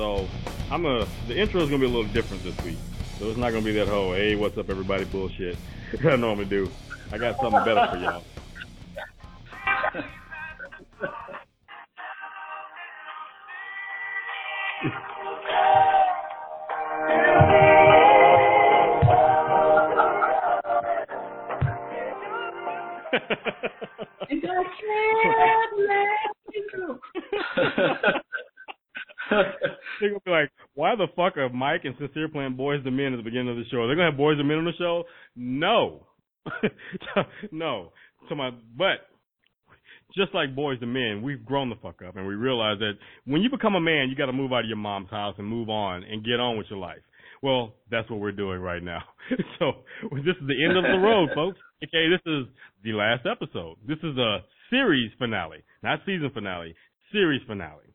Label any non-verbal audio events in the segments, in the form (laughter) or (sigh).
So I'm a the intro is gonna be a little different this week. So it's not gonna be that whole "Hey, what's up, everybody?" bullshit (laughs) I normally do. I got something better for y'all. The fuck are Mike and Sincere playing Boyz II Men at the beginning of the show? They're gonna have Boyz II Men on the show? No, (laughs) no. To my, but just like Boyz II Men, we've grown the fuck up and we realize that when you become a man, you got to move out of your mom's house and move on and get on with your life. Well, that's what we're doing right now. (laughs) so this is the end of the road, (laughs) folks. Okay, this is the last episode. This is a series finale, not season finale, series finale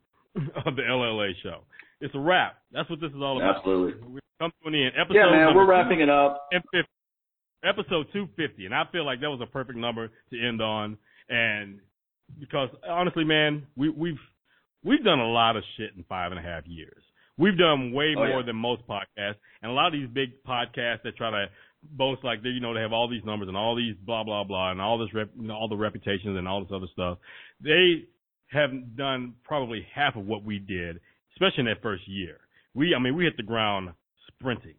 of the LLA show. It's a wrap. That's what this is all about. Absolutely. We come to an end. Episode Yeah, man, we're wrapping it up. episode 250, and I feel like that was a perfect number to end on. And because honestly, man, we, we've we've done a lot of shit in five and a half years. We've done way Oh, more yeah. than most podcasts, and a lot of these big podcasts that try to boast like they, you know, they have all these numbers and all these blah blah blah and all this rep, you know, all the reputations and all this other stuff. They have done probably half of what we did, especially in that first year. We, I mean, we hit the ground sprinting,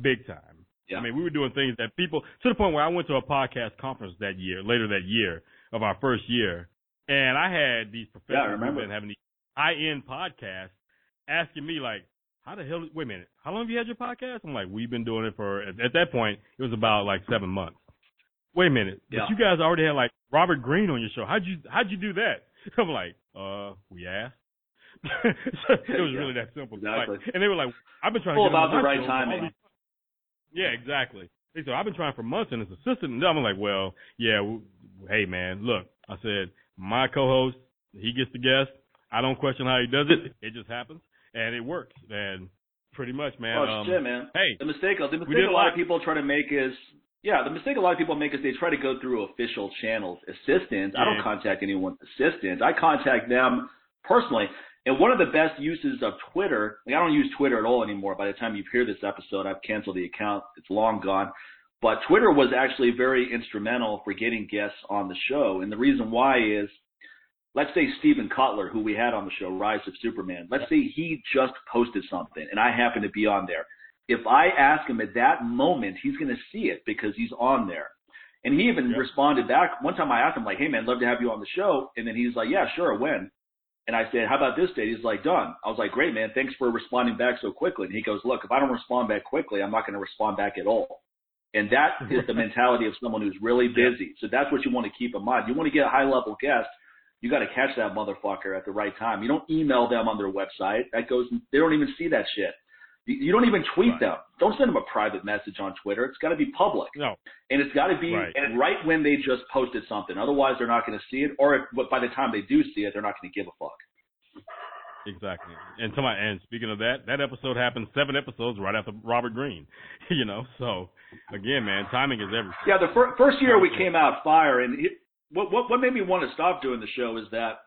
big time. Yeah. I mean, we were doing things that people to the point where I went to a podcast conference that year, later that year of our first year, and I had these Yeah, I remember. been having these high end podcasts asking me like, "How the hell? Wait a minute, how long have you had your podcast?" I'm like, "We've been doing it for." At, at that point, it was about like seven months. Wait a minute, Yeah. but you guys already had like Robert Greene on your show. How'd you How'd you do that? (laughs) I'm like, uh, we asked. (laughs) it was Yeah, really that simple. exactly. Like, and they were like, I've been trying All to get about the right timing. Yeah, exactly. They said, I've been trying for months and it's assistant. And I'm like, well, yeah, w- hey man, look, I said, my co-host, he gets the guest. I don't question how he does it. It just happens and it works. And pretty much, man. oh um, shit, man. Hey, The mistake, the mistake a lot lot. of people try to make is, yeah, the mistake a lot of people make is they try to go through official channels. Assistants, I don't contact anyone's assistants. I contact them personally. And one of the best uses of Twitter, like I don't use Twitter at all anymore. By the time you hear this episode, I've canceled the account. It's long gone. But Twitter was actually very instrumental for getting guests on the show. And the reason why is, let's say Steven Kotler, who we had on the show, Rise of Superman, let's say he just posted something and I happen to be on there. If I ask him at that moment, he's going to see it because he's on there. And he even responded back. One time I asked him, like, hey man, love to have you on the show. And then he's like, yeah, sure, when? And I said, how about this date? He's like, done. I was like, great, man. Thanks for responding back so quickly. And he goes, look, if I don't respond back quickly, I'm not going to respond back at all. And that (laughs) is the mentality of someone who's really busy. So that's what you want to keep in mind. You want to get a high level guest. You got to catch that motherfucker at the right time. You don't email them on their website. That goes, they don't even see that shit. You don't even tweet Right. them. Don't send them a private message on Twitter. It's got to be public. no, And it's got to be Right. and right when they just posted something. Otherwise, they're not going to see it. Or if, but by the time they do see it, they're not going to give a fuck. exactly. And to my, and speaking of that, that episode happened seven episodes right after Robert Greene, (laughs) you know? So again, man, timing is everything. Yeah, the fir- first year we came out fire, and it, what, what what made me want to stop doing the show is that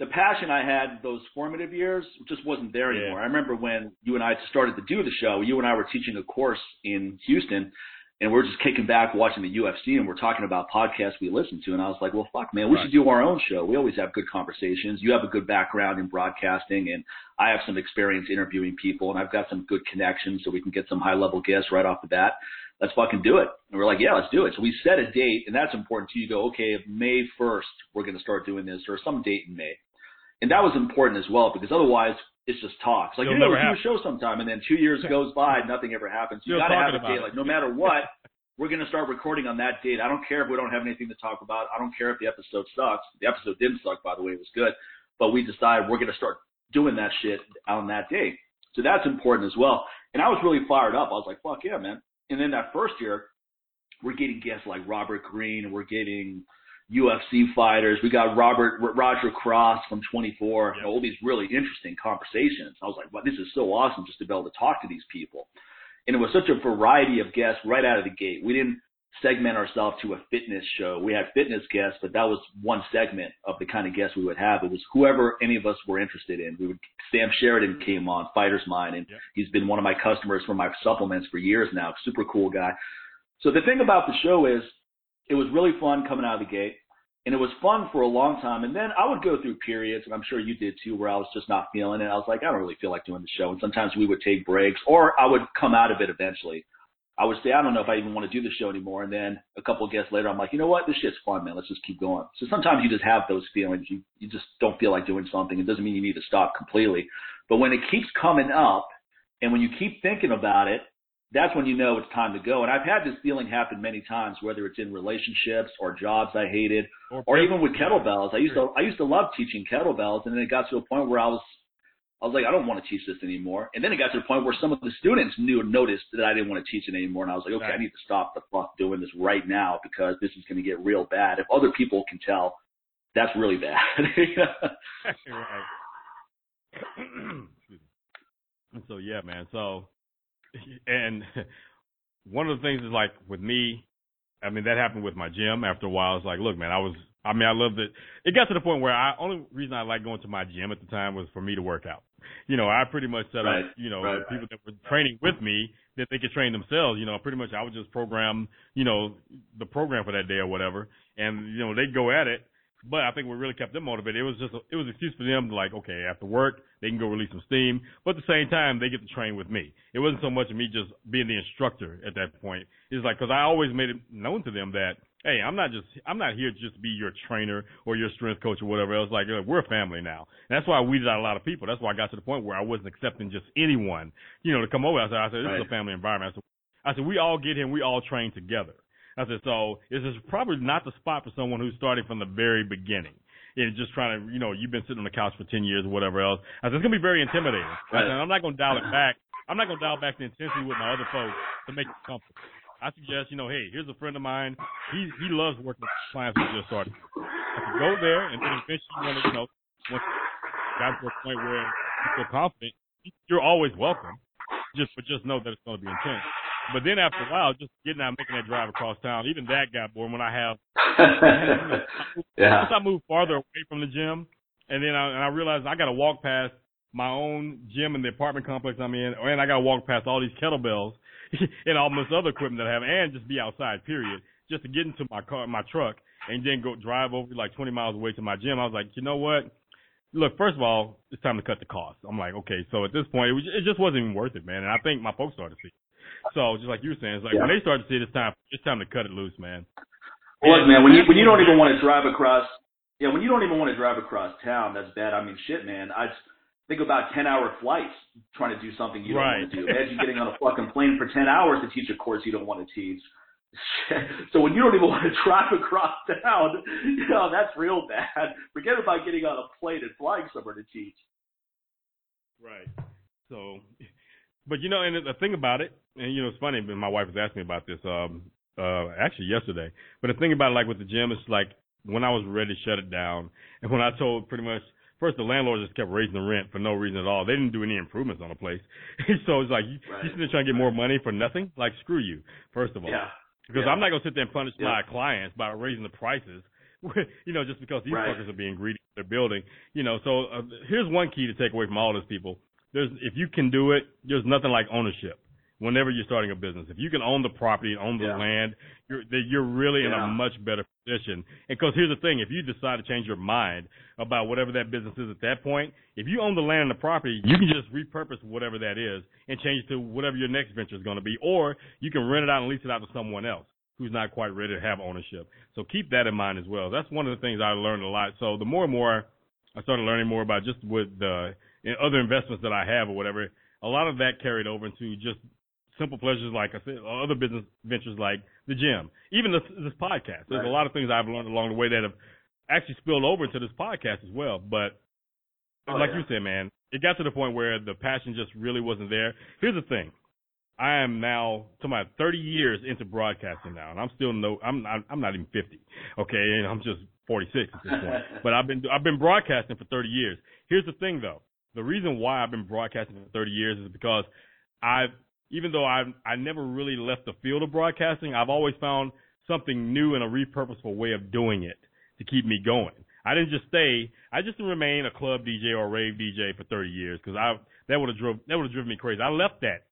the passion I had those formative years just wasn't there Yeah. anymore. I remember when you and I started to do the show, you and I were teaching a course in Houston, and we're just kicking back watching the UFC, and we're talking about podcasts we listen to, and I was like, well, fuck, man, we Right. should do our own show. We always have good conversations. You have a good background in broadcasting, and I have some experience interviewing people, and I've got some good connections, so we can get some high level guests right off the bat let's fucking do it. And we're like, yeah, let's do it. So we set a date, and that's important too. You go, okay, May 1st, we're going to start doing this, or some date in May. And that was important as well, because otherwise it's just talks. Like, It'll you know, do a show sometime, and then two years goes by, nothing ever happens. You Still got to have a date. Like, no matter what, we're going to start recording on that date. I don't care if we don't have anything to talk about. I don't care if the episode sucks. The episode didn't suck, by the way. It was good. But we decided we're going to start doing that shit on that date. So that's important as well. And I was really fired up. I was like, fuck yeah, man. And then that first year, we're getting guests like Robert Greene, and we're getting UFC fighters. We got Robert Roger Cross from 24. Yeah. and all these really interesting conversations. I was like, wow, this is so awesome just to be able to talk to these people. And it was such a variety of guests right out of the gate. We didn't segment ourselves to a fitness show. We had fitness guests, but that was one segment of the kind of guests we would have. It was whoever any of us were interested in. We would Sam Sheridan came on Fighter's Mind, and Yep. he's been one of my customers for my supplements for years now. Super cool guy. So the thing about the show is, it was really fun coming out of the gate, and it was fun for a long time. And then I would go through periods, and I'm sure you did too, where I was just not feeling it. I was like, I don't really feel like doing the show. And sometimes we would take breaks, or I would come out of it eventually. I would say, I don't know if I even want to do the show anymore. And then a couple of guests later, I'm like, you know what? This shit's fun, man. Let's just keep going. So sometimes you just have those feelings. You, you just don't feel like doing something. It doesn't mean you need to stop completely. But when it keeps coming up and when you keep thinking about it, that's when you know it's time to go. And I've had this feeling happen many times, whether it's in relationships or jobs I hated or even with kettlebells. I used to I used to love teaching kettlebells, and then it got to a point where I was I was like, I don't want to teach this anymore. And then it got to the point where some of the students knew noticed that I didn't want to teach it anymore, and I was like, okay, I need to stop the fuck doing this right now because this is going to get real bad. If other people can tell, that's really bad. (laughs) (laughs) right. (clears throat) And so yeah, man. So and (laughs) one of the things is like with me, I mean that happened with my gym. After a while, it's like, look, man, I was. I mean, I loved it. It got to the point where I only reason I liked going to my gym at the time was for me to work out. You know, I pretty much set Right. up, you know, Right, the people that were training with me that they could train themselves. You know, pretty much I would just program, you know, the program for that day or whatever, and you know they'd go at it. But I think what really kept them motivated, it was just a, it was an excuse for them to like, okay, after work they can go release some steam, but at the same time they get to train with me. It wasn't so much of me just being the instructor at that point. It's like because I always made it known to them that hey, I'm not just I'm not here just to be your trainer or your strength coach or whatever else. Like we're a family now. And that's why I weeded out a lot of people. That's why I got to the point where I wasn't accepting just anyone, you know, to come over. I said, I said this is a family environment. I said, I said we all get here and we all train together. I said, so this is probably not the spot for someone who's starting from the very beginning. And just trying to, you know, you've been sitting on the couch for 10 years or whatever else. I said, it's going to be very intimidating. I said, I'm not going to dial it back. I'm not going to dial back the intensity with my other folks to make it comfortable. I suggest, you know, hey, here's a friend of mine. He he loves working with clients who just started. I go there and then eventually, you know, you know, once got to a point where you feel confident, you're always welcome. Just but just know that it's going to be intense. But then after a while, just getting out making that drive across town, even that got boring when I have (laughs) yeah. once I moved farther away from the gym, and then I, and I realized I got to walk past my own gym in the apartment complex I'm in, and I got to walk past all these kettlebells (laughs) and all this other equipment that I have, and just be outside. Period. Just to get into my car, my truck, and then go drive over like 20 miles away to my gym. I was like, you know what? Look, first of all, it's time to cut the cost. I'm like, okay, so at this point, it, was, it just wasn't even worth it, man. And I think my folks started to see. So just like you were saying, it's like when they start to see it, it's time, it's time to cut it loose, man. Look, man, when you when you don't even want to drive across, yeah, when you don't even want to drive across town, that's bad. I mean, shit, man. I think about ten hour flights trying to do something you don't Right. want to do. Imagine getting on a fucking plane for ten hours to teach a course you don't want to teach. (laughs) so when you don't even want to drive across town, you know that's real bad. Forget about getting on a plane and flying somewhere to teach. Right. So, but you know, and the thing about it, and you know, it's funny. but My wife was asking me about this, um, uh, actually yesterday. But the thing about it, like with the gym, it's like when I was ready to shut it down, and when I told pretty much. First, the landlord just kept raising the rent for no reason at all. They didn't do any improvements on the place, (laughs) so it's like you, Right. you sitting trying to get more money for nothing. Like screw you, first of all. Yeah. Because Yeah. I'm not gonna sit there and punish Yeah. my clients by raising the prices, (laughs) you know, just because these Right. fuckers are being greedy with their building. You know, so uh, here's one key to take away from all this, people. There's if you can do it, there's nothing like ownership. Whenever you're starting a business, if you can own the property, own the Yeah. land, you're you're really in a much better position. And because here's the thing, if you decide to change your mind about whatever that business is at that point, if you own the land and the property, you can just repurpose whatever that is and change it to whatever your next venture is going to be, or you can rent it out and lease it out to someone else who's not quite ready to have ownership. So keep that in mind as well. That's one of the things I learned a lot. So the more and more I started learning more about just with the and other investments that I have or whatever, a lot of that carried over into just simple pleasures like I said, other business ventures like the gym, even this, this podcast. There's Right. a lot of things I've learned along the way that have actually spilled over into this podcast as well. But Oh, like yeah. you said, man, it got to the point where the passion just really wasn't there. Here's the thing. I am now to my 30 years into broadcasting now, and I'm still no, I'm not, I'm not even 50, okay, and I'm just 46 at this point. (laughs) but I've been I've been broadcasting for 30 years. Here's the thing, though. The reason why I've been broadcasting for 30 years is because I've even though I I never really left the field of broadcasting, I've always found something new and a repurposeful way of doing it to keep me going. I didn't just stay. I just didn't remain a club DJ or a rave DJ for 30 years because I that would have drove that would have driven me crazy. I left that.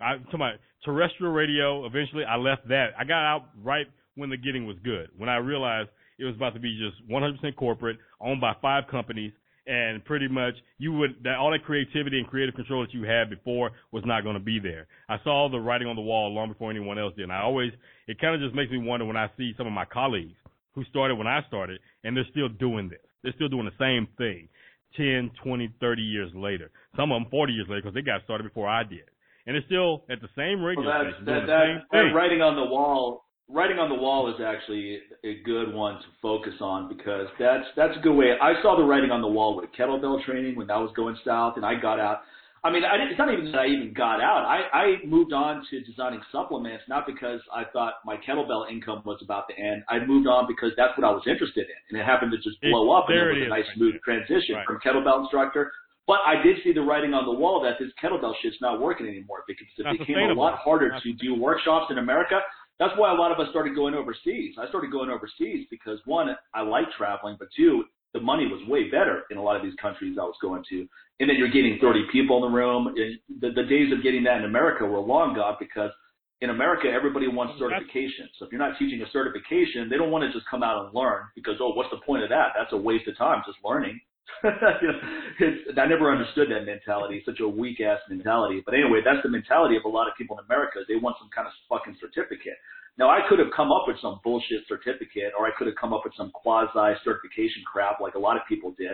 I to my terrestrial radio. Eventually, I left that. I got out right when the getting was good. When I realized it was about to be just 100% corporate, owned by five companies, and pretty much you would that all that creativity and creative control that you had before was not going to be there. I saw the writing on the wall long before anyone else did. And I always it kind of just makes me wonder when I see some of my colleagues who started when I started and they're still doing this. They're still doing the same thing 10, 20, 30 years later. Some of them 40 years later because they got started before I did. And they're still at the same radio well, station that, that, thing. That writing on the wall writing on the wall is actually a good one to focus on because that's that's a good way. I saw the writing on the wall with kettlebell training when that was going south, and I got out. I mean, I didn't, it's not even that I even got out. I, I moved on to designing supplements not because I thought my kettlebell income was about to end. I moved on because that's what I was interested in, and it happened to just blow up, and it was a nice smooth transition right. from kettlebell instructor. But I did see the writing on the wall that this kettlebell shit's not working anymore because it Not became a lot harder to do workshops in America that's why a lot of us started going overseas. I started going overseas because one, I like traveling, but two, the money was way better in a lot of these countries I was going to. And then you're getting 30 people in the room. The, the days of getting that in America were long gone because in America, everybody wants certification. So if you're not teaching a certification, they don't want to just come out and learn because, oh, what's the point of that? That's a waste of time just learning. (laughs) it's, I never understood that mentality, such a weak ass mentality. But anyway, that's the mentality of a lot of people in America. They want some kind of fucking certificate. Now I could have come up with some bullshit certificate, or I could have come up with some quasi certification crap like a lot of people did.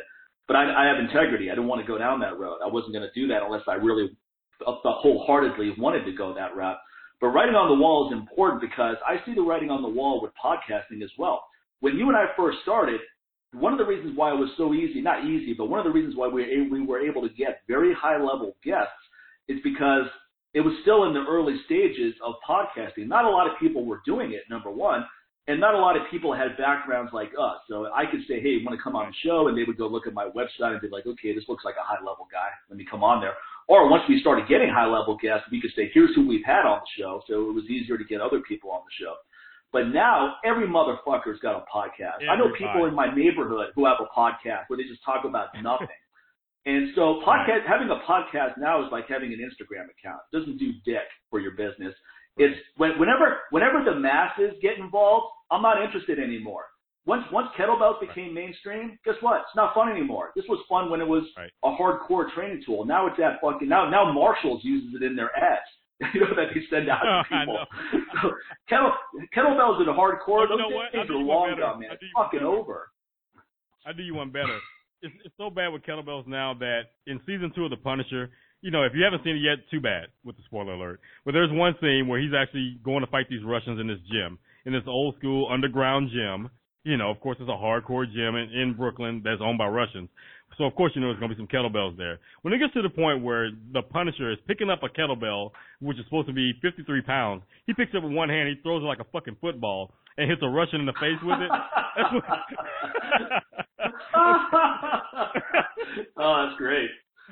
But I, I have integrity. I didn't want to go down that road. I wasn't going to do that unless I really uh, uh, wholeheartedly wanted to go that route. But writing on the wall is important because I see the writing on the wall with podcasting as well. When you and I first started, one of the reasons why it was so easy, not easy, but one of the reasons why we, we were able to get very high level guests is because it was still in the early stages of podcasting. Not a lot of people were doing it, number one, and not a lot of people had backgrounds like us. So I could say, hey, you want to come on the show? And they would go look at my website and be like, okay, this looks like a high level guy. Let me come on there. Or once we started getting high level guests, we could say, here's who we've had on the show. So it was easier to get other people on the show. But now every motherfucker's got a podcast. Everybody. I know people in my neighborhood who have a podcast where they just talk about (laughs) nothing. and so podcast having a podcast now is like having an Instagram account. It doesn't do dick for your business. It's when, whenever whenever the masses get involved, I'm not interested anymore. Once once kettlebells became mainstream, guess what? It's not fun anymore. This was fun when it was right. a hardcore training tool. Now it's that fucking now now Marshalls uses it in their ads. (laughs) you know, that they send out (laughs) to people. (laughs) so, kettle, kettlebells are the hardcore. Those days are long gone, man. It's fucking over. I do you one better. It's, it's so bad with kettlebells now that in season two of The Punisher, you know, if you haven't seen it yet, too bad with the spoiler alert. But there's one scene where he's actually going to fight these Russians in this gym, in this old school underground gym. You know, of course, it's a hardcore gym in, in Brooklyn that's owned by Russians. So of course you know there's gonna be some kettlebells there. When it gets to the point where the Punisher is picking up a kettlebell, which is supposed to be 53 pounds, he picks it up with one hand, he throws it like a fucking football, and hits a Russian in the face with it. That's (laughs) what... oh, that's great.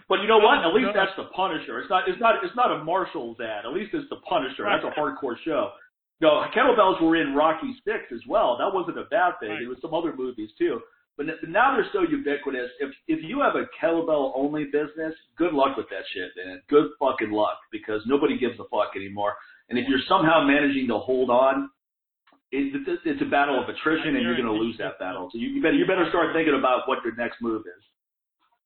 But you know what? At least that's the Punisher. It's not. It's not. It's not a Marshall's ad. At least it's the Punisher. That's a hardcore show. No, kettlebells were in Rocky Six as well. That wasn't a bad thing. There was some other movies too. But now they're so ubiquitous. If if you have a kettlebell only business, good luck with that shit, man. Good fucking luck because nobody gives a fuck anymore. And if you're somehow managing to hold on, it, it's a battle of attrition, and you're going to lose that battle. So you, you better you better start thinking about what your next move is.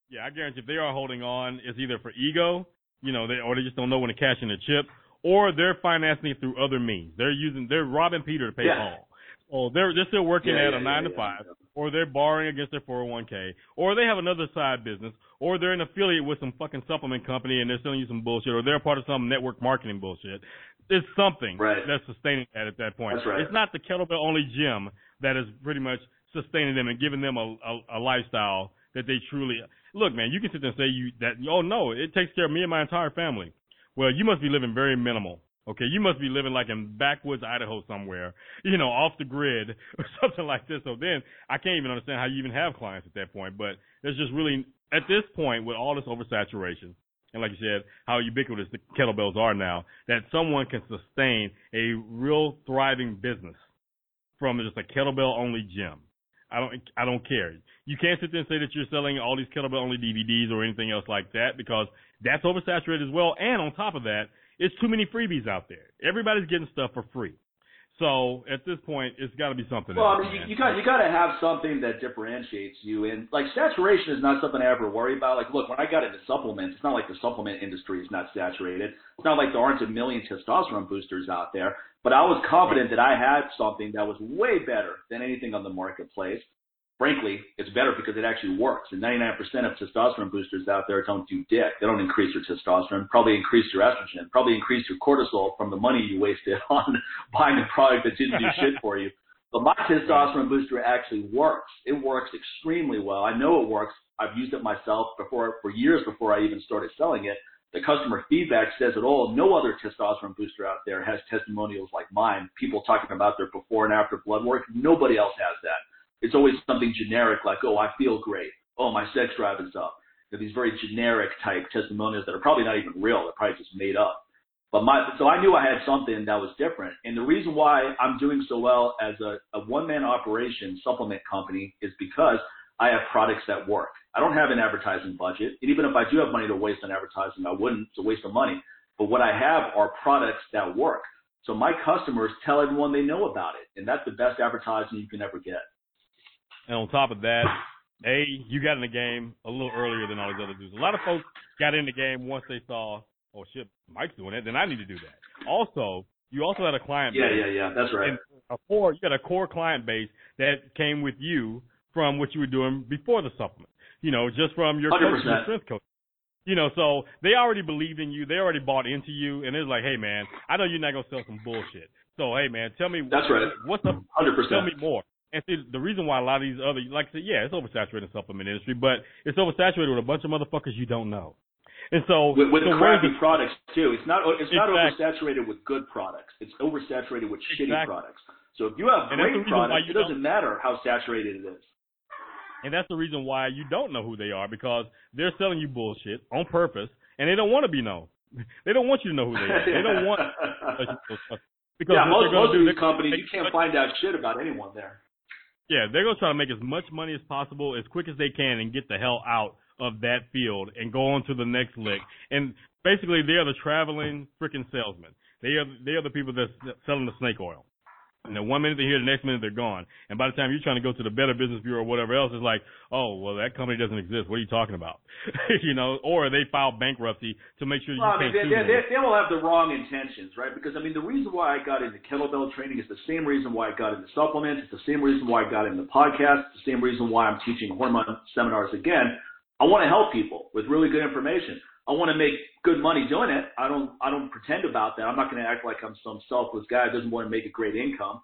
Yeah, I guarantee if they are holding on, it's either for ego, you know, they or they just don't know when to cash in the chip, or they're financing it through other means. They're using they're robbing Peter to pay yeah. Paul. Oh, they're they're still working yeah, at yeah, a nine to five, or they're borrowing against their 401k, or they have another side business, or they're an affiliate with some fucking supplement company and they're selling you some bullshit, or they're part of some network marketing bullshit. It's something right. that's sustaining that at that point. That's right. It's not the kettlebell only gym that is pretty much sustaining them and giving them a, a, a lifestyle that they truly look, man. You can sit there and say you that oh no, it takes care of me and my entire family. Well, you must be living very minimal Okay, you must be living like in backwoods Idaho somewhere, (laughs) you know, off the grid (laughs) or something like this. So then I can't even understand how you even have clients at that point. But there's just really at this point with all this oversaturation and like you said, how ubiquitous the kettlebells are now, that someone can sustain a real thriving business from just a kettlebell only gym. I don't I don't care. You can't sit there and say that you're selling all these kettlebell only DVDs or anything else like that because that's oversaturated as well. And on top of that, it's too many freebies out there. Everybody's getting stuff for free. So at this point, it's got to be something. Well, else, I mean, you, you got you got to have something that differentiates you. And like saturation is not something I ever worry about. Like, look, when I got into supplements, it's not like the supplement industry is not saturated. It's not like there aren't a million testosterone boosters out there. But I was confident that I had something that was way better than anything on the marketplace frankly, it's better because it actually works. And 99% of testosterone boosters out there don't do dick. They don't increase your testosterone, probably increase your estrogen, probably increase your cortisol from the money you wasted (laughs) on buying a product that didn't do shit for you. But my testosterone booster actually works. It works extremely well. I know it works. I've used it myself before for years before I even started selling it. The customer feedback says it all. No other testosterone booster out there has testimonials like mine. People talking about their before and after blood work. Nobody else has that it's always something generic like, oh, I feel great. Oh, my sex drive is up. They're these very generic type testimonials that are probably not even real. They're probably just made up. But my, so I knew I had something that was different. And the reason why I'm doing so well as a, a one man operation supplement company is because I have products that work. I don't have an advertising budget. And even if I do have money to waste on advertising, I wouldn't. It's a waste of money. But what I have are products that work. So my customers tell everyone they know about it. And that's the best advertising you can ever get. And on top of that, A, you got in the game a little earlier than all these other dudes. A lot of folks got in the game once they saw, oh shit, Mike's doing it, then I need to do that. Also, you also had a client yeah, base. Yeah, yeah, yeah. That's right. And a core, you got a core client base that came with you from what you were doing before the supplement. You know, just from your coaching, strength coach. You know, so they already believed in you. They already bought into you, and it's like, hey man, I know you're not gonna sell some bullshit. So hey man, tell me. That's right. What's up? Hundred percent. Tell me more. And see, the reason why a lot of these other, like I said, yeah, it's oversaturated in the supplement industry, but it's oversaturated with a bunch of motherfuckers you don't know. And so with, with so crappy products too. It's not it's exactly. not oversaturated with good products. It's oversaturated with shitty products. So if you have and great products, it doesn't matter how saturated it is. And that's the reason why you don't know who they are because they're selling you bullshit on purpose, and they don't want to be known. (laughs) They don't want you to know who they are. They don't want. (laughs) because yeah, most, most of these companies, you can't find out shit about anyone there. Yeah, they're gonna try to make as much money as possible as quick as they can and get the hell out of that field and go on to the next lick. And basically, they are the traveling freaking salesmen. They are they are the people that's selling the snake oil. And then one minute they're here, the next minute they're gone. And by the time you're trying to go to the Better Business Bureau or whatever else, it's like, oh, well, that company doesn't exist. What are you talking about? (laughs) you know, or they file bankruptcy to make sure you well, can't I mean, they, they, they, will have the wrong intentions, right? Because I mean, the reason why I got into kettlebell training is the same reason why I got into supplements. It's the same reason why I got into podcasts. It's the same reason why I'm teaching hormone seminars again. I want to help people with really good information. I want to make good money doing it. I don't I don't pretend about that. I'm not going to act like I'm some selfless guy that doesn't want to make a great income.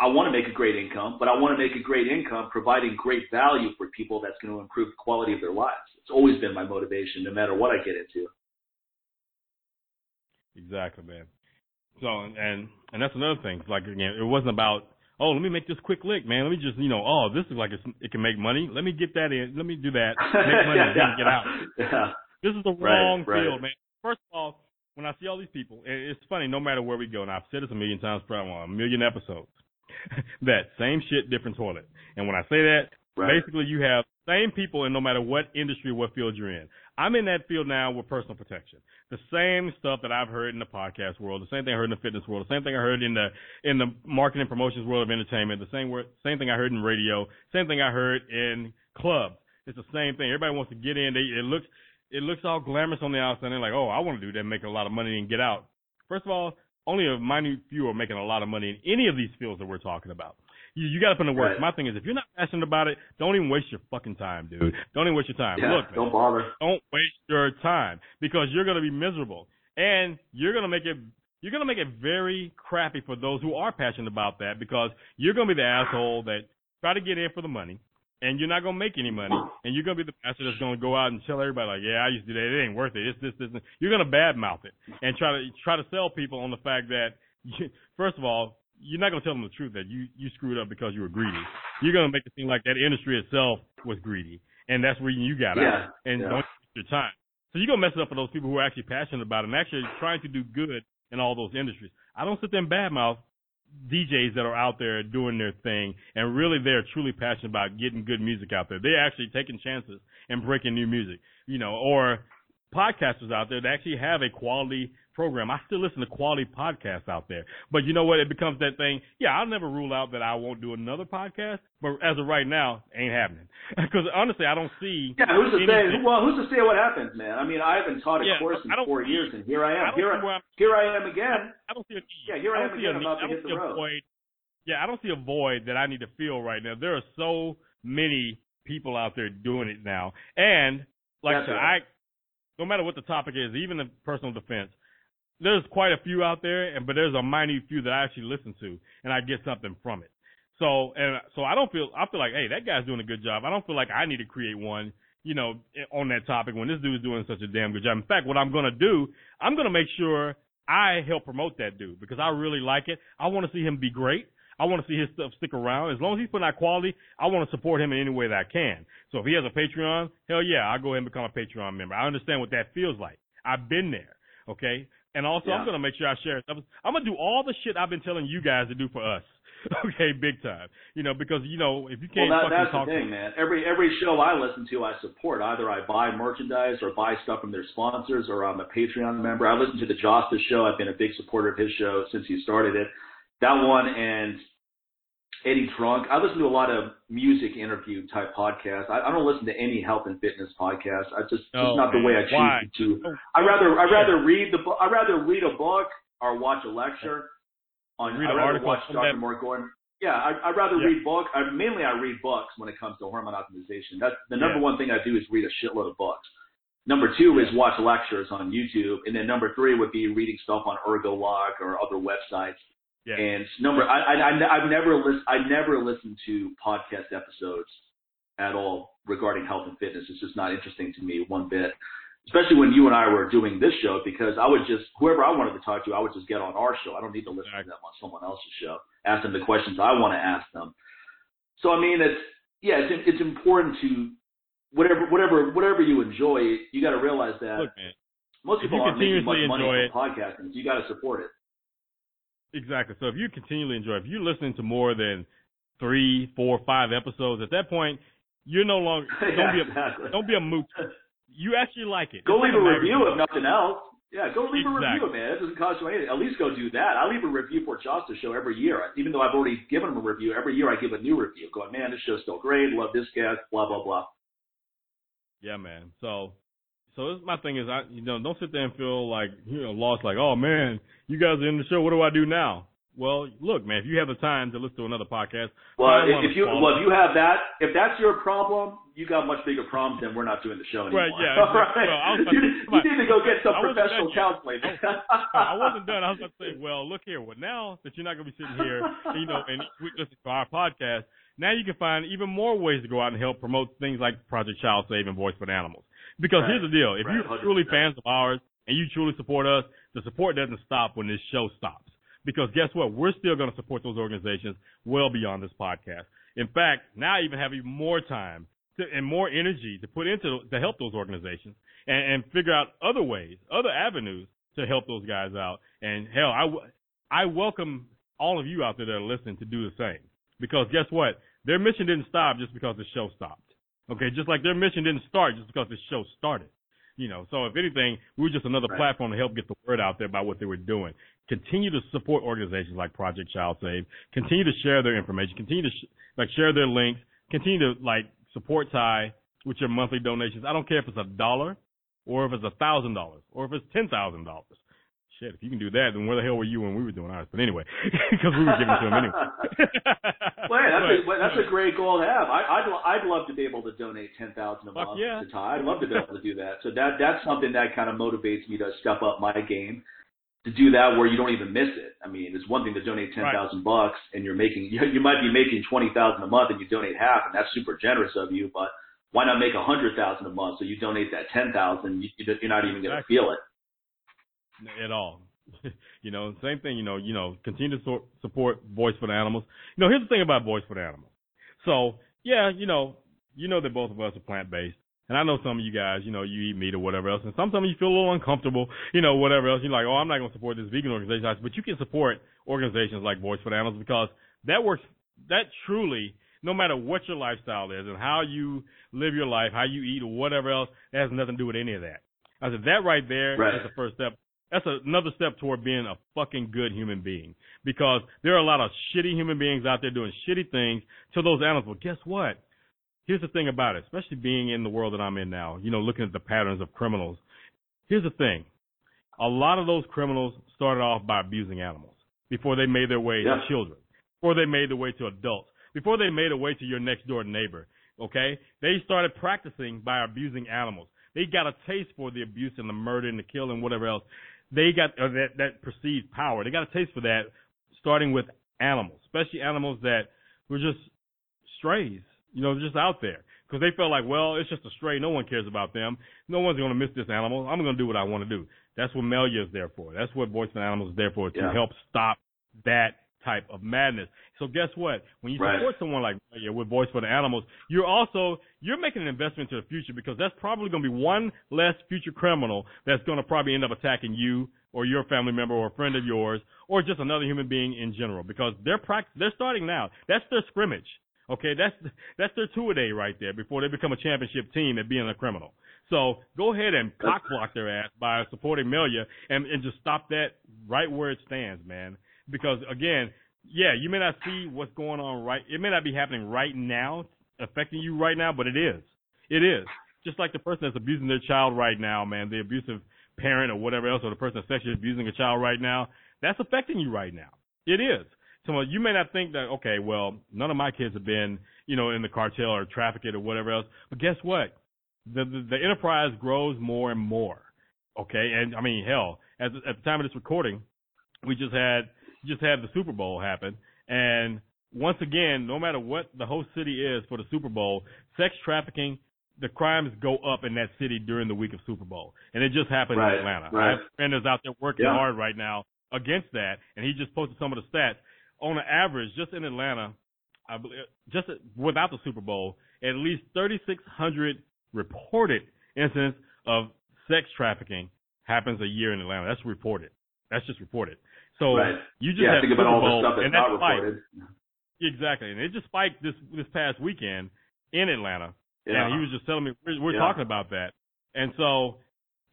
I want to make a great income, but I want to make a great income providing great value for people that's going to improve the quality of their lives. It's always been my motivation, no matter what I get into. Exactly, man. So, and and that's another thing. Like again, it wasn't about oh, let me make this quick lick, man. Let me just you know, oh, this is like it's, it can make money. Let me get that in. Let me do that. Make money (laughs) yeah, and get out. Yeah. This is the wrong right, field, man. First of all, when I see all these people, it's funny. No matter where we go, and I've said this a million times, probably on a million episodes (laughs) that same shit, different toilet. And when I say that, right. basically you have same people in no matter what industry, what field you're in. I'm in that field now with personal protection. The same stuff that I've heard in the podcast world, the same thing I heard in the fitness world, the same thing I heard in the in the marketing promotions world of entertainment, the same word, same thing I heard in radio, same thing I heard in clubs. It's the same thing. Everybody wants to get in. They, it looks it looks all glamorous on the outside. And They're like, oh, I want to do that, make a lot of money and get out. First of all, only a minute few are making a lot of money in any of these fields that we're talking about. You, you got to put in the work. Right. My thing is, if you're not passionate about it, don't even waste your fucking time, dude. Don't even waste your time. Yeah, Look, don't bother. Don't waste your time because you're going to be miserable, and you're to make it. You're going to make it very crappy for those who are passionate about that because you're going to be the asshole that try to get in for the money and you're not gonna make any money, and you're gonna be the pastor that's gonna go out and tell everybody like, yeah, I used to do that, it ain't worth it. It's this, this, this. You're gonna badmouth it and try to try to sell people on the fact that you, (laughs) first of all, you're not going to tell them the truth that you, you screwed up because you were greedy. You're going to make it seem like that industry itself was greedy. And that's where you got yeah, out. And yeah. don't waste your time. So you're gonna mess it up for those people who are actually passionate about it and actually trying to do good in all those industries. I don't sit there and badmouth DJs that are out there doing their thing and really they're truly passionate about getting good music out there. They're actually taking chances and breaking new music, you know, or podcasters out there that actually have a quality program. I still listen to quality podcasts out there. But you know what? It becomes that thing. Yeah, I'll never rule out that I won't do another podcast. But as of right now, ain't happening. (laughs) Because honestly, I don't see. Yeah, who's to say? (laughs) Well, who's to say what happens, man? I mean, I haven't taught a yeah, course in four years, and here I am. I here, I, here I am again. I don't see a need. Yeah, here I, I am again. I'm about to hit the road. Void. Yeah, I don't see a void that I need to fill right now. There are so many people out there doing it now, and like I said, right. I no matter what the topic is, even the personal defense, there's quite a few out there, and but there's a minute few that I actually listen to, and I get something from it. So and so I don't feel I feel like hey that guy's doing a good job. I don't feel like I need to create one, you know, on that topic when this dude's doing such a damn good job. In fact, what I'm gonna do, I'm gonna make sure I help promote that dude because I really like it. I want to see him be great. I want to see his stuff stick around. As long as he's putting out quality, I want to support him in any way that I can. So if he has a Patreon, hell yeah, I'll go ahead and become a Patreon member. I understand what that feels like. I've been there. Okay. And also, yeah. I'm going to make sure I share. I'm going to do all the shit I've been telling you guys to do for us. (laughs) okay, big time. You know, because you know, if you can't well, that, fucking that's talk the thing, man. Every every show I listen to, I support. Either I buy merchandise or buy stuff from their sponsors, or I'm a Patreon member. I listen to the Justice Show. I've been a big supporter of his show since he started it. That one and Eddie Trunk. I listen to a lot of music interview type podcasts. I, I don't listen to any health and fitness podcasts. I just oh, it's not man. the oh, way I choose Why? to. Oh. I rather I rather read the I rather read a book or watch a lecture. On read I an rather article watch Dr. Mark Gordon. Yeah, I, I'd rather yeah. read books. I, mainly, I read books when it comes to hormone optimization. That's the number yeah. one thing I do is read a shitload of books. Number two is watch lectures on YouTube, and then number three would be reading stuff on ErgoLog or other websites. Yeah. And number, I, I, I, I've never list, I never listened to podcast episodes at all regarding health and fitness. It's just not interesting to me one bit. Especially when you and I were doing this show, because I would just whoever I wanted to talk to, I would just get on our show. I don't need to listen to them on someone else's show. Ask them the questions I want to ask them. So I mean, it's yeah, it's it's important to whatever whatever whatever you enjoy. You got to realize that Look, most people aren't making much money from podcasting. So you got to support it. Exactly. So if you continually enjoy, if you're listening to more than three, four, five episodes, at that point, you're no longer (laughs) don't be a exactly. don't be a moot. You actually like it. Go it's leave like a review if nothing else. Yeah, go leave exactly. a review, man. It doesn't cost you anything. At least go do that. I leave a review for Justice Show every year. Even though I've already given them a review, every year I give a new review. Going, man, this show's still great. Love this guest. Blah blah blah. Yeah, man. So, so this, my thing is, I you know don't sit there and feel like you know lost. Like, oh man, you guys are in the show. What do I do now? Well, look, man, if you have the time to listen to another podcast, well, if, if you well, if you have that, if that's your problem, you got much bigger problems than we're not doing the show anymore. Right? Yeah. (laughs) Exactly. right. Well, you, you need to go get some professional counseling. I wasn't done. I was about to say, well, look here. Well, now that you're not going to be sitting here, you know, and listening to our podcast, now you can find even more ways to go out and help promote things like Project Child Save and Voice for Animals. Because right. here's the deal: if right. you're truly fans of ours and you truly support us, the support doesn't stop when this show stops. Because guess what? We're still going to support those organizations well beyond this podcast. In fact, now I even have even more time to, and more energy to put into to help those organizations and, and figure out other ways, other avenues to help those guys out. And hell, I, I welcome all of you out there that are listening to do the same. Because guess what? Their mission didn't stop just because the show stopped. Okay, just like their mission didn't start just because the show started. You know, so if anything, we were just another right. platform to help get the word out there about what they were doing. Continue to support organizations like Project Child Save. Continue to share their information. Continue to sh- like share their links. Continue to like support Ty with your monthly donations. I don't care if it's a dollar or if it's a thousand dollars or if it's ten thousand dollars. Shit, if you can do that, then where the hell were you when we were doing ours? But anyway, (laughs) because we were giving to them anyway. (laughs) well, yeah, that's, but, a, that's a great goal to have. I, I'd I'd love to be able to donate ten thousand a month yeah. to Ty. I'd love to be able to do that. So that that's something that kind of motivates me to step up my game to do that where you don't even miss it. I mean, it's one thing to donate ten thousand right. bucks and you're making (laughs) you, you might be making twenty thousand a month and you donate half, and that's super generous of you. But why not make a hundred thousand a month so you donate that ten thousand? You, you're not even going to exactly. feel it at all. (laughs) you know, same thing. You know, you know, continue to so- support Voice for the Animals. You know, here's the thing about Voice for the Animals. So yeah, you know, you know that both of us are plant based. And I know some of you guys, you know, you eat meat or whatever else, and sometimes you feel a little uncomfortable, you know, whatever else. You're like, oh, I'm not going to support this vegan organization, but you can support organizations like Voice for the Animals because that works. That truly, no matter what your lifestyle is and how you live your life, how you eat or whatever else, that has nothing to do with any of that. I said that right there right. is the first step. That's another step toward being a fucking good human being because there are a lot of shitty human beings out there doing shitty things to those animals. But guess what? Here's the thing about it, especially being in the world that I'm in now, you know, looking at the patterns of criminals. Here's the thing. A lot of those criminals started off by abusing animals before they made their way yeah. to children, before they made their way to adults, before they made their way to your next door neighbor. Okay? They started practicing by abusing animals. They got a taste for the abuse and the murder and the killing and whatever else. They got uh, that that perceived power. They got a taste for that, starting with animals, especially animals that were just strays. You know, just out there because they felt like, well, it's just a stray. No one cares about them. No one's going to miss this animal. I'm going to do what I want to do. That's what Melia is there for. That's what Voice for Animals is there for to yeah. help stop that type of madness. So guess what? When you right. support someone like Melia with Voice for the Animals, you're also you're making an investment into the future because that's probably going to be one less future criminal that's going to probably end up attacking you or your family member or a friend of yours or just another human being in general because they're practice they're starting now. That's their scrimmage. Okay, that's that's their two a day right there before they become a championship team at being a criminal. So go ahead and cock block their ass by supporting Melia and, and just stop that right where it stands, man. Because again, yeah, you may not see what's going on right. It may not be happening right now, affecting you right now, but it is. It is. Just like the person that's abusing their child right now, man, the abusive parent or whatever else, or the person that's sexually abusing a child right now, that's affecting you right now. It is. So uh, you may not think that, okay, well, none of my kids have been, you know, in the cartel or trafficked or whatever else. But guess what? The, the, the enterprise grows more and more. Okay. And I mean, hell, at the, at the time of this recording, we just had, just had the Super Bowl happen. And once again, no matter what the host city is for the Super Bowl, sex trafficking, the crimes go up in that city during the week of Super Bowl. And it just happened right, in Atlanta. Right. I have friends out there working yeah. hard right now against that. And he just posted some of the stats on an average, just in Atlanta, I believe, just without the Super Bowl, at least 3,600 reported incidents of sex trafficking happens a year in Atlanta. That's reported. That's just reported. So right. you just yeah, had think Super about all Bowl, the stuff that's and not that reported. Spiked. Exactly, and it just spiked this this past weekend in Atlanta. Yeah. And he was just telling me we're, we're yeah. talking about that, and so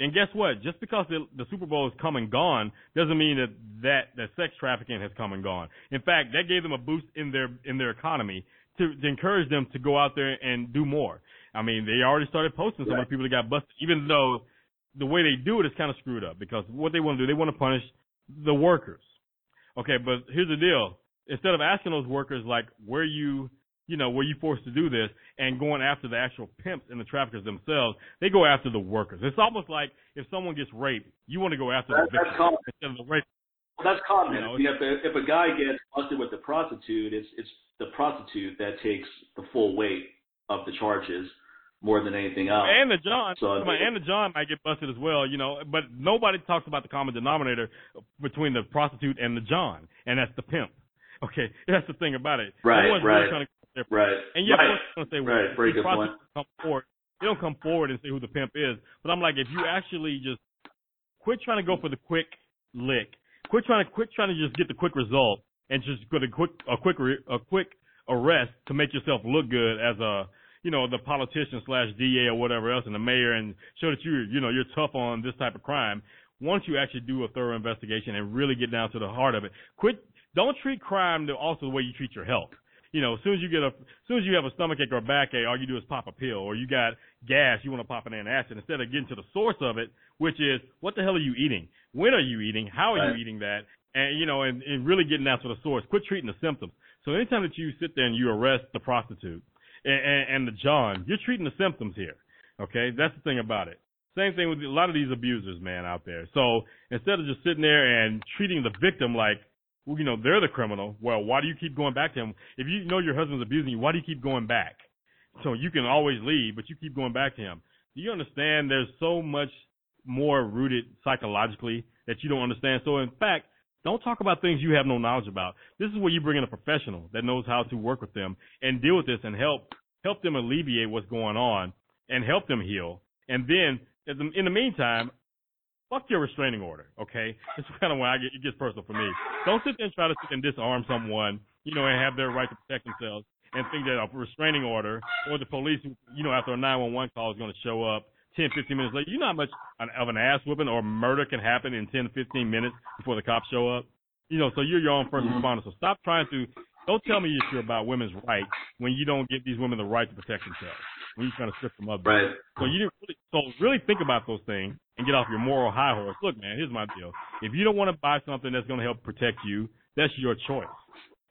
and guess what? Just because the, the Super Bowl is come and gone doesn't mean that, that that sex trafficking has come and gone. In fact, that gave them a boost in their in their economy to, to encourage them to go out there and do more. I mean, they already started posting some right. of the people that got busted, even though the way they do it is kind of screwed up because what they want to do, they want to punish the workers. Okay, but here's the deal. Instead of asking those workers like where you you know, were you forced to do this and going after the actual pimps and the traffickers themselves, they go after the workers. It's almost like if someone gets raped, you want to go after that, the victim common. instead of the rape. Well, that's common. You know, if, a, if a guy gets busted with the prostitute, it's it's the prostitute that takes the full weight of the charges more than anything else. And the John, so, and the John might get busted as well, you know. But nobody talks about the common denominator between the prostitute and the John, and that's the pimp. (laughs) Okay, that's the thing about it. Right, Everyone's right. Really trying to Right. And yeah, right. going to say, right. Very good point. Come forward. They don't come forward and say who the pimp is. But I'm like, if you actually just quit trying to go for the quick lick, quit trying to quit trying to just get the quick result, and just go to quick a quick a quick arrest to make yourself look good as a you know the politician slash DA or whatever else, and the mayor, and show that you you know you're tough on this type of crime. Once you actually do a thorough investigation and really get down to the heart of it, quit. Don't treat crime the, also the way you treat your health you know, as soon as you get a, as soon as you have a stomach ache or a backache, all you do is pop a pill, or you got gas, you want to pop an antacid instead of getting to the source of it, which is what the hell are you eating? When are you eating? How are right. you eating that? And you know, and, and really getting down to the source. Quit treating the symptoms. So anytime that you sit there and you arrest the prostitute and, and, the John, you're treating the symptoms here. Okay, that's the thing about it. Same thing with a lot of these abusers, man, out there. So instead of just sitting there and treating the victim like well, you know, they're the criminal. Well, why do you keep going back to him? If you know your husband's abusing you, why do you keep going back? So you can always leave, but you keep going back to him. Do you understand there's so much more rooted psychologically that you don't understand? So in fact, don't talk about things you have no knowledge about. This is where you bring in a professional that knows how to work with them and deal with this and help help them alleviate what's going on and help them heal. And then in the meantime, fuck your restraining order, okay? (laughs) That's kind of why I get, it gets personal for me. Don't sit there and try to sit and disarm someone, you know, and have their right to protect themselves and think that a restraining order or the police, you know, after a 911 call is going to show up 10, 15 minutes later. You know how much of an ass whooping or murder can happen in 10 15 minutes before the cops show up? You know, so you're your own 1st mm-hmm. responder. So stop trying to, don't tell me you're about women's rights when you don't give these women the right to protect themselves. When you're trying to strip them of Right. So you didn't really, so really think about those things and get off your moral high horse. Look, man, here's my deal. If you don't want to buy something that's going to help protect you, that's your choice.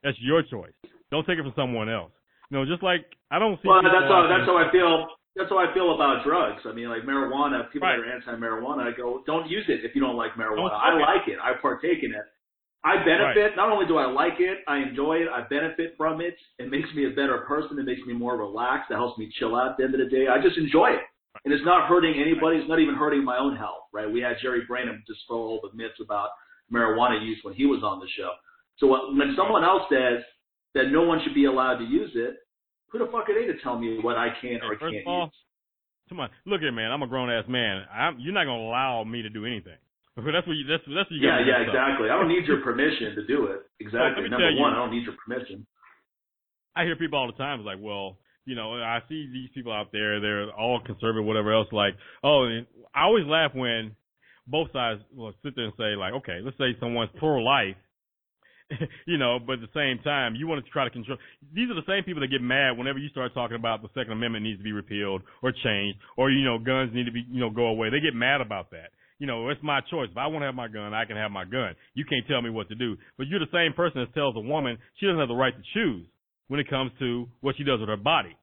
That's your choice. Don't take it from someone else. You know, just like I don't see. Well, that's how that's how I feel. That's how I feel about drugs. I mean, like marijuana. People right. that are anti-marijuana, I go, don't use it if you don't like marijuana. I like it. I partake in it. I benefit. Right. Not only do I like it, I enjoy it. I benefit from it. It makes me a better person. It makes me more relaxed. It helps me chill out at the end of the day. I just enjoy it, and it's not hurting anybody. It's not even hurting my own health. Right? We had Jerry Brainum dispel all the myths about marijuana use when he was on the show. So when someone else says that no one should be allowed to use it, who the fuck are they to tell me what I can or can't all, use? Come on, look here, man. I'm a grown ass man. I'm, you're not gonna allow me to do anything. That's what you. That's that's what you. Yeah, yeah, exactly. I don't need your permission to do it. Exactly. Well, Number one, you, I don't need your permission. I hear people all the time. Like, well, you know, I see these people out there. They're all conservative, whatever else. Like, oh, and I always laugh when both sides will sit there and say, like, okay, let's say someone's pro-life (laughs) you know, but at the same time, you want to try to control. These are the same people that get mad whenever you start talking about the Second Amendment needs to be repealed or changed, or you know, guns need to be, you know, go away. They get mad about that. You know, it's my choice. If I want to have my gun, I can have my gun. You can't tell me what to do. But you're the same person that tells a woman she doesn't have the right to choose when it comes to what she does with her body.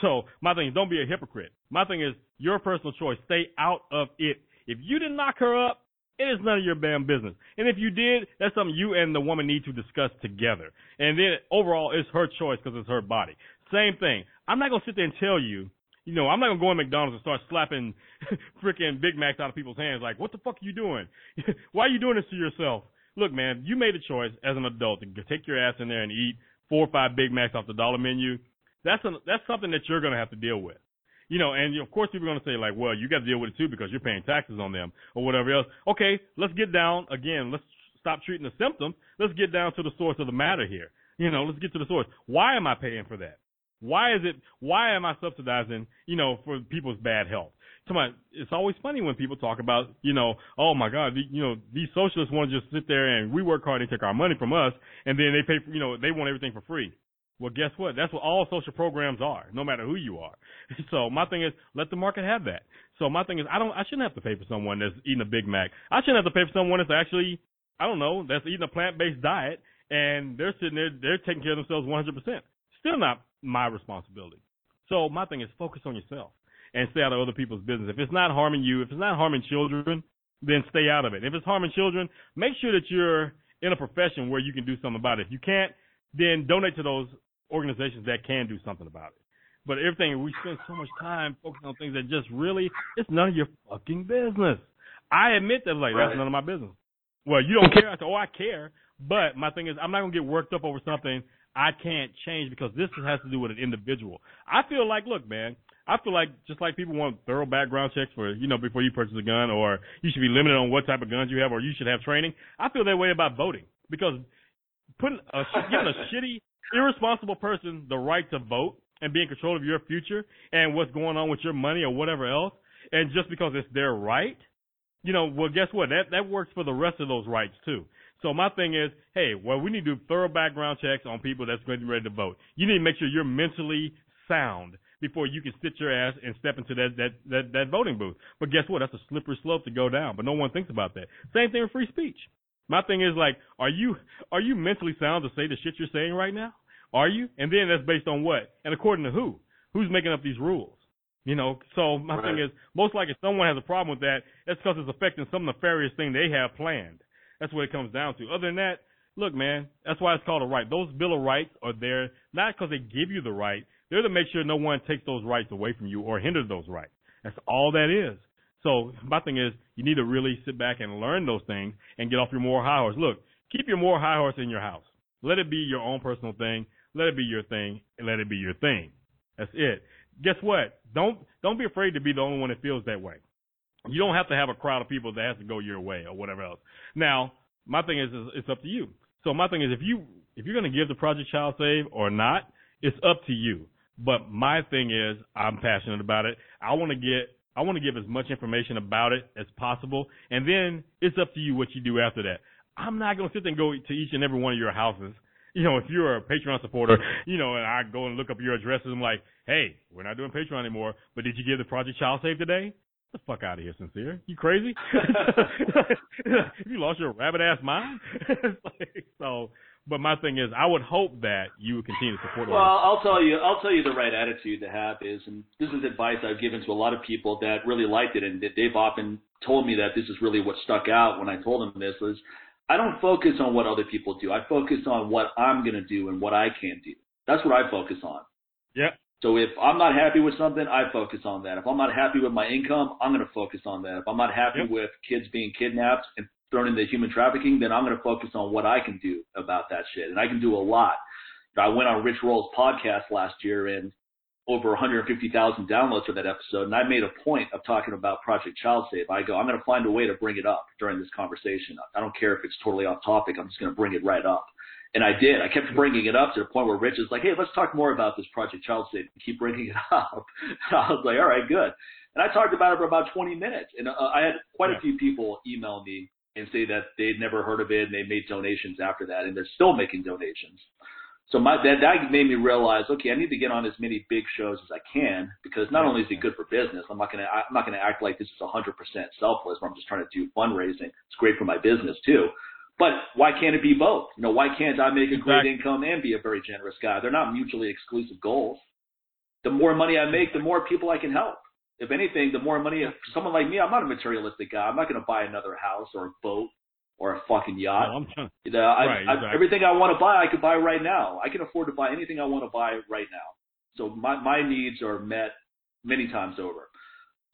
So my thing is, don't be a hypocrite. My thing is, your personal choice. Stay out of it. If you didn't knock her up, it is none of your damn business. And if you did, that's something you and the woman need to discuss together. And then overall, it's her choice because it's her body. Same thing. I'm not gonna sit there and tell you, you know, I'm not gonna go in McDonald's and start slapping (laughs) freaking Big Macs out of people's hands. Like, what the fuck are you doing? (laughs) Why are you doing this to yourself? Look, man, you made a choice as an adult to take your ass in there and eat four or five Big Macs off the dollar menu. That's a, that's something that you're gonna have to deal with you know, and of course people are going to say like, well, you got to deal with it too because you're paying taxes on them or whatever else. Okay, let's get down again. Let's stop treating the symptom. Let's get down to the source of the matter here. You know, let's get to the source. Why am I paying for that? Why is it? Why am I subsidizing? You know, for people's bad health. Come on, it's always funny when people talk about, you know, oh my God, you know, these socialists want to just sit there and we work hard and take our money from us, and then they pay, for, you know, they want everything for free. Well, guess what? That's what all social programs are, no matter who you are. (laughs) So my thing is, let the market have that. So my thing is, I don't, I shouldn't have to pay for someone that's eating a Big Mac. I shouldn't have to pay for someone that's actually, I don't know, that's eating a plant-based diet and they're sitting there, they're taking care of themselves 100%. Still not my responsibility. So my thing is, focus on yourself and stay out of other people's business. If it's not harming you, if it's not harming children, then stay out of it. If it's harming children, make sure that you're in a profession where you can do something about it. If you can't, then donate to those organizations that can do something about it. But everything we spend so much time focusing on things that just really it's none of your fucking business. I admit that like right. that's none of my business. Well, you don't care. I say, oh, I care. But my thing is, I'm not gonna get worked up over something I can't change because this has to do with an individual. I feel like, look, man, I feel like just like people want thorough background checks for you know before you purchase a gun, or you should be limited on what type of guns you have, or you should have training. I feel that way about voting because putting a giving a shitty irresponsible person the right to vote and be in control of your future and what's going on with your money or whatever else, and just because it's their right, you know, well, guess what? That that works for the rest of those rights too. So my thing is, hey, well, we need to do thorough background checks on people that's going to be ready to vote. You need to make sure you're mentally sound before you can sit your ass and step into that that that, that voting booth. But guess what? That's a slippery slope to go down. But no one thinks about that. Same thing with free speech. My thing is like, are you are you mentally sound to say the shit you're saying right now? Are you? And then that's based on what? And according to who? Who's making up these rules? You know, so my right. thing is, most likely someone has a problem with that. That's because it's affecting some nefarious thing they have planned. That's what it comes down to. Other than that, look, man, that's why it's called a right. Those Bill of Rights are there not because they give you the right. They're to make sure no one takes those rights away from you or hinders those rights. That's all that is. So my thing is, you need to really sit back and learn those things and get off your moral high horse. Look, keep your moral high horse in your house. Let it be your own personal thing. Let it be your thing and let it be your thing. That's it. guess what? Don't don't be afraid to be the only one that feels that way. You don't have to have a crowd of people that has to go your way or whatever else. Now, my thing is, is it's up to you. So my thing is, if you if you're going to give the Project Child Save or not, it's up to you. But my thing is, I'm passionate about it. I want to get, I want to give as much information about it as possible, and then it's up to you what you do after that. I'm not going to sit there and go to each and every one of your houses. (laughs) You know, if you're a Patreon supporter, (laughs) you know, and I go and look up your addresses, I'm like, hey, we're not doing Patreon anymore, but did you give the Project Child Save today? the fuck out of here, sincere. You crazy? (laughs) you lost your rabbit ass mind? like, so, but my thing is, I would hope that you would continue to support. Well, I'll tell you, I'll tell you the right attitude to have is, and this is advice I've given to a lot of people that really liked it, and that they've often told me that this is really what stuck out when I told them this was, I don't focus on what other people do. I focus on what I'm going to do and what I can do. That's what I focus on. Yeah. So if I'm not happy with something, I focus on that. If I'm not happy with my income, I'm going to focus on that. If I'm not happy yep. with kids being kidnapped and thrown into human trafficking, then I'm going to focus on what I can do about that shit. And I can do a lot. I went on Rich Roll's podcast last year and over 150,000 downloads for that episode. And I made a point of talking about Project Child Save. I go, I'm going to find a way to bring it up during this conversation. I don't care if it's totally off topic. I'm just going to bring it right up. And I did. I kept bringing it up to the point where Rich is like, "Hey, let's talk more about this Project Child Save." And keep bringing it (laughs) up. I was like, "All right, good." And I talked about it for about 20 minutes, and uh, I had quite a few people email me and say that they'd never heard of it and they made donations after that, and they're still making donations. So my that that made me realize, okay, I need to get on as many big shows as I can because not only is it good for business, I'm not gonna I'm not gonna act like this is 100% selfless. Where I'm just trying to do fundraising. It's great for my business too. But why can't it be both? You know, why can't I make a great income and be a very generous guy? They're not mutually exclusive goals. The more money I make, the more people I can help. If anything, the more money, someone like me, I'm not a materialistic guy. I'm not going to buy another house or a boat or a fucking yacht. No, I'm trying, you know, I, right, I, exactly. everything I want to buy, I could buy right now. I can afford to buy anything I want to buy right now. So my my needs are met many times over.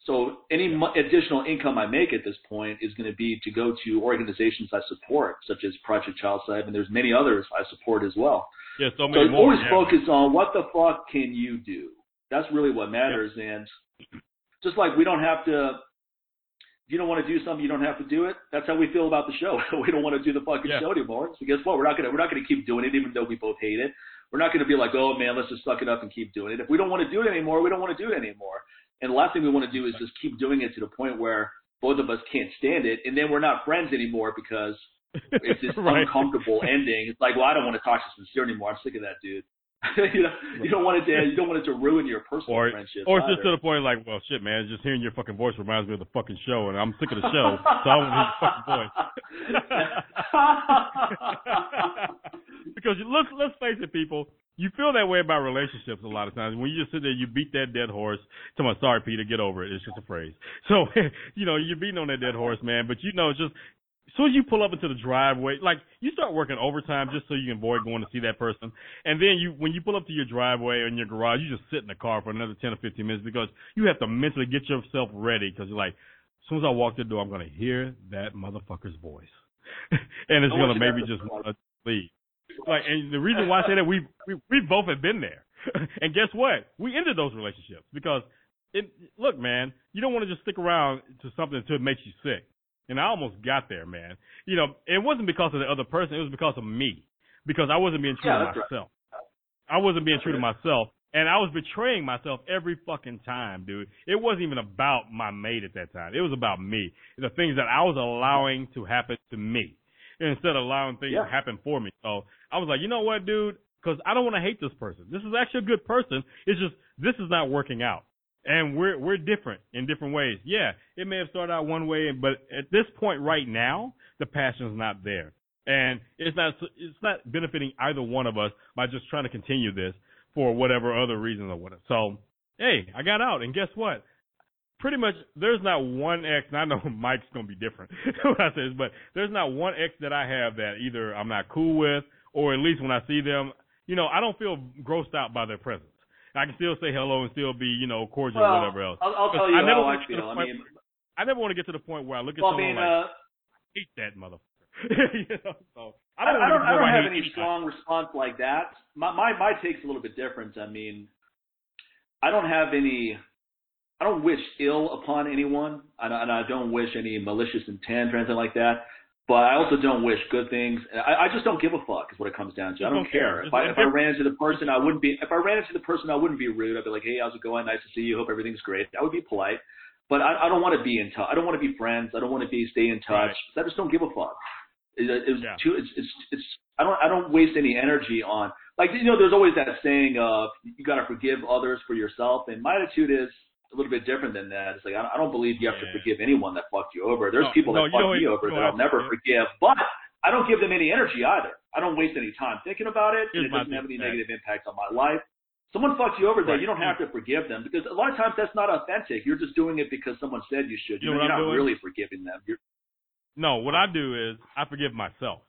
So any mo- additional income I make at this point is going to be to go to organizations I support, such as Project Child Save, and there's many others I support as well. Yeah, so many so more. always yeah. focus on what the fuck can you do. That's really what matters. Yeah. And just like we don't have to, you don't want to do something, you don't have to do it. That's how we feel about the show. (laughs) we don't want to do the fucking yeah. show anymore. So guess what? We're not gonna we're not gonna keep doing it, even though we both hate it. We're not gonna be like, oh man, let's just suck it up and keep doing it. If we don't want to do it anymore, we don't want to do it anymore. And the last thing we want to do is just keep doing it to the point where both of us can't stand it, and then we're not friends anymore because (laughs) it's this right. uncomfortable ending. It's like, well, I don't want to talk to Sincere anymore. I'm sick of that dude. (laughs) you know, you don't want it to you don't want it to ruin your personal or, friendship. Or it's just to the point like, well, shit, man, just hearing your fucking voice reminds me of the fucking show, and I'm sick of the show, so I want to hear your fucking voice. (laughs) because you, let's let's face it, people, you feel that way about relationships a lot of times. When you just sit there, you beat that dead horse. Tell my sorry, Peter, get over it. It's just a phrase. So, (laughs) you know, you're beating on that dead horse, man. But you know, just as soon as you pull up into the driveway, like you start working overtime just so you can avoid going to see that person. And then you, when you pull up to your driveway or in your garage, you just sit in the car for another 10 or 15 minutes because you have to mentally get yourself ready because you're like, as soon as I walk the door, I'm going to hear that motherfucker's voice. (laughs) and it's going to maybe just want to leave. Like, and the reason why I say that we we we both have been there, (laughs) and guess what? We ended those relationships because it. Look, man, you don't want to just stick around to something until it makes you sick. And I almost got there, man. You know, it wasn't because of the other person; it was because of me, because I wasn't being true yeah, to myself. Right. I wasn't being true to myself, and I was betraying myself every fucking time, dude. It wasn't even about my mate at that time. It was about me. The things that I was allowing to happen to me instead of allowing things yeah. to happen for me. So I was like, you know what, dude? Because I don't want to hate this person. This is actually a good person. It's just this is not working out, and we're we're different in different ways. Yeah, it may have started out one way, but at this point right now, the passion is not there, and it's not it's not benefiting either one of us by just trying to continue this for whatever other reason or whatever. So hey, I got out, and guess what? pretty much there's not one ex, and I know (laughs) Mike's gonna be different (laughs) when I say this, but there's not one ex that I have that either I'm not cool with, or at least when I see them, you know, I don't feel grossed out by their presence. I can still say hello and still be, you know, cordial well, or whatever else. I'll, I'll tell you I never how I feel. I mean, I never want to get to the point where I look at well, someone I mean, like, uh, hate that motherfucker. (laughs) you know, so I don't, don't, I don't, I don't have any strong response like that. My, my my take's a little bit different. I mean, I don't have any. I don't wish ill upon anyone, I, and I don't wish any malicious intent or anything like that. But I also don't wish good things. I, I just don't give a fuck. Is what it comes down to. I don't, care. If I if I ran into the person, I wouldn't be. If I ran into the person, I wouldn't be rude. I'd be like, hey, how's it going? Nice to see you. Hope everything's great. I would be polite. But I, I don't want to be in touch. I don't want to be friends. I don't want to be stay in touch. Right. I just don't give a fuck. It, it was Yeah. too. It's, it's it's. I don't I don't waste any energy on like you know. There's always that saying of you got to forgive others for yourself, and my attitude is a little bit different than that. It's like I don't, I don't believe you have to forgive anyone that fucked you over. There's No, people that you fuck don't- me you over that I'll never forgive, but I don't give them any energy either. I don't waste any time thinking about it, and it doesn't have any thing, negative impact on my life. Someone fucks you over, Right. you don't have to forgive them because a lot of times that's not authentic. You're just doing it because someone said you should. You You know you're I'm not doing? really forgiving them. You're, No, what I do is I forgive myself.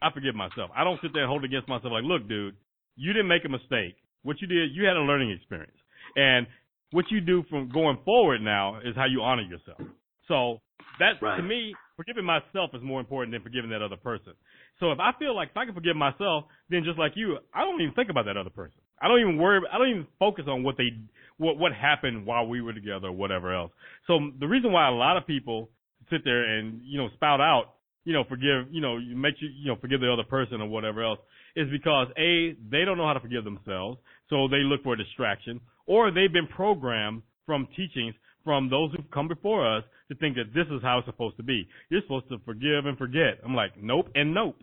I forgive myself. I don't sit there and hold against myself like, look, dude, you didn't make a mistake. What you did, you had a learning experience. And what you do from going forward now is how you honor yourself. So that Right. to me, forgiving myself is more important than forgiving that other person. So if I feel like if I can forgive myself, then just like you, I don't even think about that other person. I don't even worry. I don't even focus on what they, what what happened while we were together or whatever else. So the reason why a lot of people sit there and you know spout out, you know, forgive, you know, you make you you know forgive the other person or whatever else is because a they don't know how to forgive themselves, so they look for a distraction, or they've been programmed from teachings from those who've come before us to think that this is how it's supposed to be. You're supposed to forgive and forget. I'm like, nope and nope.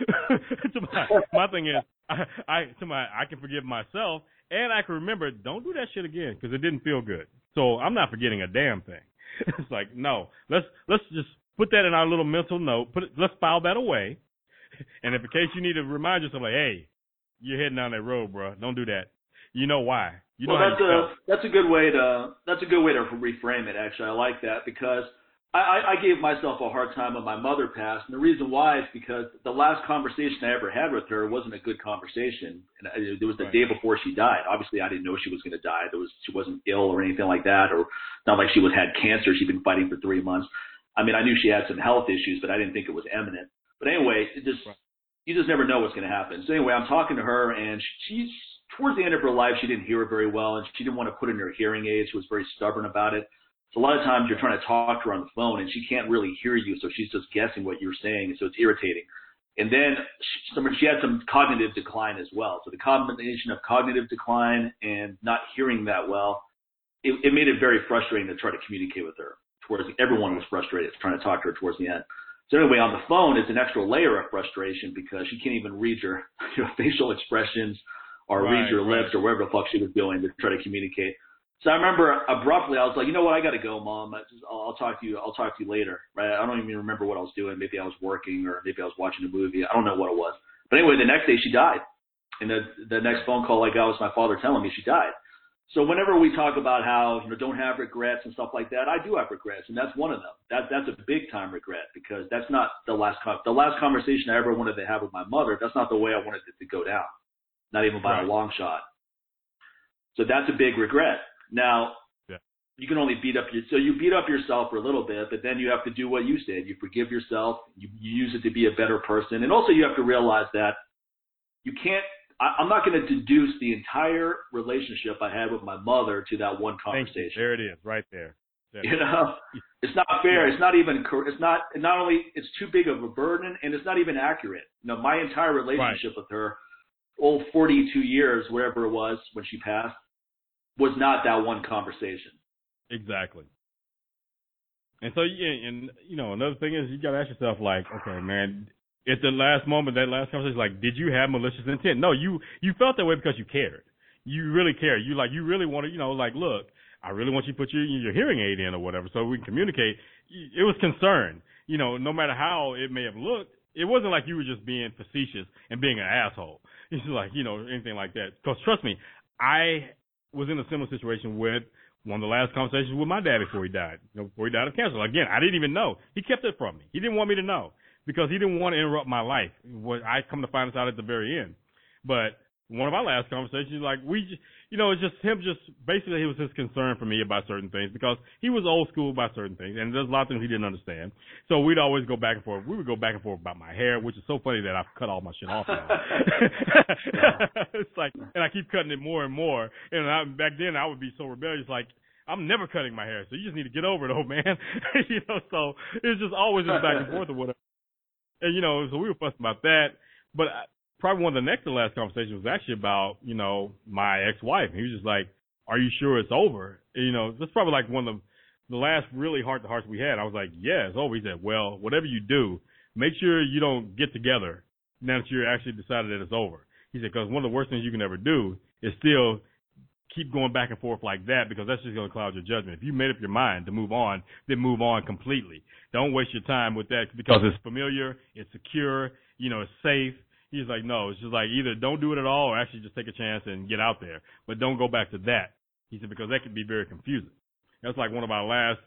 (laughs) my, my thing is, I, I to my I can forgive myself and I can remember don't do that shit again because it didn't feel good. So I'm not forgetting a damn thing. (laughs) it's like no, let's let's just put that in our little mental note. Put it, let's file that away. And if in case you need to remind yourself, like, hey, you're heading down that road, bro. Don't do that. You know why? You know well, how that's a felt. that's a good way to that's a good way to reframe it. Actually, I like that because I, I, I gave myself a hard time when my mother passed, and the reason why is because the last conversation I ever had with her wasn't a good conversation, and I, it was the Right. day before she died. Obviously, I didn't know she was going to die. There was she wasn't ill or anything like that, or not like she was had cancer. She'd been fighting for three months. I mean, I knew she had some health issues, but I didn't think it was imminent. But anyway, it just Right. You just never know what's going to happen. So anyway, I'm talking to her, and she's towards the end of her life, she didn't hear it very well, and she didn't want to put in her hearing aids. She was very stubborn about it. So a lot of times you're trying to talk to her on the phone, and she can't really hear you, so she's just guessing what you're saying, so it's irritating. And then she, she had some cognitive decline as well. So the combination of cognitive decline and not hearing that well, it, it made it very frustrating to try to communicate with her. Towards everyone was frustrated trying to talk to her towards the end. So anyway, on the phone, it's an extra layer of frustration because she can't even read your, (laughs) your facial expressions or read your right. lips or whatever the fuck she was doing to try to communicate. So I remember abruptly, I was like, you know what, I got to go, mom. I just, I'll, I'll talk to you. I'll talk to you later. Right? I don't even remember what I was doing. Maybe I was working or maybe I was watching a movie. I don't know what it was. But anyway, the next day she died, and the the next phone call I got was my father telling me she died. So whenever we talk about how you know don't have regrets and stuff like that, I do have regrets, and that's one of them. That that's a big time regret because that's not the last con- the last conversation I ever wanted to have with my mother. That's not the way I wanted it to go down, not even by Right. a long shot. So that's a big regret. Now Yeah. you can only beat up your so you beat up yourself for a little bit, but then you have to do what you said. You forgive yourself. You, you use it to be a better person, and also you have to realize that you can't. I, I'm not going to deduce the entire relationship I had with my mother to that one conversation. There it is, right there. There. You know, (laughs) it's not fair. It's not even. It's not. Not only it's too big of a burden, and it's not even accurate. You know, my entire relationship with her, all 42 years, whatever it was when she passed, was not that one conversation. Exactly. And so, yeah, and you know, another thing is you got to ask yourself, like, okay, man, at the last moment, that last conversation, like, did you have malicious intent? No, you you felt that way because you cared. You really cared. You like, you really wanted, you know, like, look, I really want you to put your your hearing aid in or whatever, so we can communicate. It was concern. You know, no matter how it may have looked, it wasn't like you were just being facetious and being an asshole. (laughs) It's like, you know, anything like that. Because trust me, I was in a similar situation with one of the last conversations with my dad before he died. You know, before he died of cancer. Again, I didn't even know. He kept it from me. He didn't want me to know because he didn't want to interrupt my life. What I come to find this out at the very end. But one of our last conversations, like we, just, you know, it's just him. Just basically, it was his concern for me about certain things because he was old school about certain things, and there's a lot of things he didn't understand. So we'd always go back and forth. We would go back and forth about my hair, which is so funny that I've cut all my shit off now. (laughs) (laughs) it's like, and I keep cutting it more and more. And I, back then, I would be so rebellious, like. I'm never cutting my hair, so you just need to get over it, old man. (laughs) you know, so it was just always just back and forth or whatever. And you know, so we were fussing about that. But probably one of the next to last conversations was actually about, you know, my ex-wife. He was just like, "Are you sure it's over?" And, you know, that's probably like one of the the last really heart to hearts we had. I was like, "Yeah, it's over." He said, "Well, whatever you do, make sure you don't get together now that you're actually decided that it's over." He said, "Because one of the worst things you can ever do is still." Keep going back and forth like that because that's just going to cloud your judgment. If you made up your mind to move on, then move on completely. Don't waste your time with that because it's familiar, it's secure, you know, it's safe, He's like, no, it's just like either don't do it at all or actually just take a chance and get out there. But don't go back to that. He said, because that could be very confusing. That's like one of our last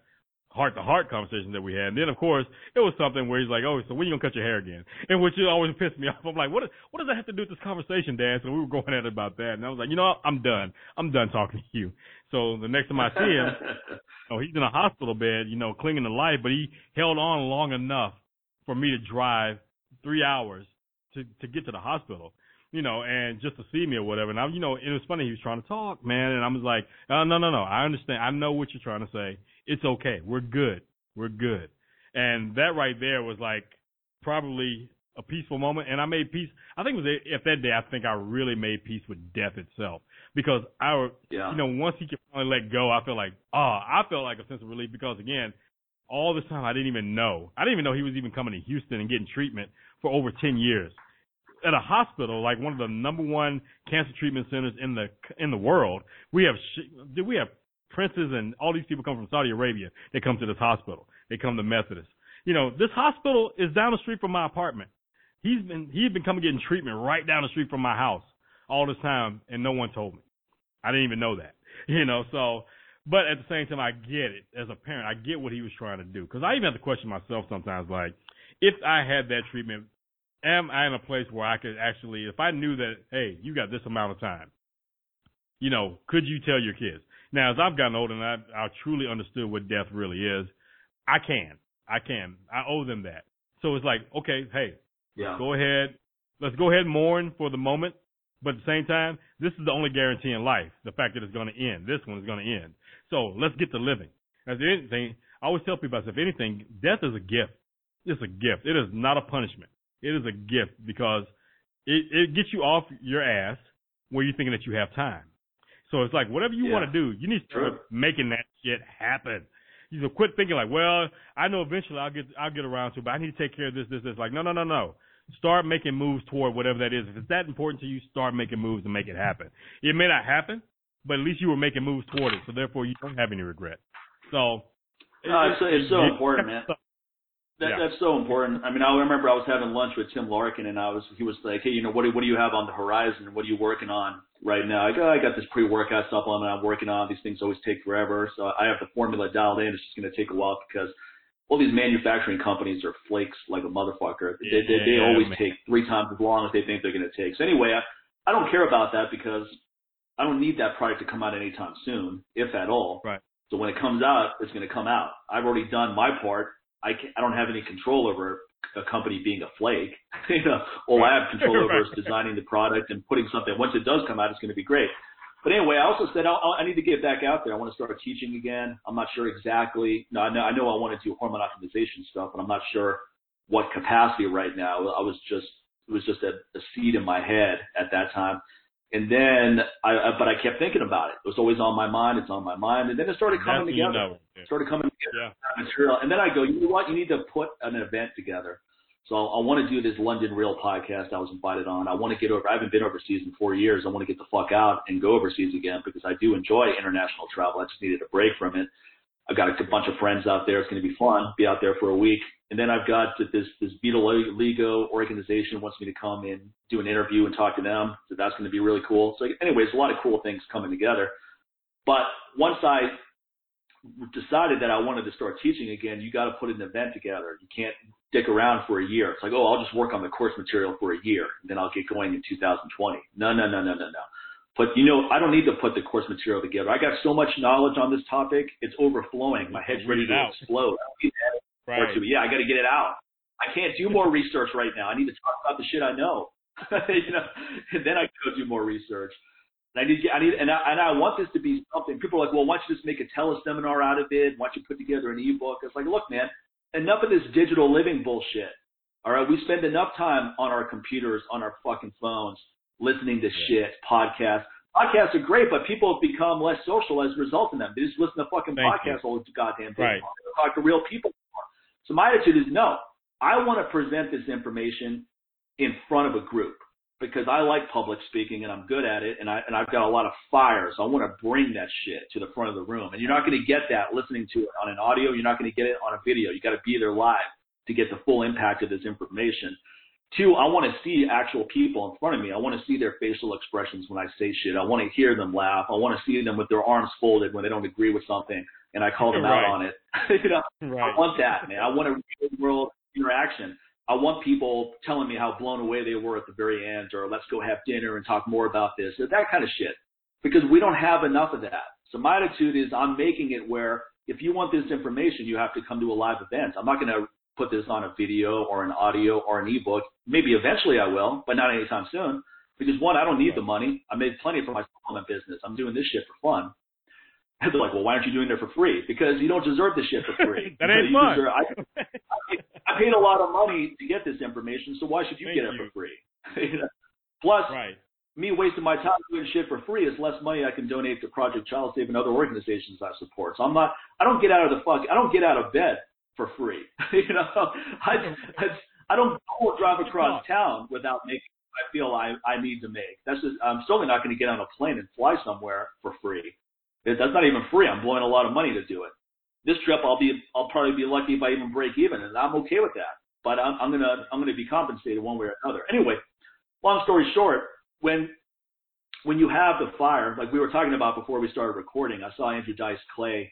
heart to heart conversations that we had. And then of course it was something where he's like, Oh, so when you gonna cut your hair again? And which always (laughs) pissed me off. I'm like, What what does that have to do with this conversation, Dan? So we were going at it about that and I was like, you know? I'm done. I'm done talking to you. So the next time I see him, (laughs) oh, he's in a hospital bed, you know, clinging to life, but he held on long enough for me to drive three hours to to get to the hospital, you know, and just to see me or whatever. And I, you know, it was funny. He was trying to talk, man, and I was like, oh, no, no, no. I understand. I know what you're trying to say. It's okay. We're good. We're good. And that right there was like probably a peaceful moment. And I made peace. I think it was at that day. I think I really made peace with death itself because I, yeah. you know, once he could finally let go, I felt like, oh, I felt like a sense of relief because again, all this time I didn't even know. I didn't even know he was even coming to Houston and getting treatment for over 10 years at a hospital like one of the number one cancer treatment centers in the in the world. We have did we have princes and all these people come from Saudi Arabia. They come to this hospital. They come to Methodist. You know, this hospital is down the street from my apartment. He's been he's been coming getting treatment right down the street from my house all this time, and no one told me. I didn't even know that. (laughs) You know, so but at the same time, I get it as a parent. I get what he was trying to do because I even have to question myself sometimes. Like, if I had that treatment am I in a place where I could actually, if I knew that, hey, you got this amount of time, you know, could you tell your kids? Now, as I've gotten older and I, I truly understood what death really is, I can. I can. I owe them that. So it's like, okay, hey, yeah. go ahead. Let's go ahead and mourn for the moment. But at the same time, this is the only guarantee in life, the fact that it's going to end. This one is going to end. So let's get to living. As anything, I always tell people, if anything, death is a gift. It's a gift. It is not a punishment. It is a gift because it, it gets you off your ass where you're thinking that you have time. So it's like whatever you yeah. want to do, you need to start making that shit happen. You know, quit thinking like, well, I know eventually I'll get I'll get around to, it, but I need to take care of this, this, this. Like, no, no, no, no. Start making moves toward whatever that is. If it's that important to you, start making moves to make it happen. It may not happen, but at least you were making moves toward it. So therefore, you don't have any regret. So no, it's, it's, it's so important, man. That, yeah. That's so important. I mean, I remember I was having lunch with Tim Larkin, and I was he was like, "Hey, you know, what do what do you have on the horizon? What are you working on right now?" I go, "I got this pre-workout supplement I'm working on. These things always take forever, so I have the formula dialed in. It's just going to take a while because all these manufacturing companies are flakes like a motherfucker. They they, they always man. take three times as long as they think they're going to take. So anyway, I I don't care about that because I don't need that product to come out anytime soon, if at all. Right. So when it comes out, it's going to come out. I've already done my part I I don't have any control over a company being a flake. (laughs) you know, all I have control (laughs) over is designing the product and putting something. Once it does come out, it's going to be great. But anyway, I also said I'll, I need to get back out there. I want to start teaching again. I'm not sure exactly. No, I know I know I want to do hormone optimization stuff, but I'm not sure what capacity right now. I was just it was just a, a seed in my head at that time. And then I, but I kept thinking about it. It was always on my mind. It's on my mind. And then it started coming That's together. You know. yeah. Started coming together. Yeah. Material. And then I go, you know what? You need to put an event together. So I want to do this London Real podcast I was invited on. I want to get over, I haven't been overseas in four years. I want to get the fuck out and go overseas again because I do enjoy international travel. I just needed a break from it. I've got a bunch of friends out there. It's going to be fun. Be out there for a week. And then I've got this this Vitiligo organization wants me to come and do an interview and talk to them. So that's going to be really cool. So anyways, a lot of cool things coming together. But once I decided that I wanted to start teaching again, you got to put an event together. You can't dick around for a year. It's like, oh, I'll just work on the course material for a year, and then I'll get going in 2020. No, no, no, no, no, no. But you know, I don't need to put the course material together. I got so much knowledge on this topic, it's overflowing. My head's ready to explode. Right. Yeah, I got to get it out. I can't do more research right now. I need to talk about the shit I know. (laughs) you know, and then I go do more research. And I need, I need, and I, and I want this to be something. People are like, well, why don't you just make a teleseminar out of it? Why don't you put together an ebook? It's like, look, man, enough of this digital living bullshit. All right, we spend enough time on our computers, on our fucking phones, listening to shit, podcasts. Podcasts are great, but people have become less social as a result of them. They just listen to fucking Thank podcasts you. all the goddamn day. Right. Talk to real people. So my attitude is no. I want to present this information in front of a group because I like public speaking and I'm good at it and I and I've got a lot of fire. So I want to bring that shit to the front of the room. And you're not going to get that listening to it on an audio. You're not going to get it on a video. You got to be there live to get the full impact of this information. Two, I want to see actual people in front of me. I want to see their facial expressions when I say shit. I want to hear them laugh. I want to see them with their arms folded when they don't agree with something and I called them Right. out on it. (laughs) you know, Right. I want that, man. I want a real world interaction. I want people telling me how blown away they were at the very end, or let's go have dinner and talk more about this, that kind of shit. Because we don't have enough of that. So my attitude is I'm making it where if you want this information, you have to come to a live event. I'm not going to put this on a video or an audio or an ebook. Maybe eventually I will, but not anytime soon. Because one, I don't need the money. I made plenty for my supplement business. I'm doing this shit for fun. They're like, well, why aren't you doing it for free? Because you don't deserve this shit for free. (laughs) that ain't You fun. deserve- I, I paid a lot of money to get this information, so why should you Thank get it you. for free? (laughs) You know? Plus, right. me wasting my time doing shit for free is less money I can donate to Project Child Save and other organizations I support. So I'm not, I don't get out of the fuck, I don't get out of bed for free. (laughs) you know, I, I, I don't go drive across town without making I feel I, I need to make. That's just, I'm certainly not going to get on a plane and fly somewhere for free. That's not even free. I'm blowing a lot of money to do it. This trip, I'll be, I'll probably be lucky if I even break even, and I'm okay with that. But I'm, I'm gonna, I'm gonna be compensated one way or another. Anyway, long story short, when when you have the fire, like we were talking about before we started recording, I saw Andrew Dice Clay,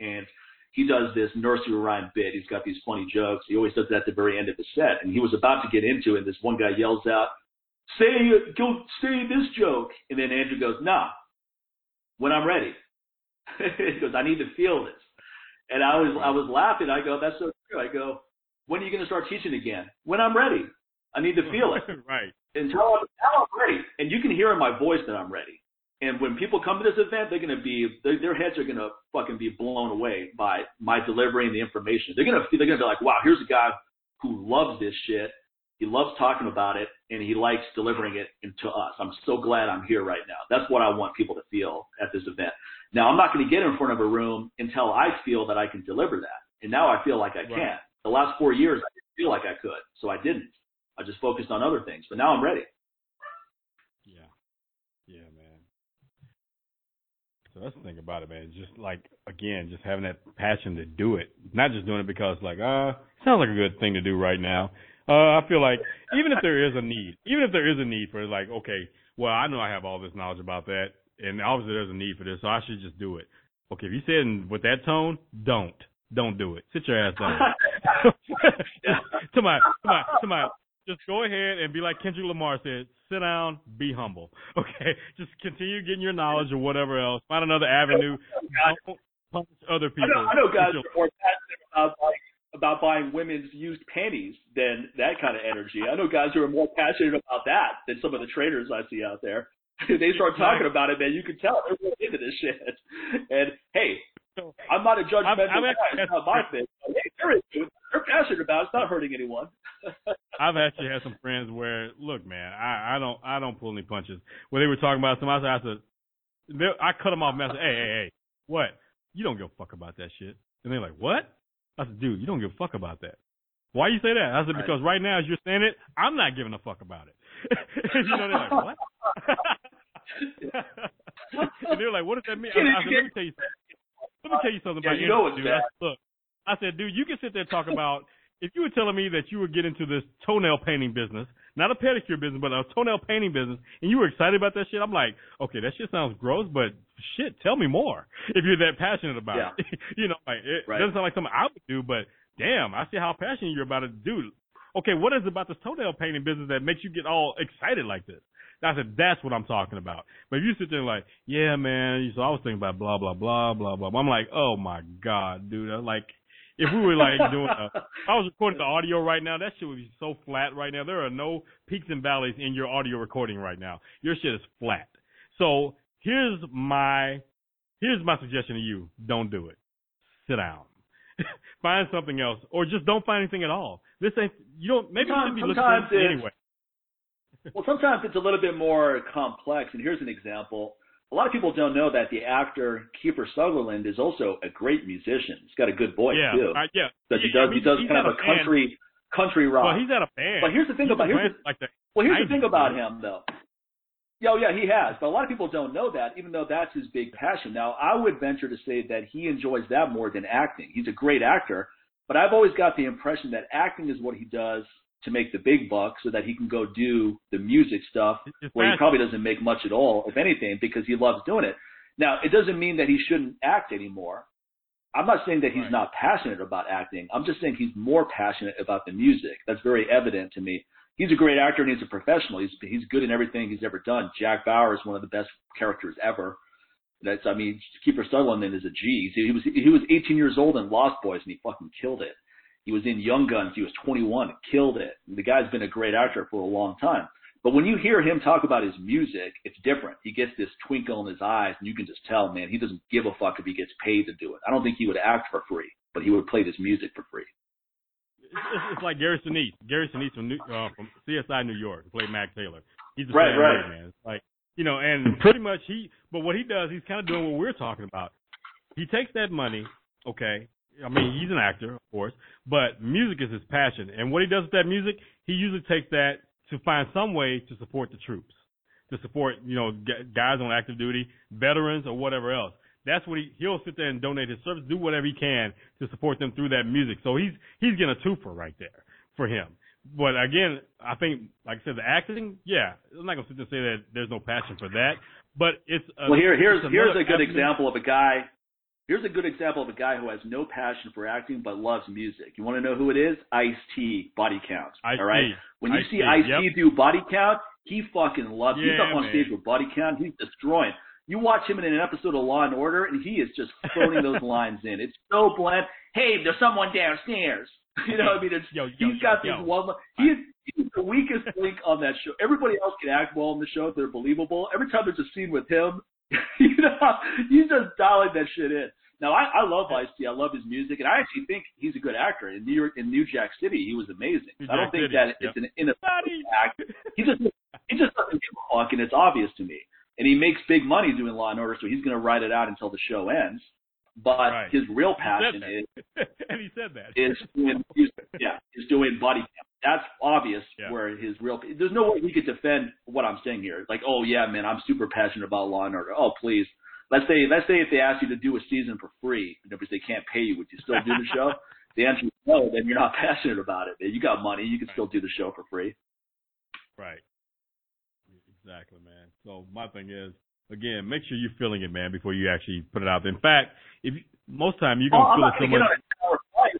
and he does this nursery rhyme bit. He's got these funny jokes. He always does that at the very end of the set, and he was about to get into it. And this one guy yells out, "Say, go say this joke," and then Andrew goes, "Nah, when I'm ready." (laughs) he goes, "I need to feel this," and I was I was laughing. I go, "That's so true." I go, "When are you going to start teaching again?" When I'm ready. I need to feel it (laughs) right. until I'm, until I'm ready. And you can hear in my voice that I'm ready. And when people come to this event, they're going to be, their, their heads are going to fucking be blown away by my delivering the information. They're going to, they're going to be like, wow, here's a guy who loves this shit. He loves talking about it and he likes delivering it to us. I'm so glad I'm here right now. That's what I want people to feel at this event. Now, I'm not going to get in front of a room until I feel that I can deliver that. And now I feel like I Right. can. The last four years, I didn't feel like I could, so I didn't. I just focused on other things, but now I'm ready. Yeah. Yeah, man. So that's the thing about it, man. Just like again, just having that passion to do it, not just doing it because like, uh, sounds like a good thing to do right now. Uh, I feel like even if there is a need, even if there is a need for like, okay, well, I know I have all this knowledge about that, and obviously there's a need for this, so I should just do it. Okay, if you say it in, with that tone, don't, don't do it. Sit your ass down. to my, to my, to my, just go ahead and be like Kendrick Lamar said, sit down, be humble. (laughs) Okay? Just continue getting your knowledge or whatever else. Find another avenue. Don't other I people. know, I know guys are more passionate about buying, about buying women's used panties than that kind of energy. I know guys who are more passionate about that than some of the traders I see out there. (laughs) they start talking about it, man. You can tell they're really into this shit. (laughs) And hey, I'm not a judgmental I've guy. It's not my thing. But, hey, they're into it. They're passionate about it. It's not hurting anyone. (laughs) I've actually had some friends where, look, man, I, I don't, I don't pull any punches. Where they were talking about something, I said, they- I cut them off. And I said, hey, hey, hey, what? You don't give a fuck about that shit. And they're like, what? I said, dude, you don't give a fuck about that. Why you say that? I said, Right. because right now, as you're saying it, I'm not giving a fuck about it. you know, they're like, what? And they're like, what does that mean? I, I said, let me tell you something. Let me tell you something Yeah, about you know internet, dude. I said, look, I said, dude, you can sit there and talk about if you were telling me that you would get into this toenail painting business, not a pedicure business, but a toenail painting business, and you were excited about that shit, I'm like, okay, that shit sounds gross, but shit, tell me more if you're that passionate about Yeah. it. (laughs) you know, like it Right. doesn't sound like something I would do, but damn, I see how passionate you're about it, dude. Okay, what is it about this toenail painting business that makes you get all excited like this? I said, that's what I'm talking about. But if you sit there like, yeah, man, so I was thinking about blah, blah, blah, blah, blah. I'm like, oh my God, dude. I'm like, if we were like doing a, if (laughs) I was recording the audio right now, that shit would be so flat right now. There are no peaks and valleys in your audio recording right now. Your shit is flat. So here's my, here's my suggestion to you. Don't do it. Sit down. (laughs) find something else, or just don't find anything at all. This ain't you don't maybe you shouldn't be listening Sometimes to anyway. Well, sometimes it's a little bit more complex, and here's an example. A lot of people don't know that the actor Kiefer Sutherland is also a great musician. He's got a good voice yeah, too. uh, yeah. That he Yeah, I does mean, he does kind of a band. country country rock. Well, he's at a band. But here's the thing He's about here's the, like the well here's the thing about him though. Yeah, yeah, he has. But a lot of people don't know that, even though that's his big passion. Now, I would venture to say that he enjoys that more than acting. He's a great actor, but I've always got the impression that acting is what he does to make the big bucks so that he can go do the music stuff where he probably doesn't make much at all, if anything, because he loves doing it. Now, it doesn't mean that he shouldn't act anymore. I'm not saying that he's Right. not passionate about acting. I'm just saying he's more passionate about the music. That's very evident to me. He's a great actor and he's a professional. He's he's good in everything he's ever done. Jack Bauer is one of the best characters ever. That's I mean, Kiefer Sutherland is a G. He was he was 18 years old in Lost Boys and he fucking killed it. He was in Young Guns. He was 21 killed it. The guy's been a great actor for a long time. But when you hear him talk about his music, it's different. He gets this twinkle in his eyes, and you can just tell, man, he doesn't give a fuck if he gets paid to do it. I don't think he would act for free, but he would play this music for free. It's, it's, it's like Gary Sinise. Gary Sinise from New, uh, from CSI New York, who played Mac Taylor. He's the Right, same right. way, man. It's like you know, and pretty much he. But what he does, he's kind of doing what we're talking about. He takes that money, okay. I mean, he's an actor, of course, but music is his passion. And what he does with that music, he usually takes that to find some way to support the troops, to support, you know, guys on active duty, veterans, or whatever else. That's what he he'll sit there and donate his service, do whatever he can to support them through that music. So he's he's getting a twofer right there for him. But again, I think, like I said, the acting, yeah, I'm not gonna sit there and say that there's no passion for that, but it's a, Well, here, here's here's a good avenue. example of a guy. Here's a good example of a guy who has no passion for acting but loves music. You want to know who it is? Ice T. Body Count. Ice-T. All right. When you Ice-T, see Ice T yep. do Body Count, he fucking loves. It. He's up on man. stage with Body Count. He's destroying. You watch him in an episode of Law and Order, and he is just phoning those (laughs) lines in. It's so bland. Hey, there's someone downstairs. (laughs) You know, what I mean, it's Yo, yo, he's got yo. this one. He's, he's the weakest link on that show. Everybody else can act well on the show; they're believable. Every time there's a scene with him, (laughs) you know, he's just dialing that shit in. Now, I, I love Ice T. I love his music, and I actually think he's a good actor. In New York, in New Jack City, he was amazing. New I don't Jack think City, that yep. it's an ineffective Buddy. (laughs) act. He just he just doesn't give a fuck, and it's obvious to me. And he makes big money doing Law and Order, so he's going to ride it out until the show ends. But Right. his real passion is (laughs) and he said that. is doing he's, yeah is doing Body Count. That's obvious Yeah. where his real. There's no way he could defend what I'm saying here. Like, oh yeah, man, I'm super passionate about Law and Order. Oh please, let's say let's say if they ask you to do a season for free, you know, because they can't pay you, would you still do the show? (laughs) the answer is no. Then you're not passionate about it. You got money, you can still do the show for free. Right. Exactly, man. So my thing is, again, make sure you're feeling it, man, before you actually put it out. In fact, if you, most time you're Oh, gonna I'm feel not it so going to get much. on a 10 hour flight.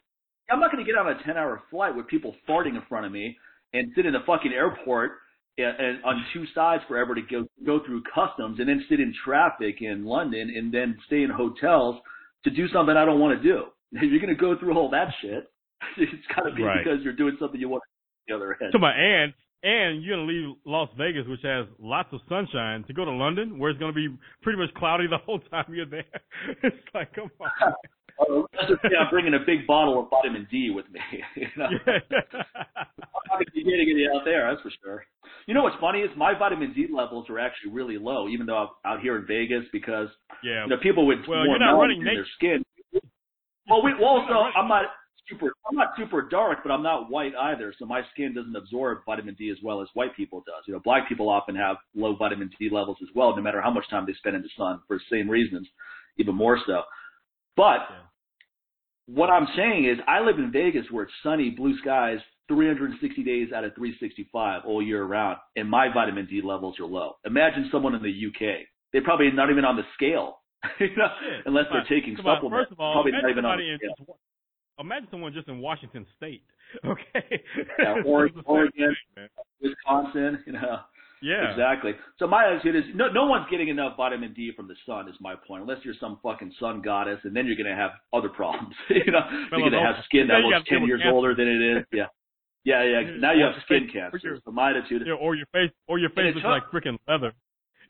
I'm not going to get on a 10 hour flight with people farting in front of me and sit in the fucking airport and, and on two sides forever to go go through customs and then sit in traffic in London and then stay in hotels to do something I don't want to do. (laughs) If you're going to go through all that shit, (laughs) it's got to be Right. because you're doing something you want to do on the other end. To my and and you're gonna leave Las Vegas, which has lots of sunshine, to go to London, where it's gonna be pretty much cloudy the whole time you're there. (laughs) it's like, come on. (laughs) Oh, Just I'm bringing a big bottle of vitamin D with me. (laughs) you know? Yeah. I'm not going to be getting it out there, that's for sure. You know what's funny is my vitamin D levels are actually really low, even though I'm out here in Vegas because yeah. you know people with Well, more melanin in their skin. Well, we, well, also I'm not super I'm not super dark, but I'm not white either, so my skin doesn't absorb vitamin D as well as white people does. You know, black people often have low vitamin D levels as well, no matter how much time they spend in the sun for the same reasons, even more so. But Yeah. what I'm saying is, I live in Vegas where it's sunny, blue skies, 360 days out of 365 all year round, and my vitamin D levels are low. Imagine someone in the UK. They're probably not even on the scale, (laughs) you know, unless they're taking supplements. First of all, probably not even on the in, scale. Imagine someone just in Washington State. (laughs) Okay. Yeah, (laughs) Oregon, Oregon Wisconsin, you know. Yeah. Exactly. So my attitude is no no one's getting enough vitamin D from the sun is my point. Unless you're some fucking sun goddess and then you're gonna have other problems. (laughs) you know, you're gonna have skin that looks ten years cancer. older than it is. Yeah. Yeah, yeah. Now you have skin cancer. your- So my attitude is Yeah, or your face, or your face looks took- like freaking leather.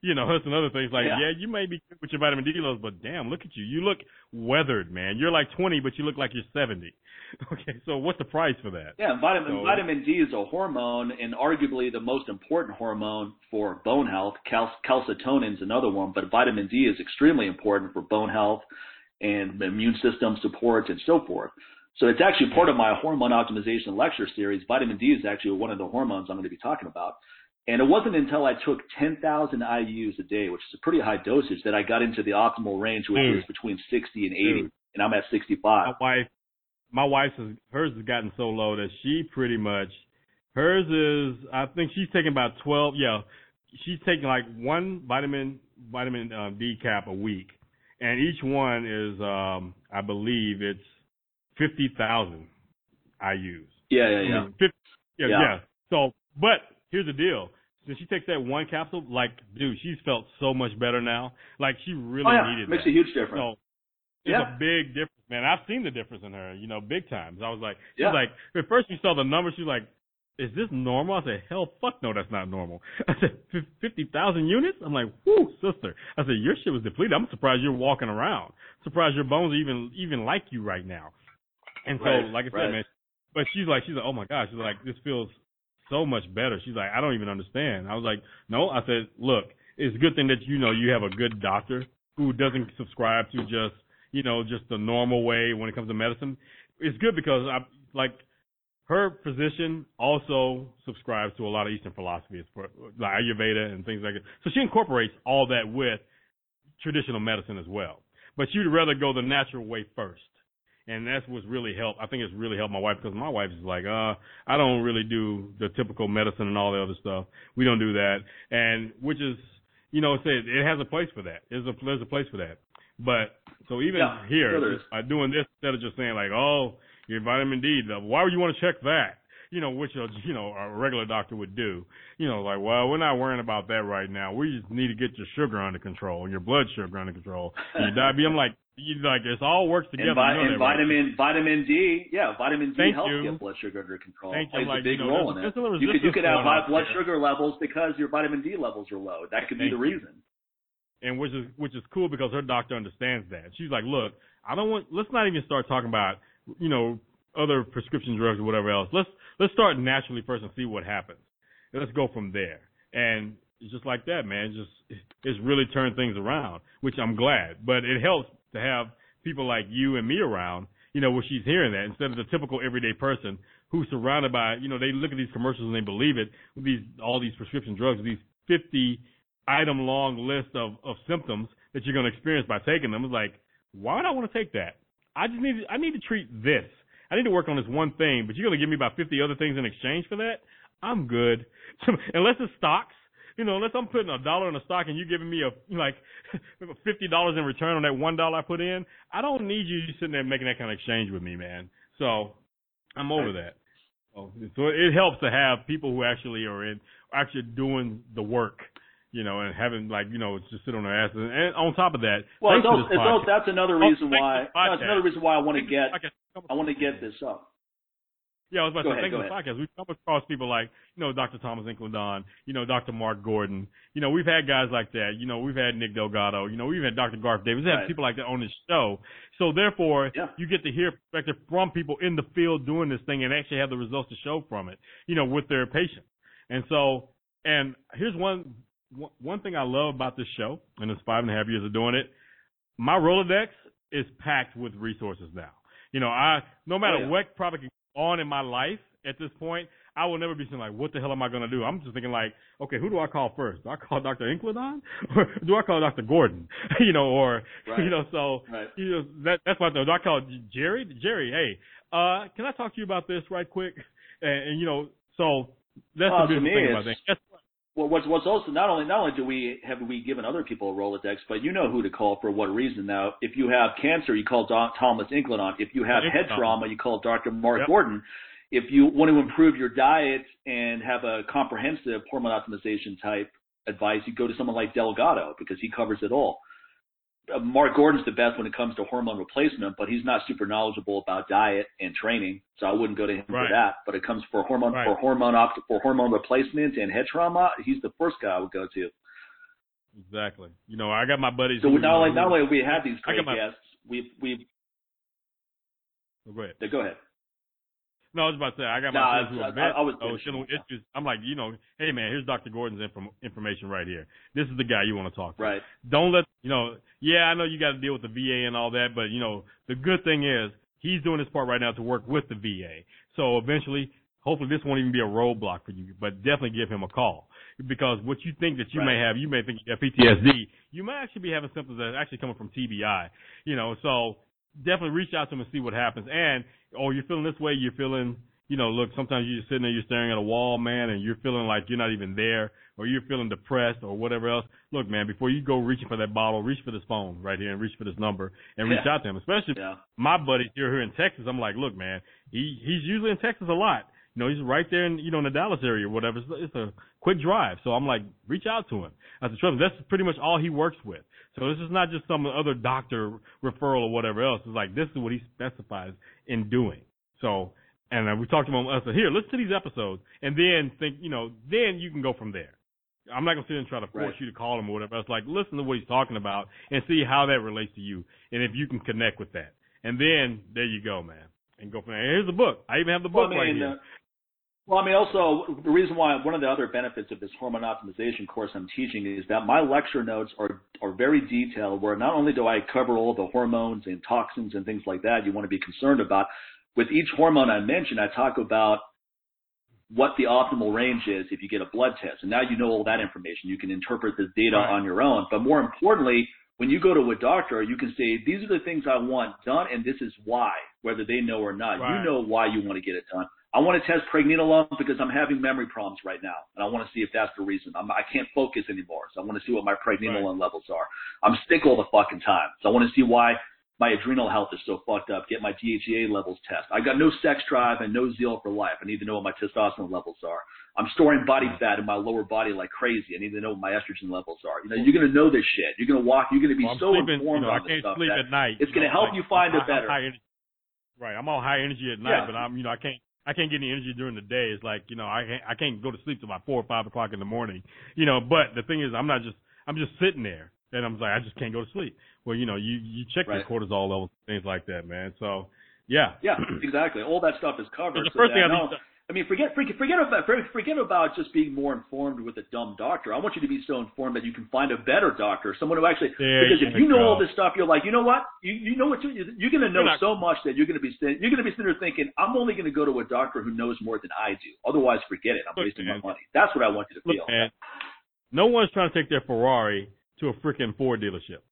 (laughs) You know, that's another thing. It's like, Yeah. yeah. you may be good with your vitamin D levels, but damn, look at you. You look weathered, man. You're like 20, but you look like you're 70. (laughs) Okay, so what's the price for that? Yeah, vitamin So- vitamin D is a hormone and arguably the most important hormone for bone health. Cal- calcitonin is another one, but vitamin D is extremely important for bone health and immune system support and so forth. So it's actually part of my hormone optimization lecture series. Vitamin D is actually one of the hormones I'm going to be talking about. And it wasn't until I took 10,000 IUs a day, which is a pretty high dosage, that I got into the optimal range, which Dude. is between 60 and 80. Dude. And I'm at 65. my wife, my wife's hers has gotten so low that she pretty much hers is I think she's taking about twelve. Yeah, she's taking like one vitamin vitamin um, D cap a week, and each one is um I believe it's fifty thousand IU's. Yeah, yeah, yeah. 50, yeah, Yeah. yeah. So, but here's the deal. Since she takes that one capsule, like, dude, she's felt so much better now. Like, she really Oh, yeah. needed Makes that. a huge difference. So it's Yeah. a big difference, man. I've seen the difference in her, you know, big times. I was like, Yeah. was like, at first you saw the numbers, she was like, is this normal? I said, hell, fuck no, that's not normal. (laughs) I said, 50,000 units? I'm like, whoo, sister. I said, your shit was depleted. I'm surprised you're walking around. Surprised your bones are even, even like you right now. And so, Right, like I said, right. man, but she's like, she's like, oh my gosh, she's like, this feels so much better. She's like, I don't even understand. I was like, no, I said, look, it's a good thing that you know you have a good doctor who doesn't subscribe to just, you know, just the normal way when it comes to medicine. It's good because I like her physician also subscribes to a lot of Eastern philosophies, like Ayurveda and things like that. So she incorporates all that with traditional medicine as well. But she'd rather go the natural way first. And that's what's really helped. I think it's really helped my wife because my wife is like, uh, I don't really do the typical medicine and all the other stuff. We don't do that. And which is, you know, say it has a place for that. There's a, there's a place for that. But so even Yeah, here, sure there is. by doing this instead of just saying like, oh, your vitamin D, why would you want to check that? You know, which a, you know a regular doctor would do. You know, like, well, we're not worrying about that right now. We just need to get your sugar under control and your blood sugar under control. Your (laughs) diabetes. I'm like, you like it's all works together. And, vi- you know and that, right? vitamin vitamin D, yeah, vitamin D Thank helps you. get blood sugar under control. Thank you. Plays Like, a big you know, role in it. You could you could have high blood there. sugar levels because your vitamin D levels are low. That could be the reason. and which is which is cool because her doctor understands that. She's like, look, I don't want. Let's not even start talking about you know other prescription drugs or whatever else. Let's let's start naturally first and see what happens. And let's go from there. And it's just like that, man. It's just it's really turned things around, which I'm glad. But it helps to have people like you and me around. You know, where she's hearing that instead of the typical everyday person who's surrounded by, you know, they look at these commercials and they believe it with these all these prescription drugs, these 50 item long list of, of symptoms that you're going to experience by taking them. It's like, why would I want to take that? I just need, I need to treat this. I need to work on this one thing, but you're going to give me about 50 other things in exchange for that? I'm good. (laughs) unless it's stocks, you know, unless I'm putting a dollar in a stock and you're giving me a, like, (laughs) $50 in return on that one dollar I put in, I don't need you sitting there making that kind of exchange with me, man. So I'm over that. So, so it helps to have people who actually are in, actually doing the work you know, and having like, you know, just sit on their asses. And on top of that, Well, it's it's also, that's another Oh, reason to why. it's another reason why I want to get. I want to get this up. Yeah, I was about Go to say, ahead, thanks to go this podcast, we've come across people like, you know, Dr. Thomas Incledon, you know, Dr. Mark Gordon. You know, we've had guys like that. You know, we've had Nick Delgado. You know, we've had Dr. Garth Davis. We've had Right. people like that on this show. So therefore, Yeah. you get to hear perspective from people in the field doing this thing and actually have the results to show from it, you know, with their patients. And so, and here's one, one one thing I love about this show, and it's five and a half years of doing it. My Rolodex is packed with resources now. You know, I no matter Oh, yeah. what product on in my life at this point, I will never be saying like, what the hell am I gonna do? I'm just thinking like, okay, who do I call first? Do I call (laughs) Dr. Incledon (laughs) or do I call Dr. Gordon? (laughs) you know, or right. you know, so right. you know that that's what I do. Do I call Jerry? Jerry, hey, uh, can I talk to you about this right quick? And, and you know, so that's well, the me, thing about that. Well, what's what's also not only not only do we have we given other people a Rolodex, but you know who to call for what reason. Now, if you have cancer, you call Don, Thomas Incledon. If you have head trauma, you call Dr. Mark yep. Gordon. If you want to improve your diet and have a comprehensive hormone optimization type advice, you go to someone like Delgado because he covers it all. Uh, Mark Gordon's the best when it comes to hormone replacement, but he's not super knowledgeable about diet and training, so I wouldn't go to him right. for that. But it comes for hormone right. for hormone opt- for hormone replacement and head trauma, he's the first guy I would go to. Exactly. You know, I got my buddies. So who, not only not only we have these great my, guests, we've we've. Oh, go ahead. Go ahead. No, I was about to say I got my no, friends who I, are vets. I, I was oh, shit, issues. I'm like, you know, hey man, here's Dr. Gordon's inform- information right here. This is the guy you want to talk to. Right. Don't let you know. Yeah, I know you got to deal with the VA and all that, but you know, the good thing is he's doing his part right now to work with the VA. So eventually, hopefully, this won't even be a roadblock for you. But definitely give him a call because what you think that you right. may have, you may think you have PTSD. You may actually be having symptoms that are actually coming from TBI. You know, so definitely reach out to him and see what happens. And oh, you're feeling this way, you're feeling you know, look, sometimes you're just sitting there, you're staring at a wall, man, and you're feeling like you're not even there, or you're feeling depressed, or whatever else. Look, man, before you go reaching for that bottle, reach for this phone right here and reach for this number and reach yeah. out to him. Especially yeah. my buddies here, here in Texas. I'm like, look, man, he he's usually in Texas a lot. You know, he's right there in you know in the Dallas area or whatever. It's, it's a quick drive, so I'm like, reach out to him. I said, trust me, that's pretty much all he works with. So this is not just some other doctor referral or whatever else. It's like this is what he specifies in doing. So and uh, we talked about us. Here, listen to these episodes, and then think, you know, then you can go from there. I'm not gonna sit and try to force right. you to call him or whatever. It's like listen to what he's talking about and see how that relates to you, and if you can connect with that. And then there you go, man, and go from there. Here's the book. I even have the book well, right here. Well, I mean, also the reason why one of the other benefits of this hormone optimization course I'm teaching is that my lecture notes are are very detailed. Where not only do I cover all the hormones and toxins and things like that you want to be concerned about, with each hormone I mention, I talk about what the optimal range is if you get a blood test. And now you know all that information. You can interpret the data right. on your own. But more importantly, when you go to a doctor, you can say, these are the things I want done, and this is why, whether they know or not. Right. You know why you want to get it done. I want to test pregnenolone because I'm having memory problems right now, and I want to see if that's the reason. I'm, I can't focus anymore, so I want to see what my pregnenolone right. levels are. I'm sick all the fucking time, so I want to see why my adrenal health is so fucked up. Get my DHEA levels test. I got no sex drive and no zeal for life. I need to know what my testosterone levels are. I'm storing body fat in my lower body like crazy. I need to know what my estrogen levels are. You know, you're gonna know this shit. You're gonna walk. You're gonna be well, so sleeping, informed you know, on I this can't stuff sleep that at night. it's gonna help like, you find I'm, it better. I'm right. I'm all high energy at night, Yeah. but I'm you know I can't I can't get any energy during the day. It's like you know I can't I can't go to sleep till about four or five o'clock in the morning. You know, but the thing is I'm not just I'm just sitting there and I'm like I just can't go to sleep. Well, you know, you you check Right. your cortisol levels, things like that, man. So yeah, Yeah, (clears throat) exactly. All that stuff is covered. the first that- thing I no, need to- I mean, forget forget forget about forget about just being more informed with a dumb doctor. I want you to be so informed that you can find a better doctor, someone who actually. There because if you you know go. all this stuff, you're like, you know what? You you know what? You, you're going to know You're so much that you're going to be you're going to be sitting there thinking, I'm only going to go to a doctor who knows more than I do. Otherwise, forget it. I'm Look, wasting man. my money. That's what I want you to Look, feel. man, no one's trying to take their Ferrari to a freaking Ford dealership.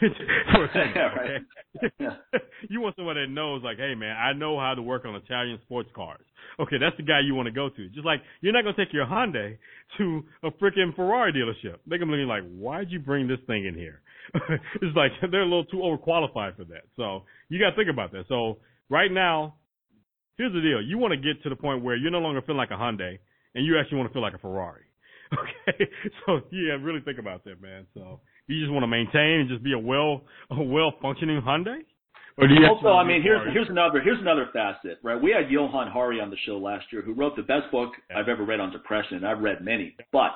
(laughs) For a second, Yeah, right. okay? Yeah. (laughs) you want someone that knows, like, hey man, I know how to work on Italian sports cars. Okay, that's the guy you want to go to. Just like you're not gonna take your Hyundai to a freaking Ferrari dealership. They're gonna be like, why'd you bring this thing in here? (laughs) it's like they're a little too overqualified for that. So you got to think about that. So right now, here's the deal: you want to get to the point where you're no longer feeling like a Hyundai, and you actually want to feel like a Ferrari. Okay, so yeah, really think about that, man. So you just want to maintain and just be a well, a well functioning Hyundai, or do you Also, I mean, here's here's another here's another facet, right? We had Johann Hari on the show last year, who wrote the best book Yeah. I've ever read on depression, and I've read many, but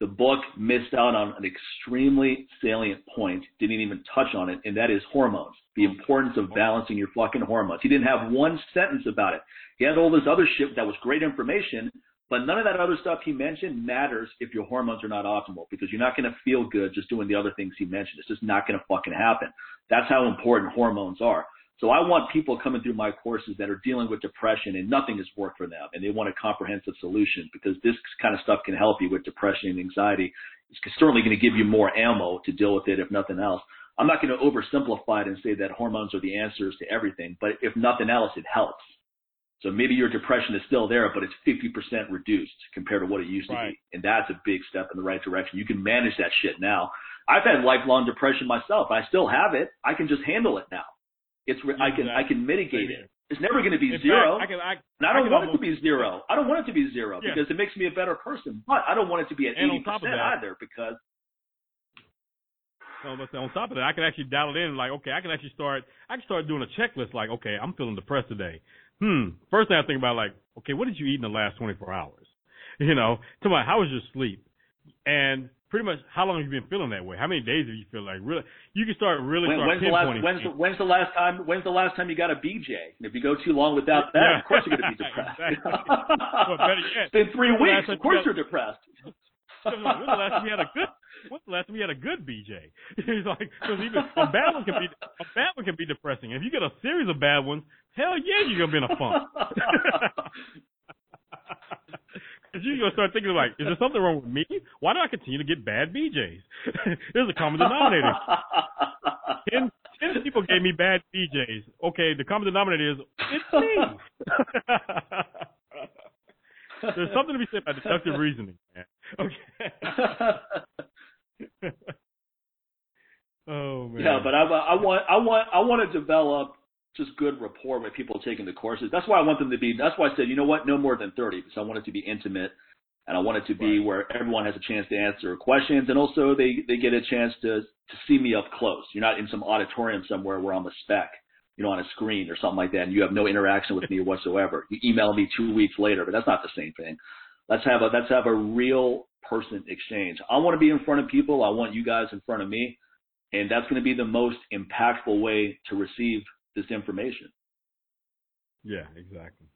the book missed out on an extremely salient point, didn't even touch on it, and that is hormones. The importance of balancing your fucking hormones. He didn't have one sentence about it. He had all this other shit that was great information, but none of that other stuff he mentioned matters if your hormones are not optimal because you're not going to feel good just doing the other things he mentioned. It's just not going to fucking happen. That's how important hormones are. So I want people coming through my courses that are dealing with depression and nothing has worked for them and they want a comprehensive solution because this kind of stuff can help you with depression and anxiety. It's certainly going to give you more ammo to deal with it if nothing else. I'm not going to oversimplify it and say that hormones are the answers to everything, but if nothing else, it helps. So maybe your depression is still there, but it's 50% reduced compared to what it used right. to be. And that's a big step in the right direction. You can manage that shit now. I've had lifelong depression myself. I still have it. I can just handle it now. It's I can I can mitigate it. It's never going to be In zero. Fact, I, can, I, and I don't I want it to be zero. I don't want it to be zero Yeah. because it makes me a better person. But I don't want it to be at And eighty on top of percent that- either because No, but on top of that, I can actually dial it in. Like, okay, I can actually start. I can start doing a checklist. Like, okay, I'm feeling depressed today. Hmm. First thing I think about, like, okay, what did you eat in the last 24 hours? (laughs) You know, to my, how was your sleep? And pretty much, how long have you been feeling that way? How many days have you feel like really? You can start really when, start when's the last when's the, when's the last time when's the last time you got a BJ? And if you go too long without that, Yeah. of course you're going to be (laughs) depressed. Exactly. Well, better yet, (laughs) it's been three weeks. Of course you you're depressed. When's the last time you had a good? When's the last time you had a good BJ? (laughs) He's like, because even a bad one can be a bad one can be depressing. If you get a series of bad ones, hell yeah, you're gonna be in a funk. (laughs) Because you're gonna start thinking like, is there something wrong with me? Why do I continue to get bad BJs? (laughs) There's a common denominator. Ten, ten people gave me bad BJs. Okay, the common denominator is it's me. There's something to be said about deductive reasoning, man. Okay. (laughs) oh man. Yeah, but I, I want I want I want to develop just good rapport with people taking the courses. That's why I want them to be. That's why I said, you know what, no more than thirty, because I want it to be intimate, and I want it to be Right. where everyone has a chance to answer questions, and also they they get a chance to to see me up close. You're not in some auditorium somewhere where I'm a spec, you know, on a screen or something like that, and you have no interaction with me whatsoever. You email me two weeks later, but that's not the same thing. Let's have a let's have a real person exchange. I want to be in front of people. I want you guys in front of me, and that's going to be the most impactful way to receive this information. Yeah, exactly.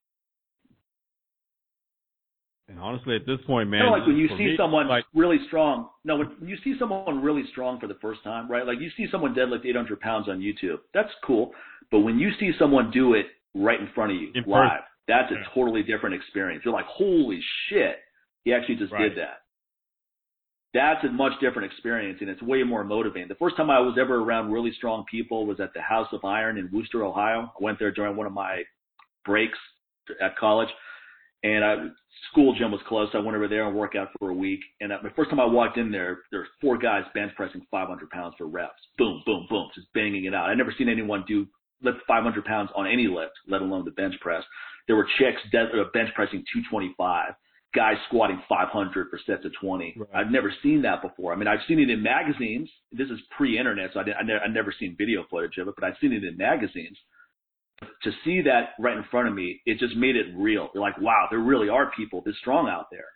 And honestly, at this point, man, kind of like when you see me, someone like really strong. No, when you see someone really strong for the first time, right? Like you see someone deadlift 800 pounds on YouTube. That's cool. But when you see someone do it right in front of you, live, person. That's a totally different experience. You're like, holy shit, he actually just Right. did that. That's a much different experience, and it's way more motivating. The first time I was ever around really strong people was at the House of Iron in Wooster, Ohio. I went there during one of my breaks at college, and I school gym was closed. So I went over there and worked out for a week. And uh, the first time I walked in there, there were four guys bench pressing 500 pounds for reps. Boom, boom, boom, just banging it out. I never seen anyone do lift 500 pounds on any lift, let alone the bench press. There were chicks uh, bench pressing 225. Guys squatting 500 for sets of 20. Right. I've never seen that before. I mean, I've seen it in magazines. This is pre-internet, so I, didn't, I, ne- I never seen video footage of it, but I've seen it in magazines to see that right in front of me, it just made it real. You're like, wow, there really are people this strong out there.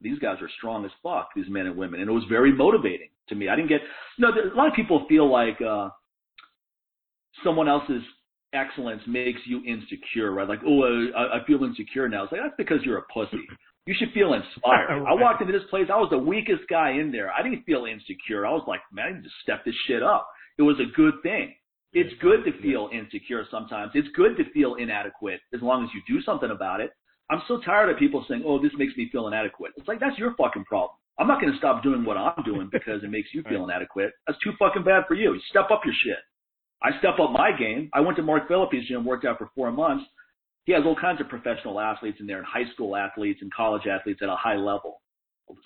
These guys are strong as fuck, these men and women. And it was very motivating to me. I didn't get, no, there, a lot of people feel like, uh, someone else's excellence makes you insecure, right? Like, oh, I, I feel insecure now. It's like, that's because you're a pussy. You should feel inspired. (laughs) I walked into this place, I was the weakest guy in there. I didn't feel insecure. I was like, man, I need to step this shit up. It was a good thing. It's good to feel insecure sometimes. It's good to feel inadequate as long as you do something about it. I'm so tired of people saying, "Oh, this makes me feel inadequate." It's like that's your fucking problem. I'm not going to stop doing what I'm doing because it makes you (laughs) feel inadequate. That's too fucking bad for you. Step up your shit. I step up my game. I went to Mark Philippi's gym, worked out for four months. He has all kinds of professional athletes in there, and high school athletes and college athletes at a high level.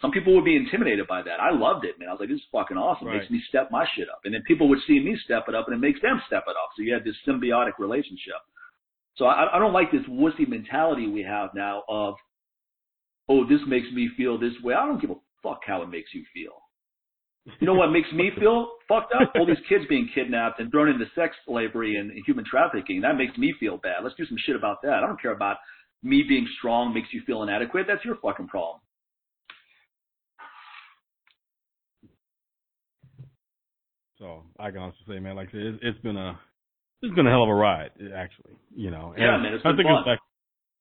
Some people would be intimidated by that. I loved it, man. I was like, this is fucking awesome. It makes me step my shit up. And then people would see me step it up, and it makes them step it up. So you had this symbiotic relationship. So I, I don't like this wussy mentality we have now of, oh, this makes me feel this way. I don't give a fuck how it makes you feel. You know what makes me feel fucked up? All these kids being kidnapped and thrown into sex slavery and human trafficking. That makes me feel bad. Let's do some shit about that. I don't care about me being strong makes you feel inadequate. That's your fucking problem. So I can honestly say, man, like I said, it's, it's been a it's been a hell of a ride, actually. You know, Yeah, man, it's I think fun. it's like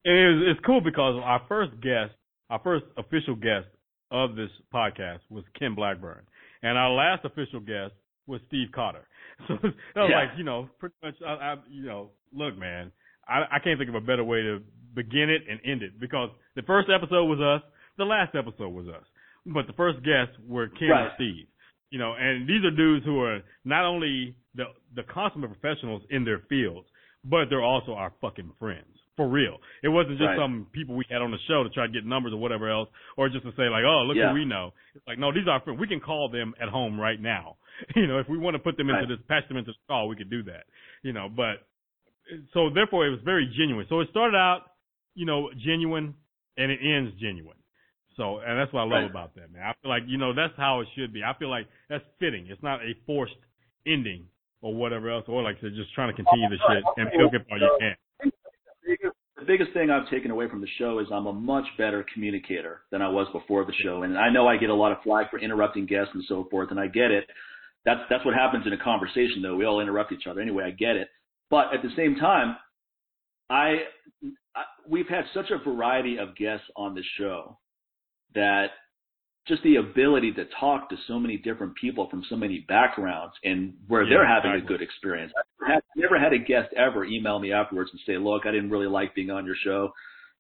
and it was, it's cool because our first guest, our first official guest of this podcast was Ken Blackburn, and our last official guest was Steve Cotter. (laughs) So that was Yeah. like, you know, pretty much, I, I, you know, look, man, I, I can't think of a better way to begin it and end it because the first episode was us, the last episode was us, but the first guests were Kim Right. and Steve. You know, and these are dudes who are not only the the consummate professionals in their fields, but they're also our fucking friends. For real. It wasn't just Right. some people we had on the show to try to get numbers or whatever else, or just to say like, oh, look Yeah. who we know. It's like, no, these are friends. We can call them at home right now. (laughs) You know, if we want to put them into this, patch them into this call, we could do that. You know, but so therefore it was very genuine. So it started out, you know, genuine and it ends genuine. So, and that's what I love Right. about that, man. I feel like, you know, that's how it should be. I feel like that's fitting. It's not a forced ending or whatever else, or like I said, just trying to continue the shit and milk it all you can. The biggest thing I've taken away from the show is I'm a much better communicator than I was before the show, and I know I get a lot of flack for interrupting guests and so forth, and I get it. That's that's what happens in a conversation, though. We all interrupt each other anyway. I get it, but at the same time, I, I we've had such a variety of guests on the show that just the ability to talk to so many different people from so many backgrounds and where Yeah, they're having a good experience. I've never had a guest ever email me afterwards and say, "Look, I didn't really like being on your show.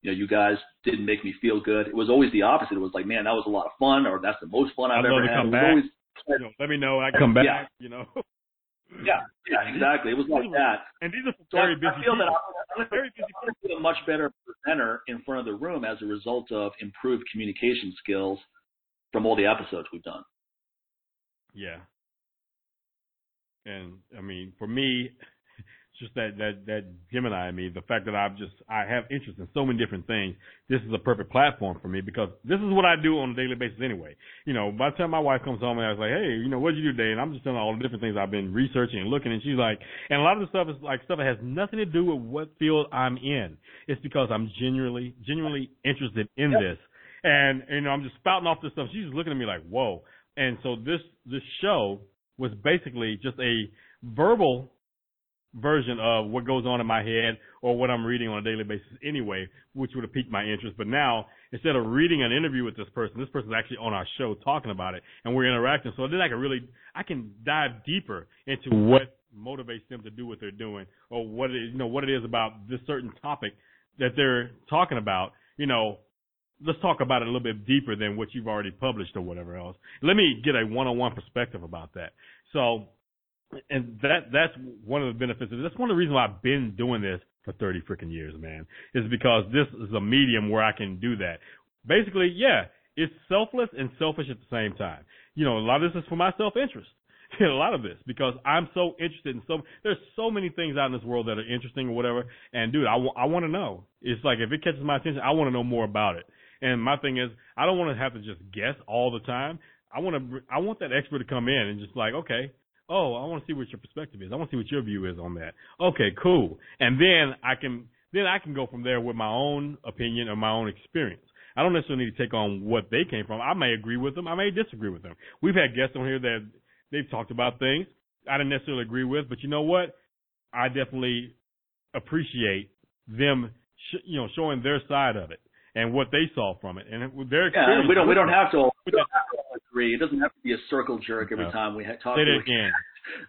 You know, you guys didn't make me feel good." It was always the opposite. It was like, "Man, that was a lot of fun," or "That's the most fun I've I'd love ever to had." come back. always, You know, let me know. I come back. Yeah. You know, yeah, yeah, exactly. It was like that. and these are some So I, very busy I feel that people. I'm, I'm, Very busy going to be a much better presenter in front of the room as a result of improved communication skills from all the episodes we've done. Yeah. And I mean, for me, it's (laughs) just that that that Gemini in me, the fact that I've just I have interest in so many different things. This is a perfect platform for me because this is what I do on a daily basis anyway. You know, by the time my wife comes home and I was like, hey, you know, what did you do today? And I'm just telling her all the different things I've been researching and looking, and she's like, and a lot of the stuff is like stuff that has nothing to do with what field I'm in. It's because I'm genuinely genuinely interested in this, and you know, I'm just spouting off this stuff. She's just looking at me like, whoa. And so this this show was basically just a verbal version of what goes on in my head or what I'm reading on a daily basis anyway, which would have piqued my interest. But now, instead of reading an interview with this person, this person's actually on our show talking about it and we're interacting. So then I can really, I can dive deeper into what motivates them to do what they're doing or what it is, you know, what it is about this certain topic that they're talking about, you know, let's talk about it a little bit deeper than what you've already published or whatever else. Let me get a one-on-one perspective about that. So, and that that's one of the benefits. That's one of the reasons why I've been doing this for thirty freaking years, man. Is because this is a medium where I can do that. Basically, yeah, it's selfless and selfish at the same time. You know, a lot of this is for my self-interest. (laughs) a lot of this because I'm so interested in so there's so many things out in this world that are interesting or whatever. And dude, I, w- I want to know. It's like if it catches my attention, I want to know more about it. And my thing is, I don't want to have to just guess all the time. I want to, I want that expert to come in and just like, okay, oh, I want to see what your perspective is. I want to see what your view is on that. Okay, cool. And then I can, then I can go from there with my own opinion or my own experience. I don't necessarily need to take on what they came from. I may agree with them. I may disagree with them. We've had guests on here that they've talked about things I didn't necessarily agree with, but you know what? I definitely appreciate them, sh- you know, showing their side of it and what they saw from it and their Yeah, we don't we don't have to we don't have to all agree. It doesn't have to be a circle jerk every No. time we ha- talk. Say to it again. (laughs)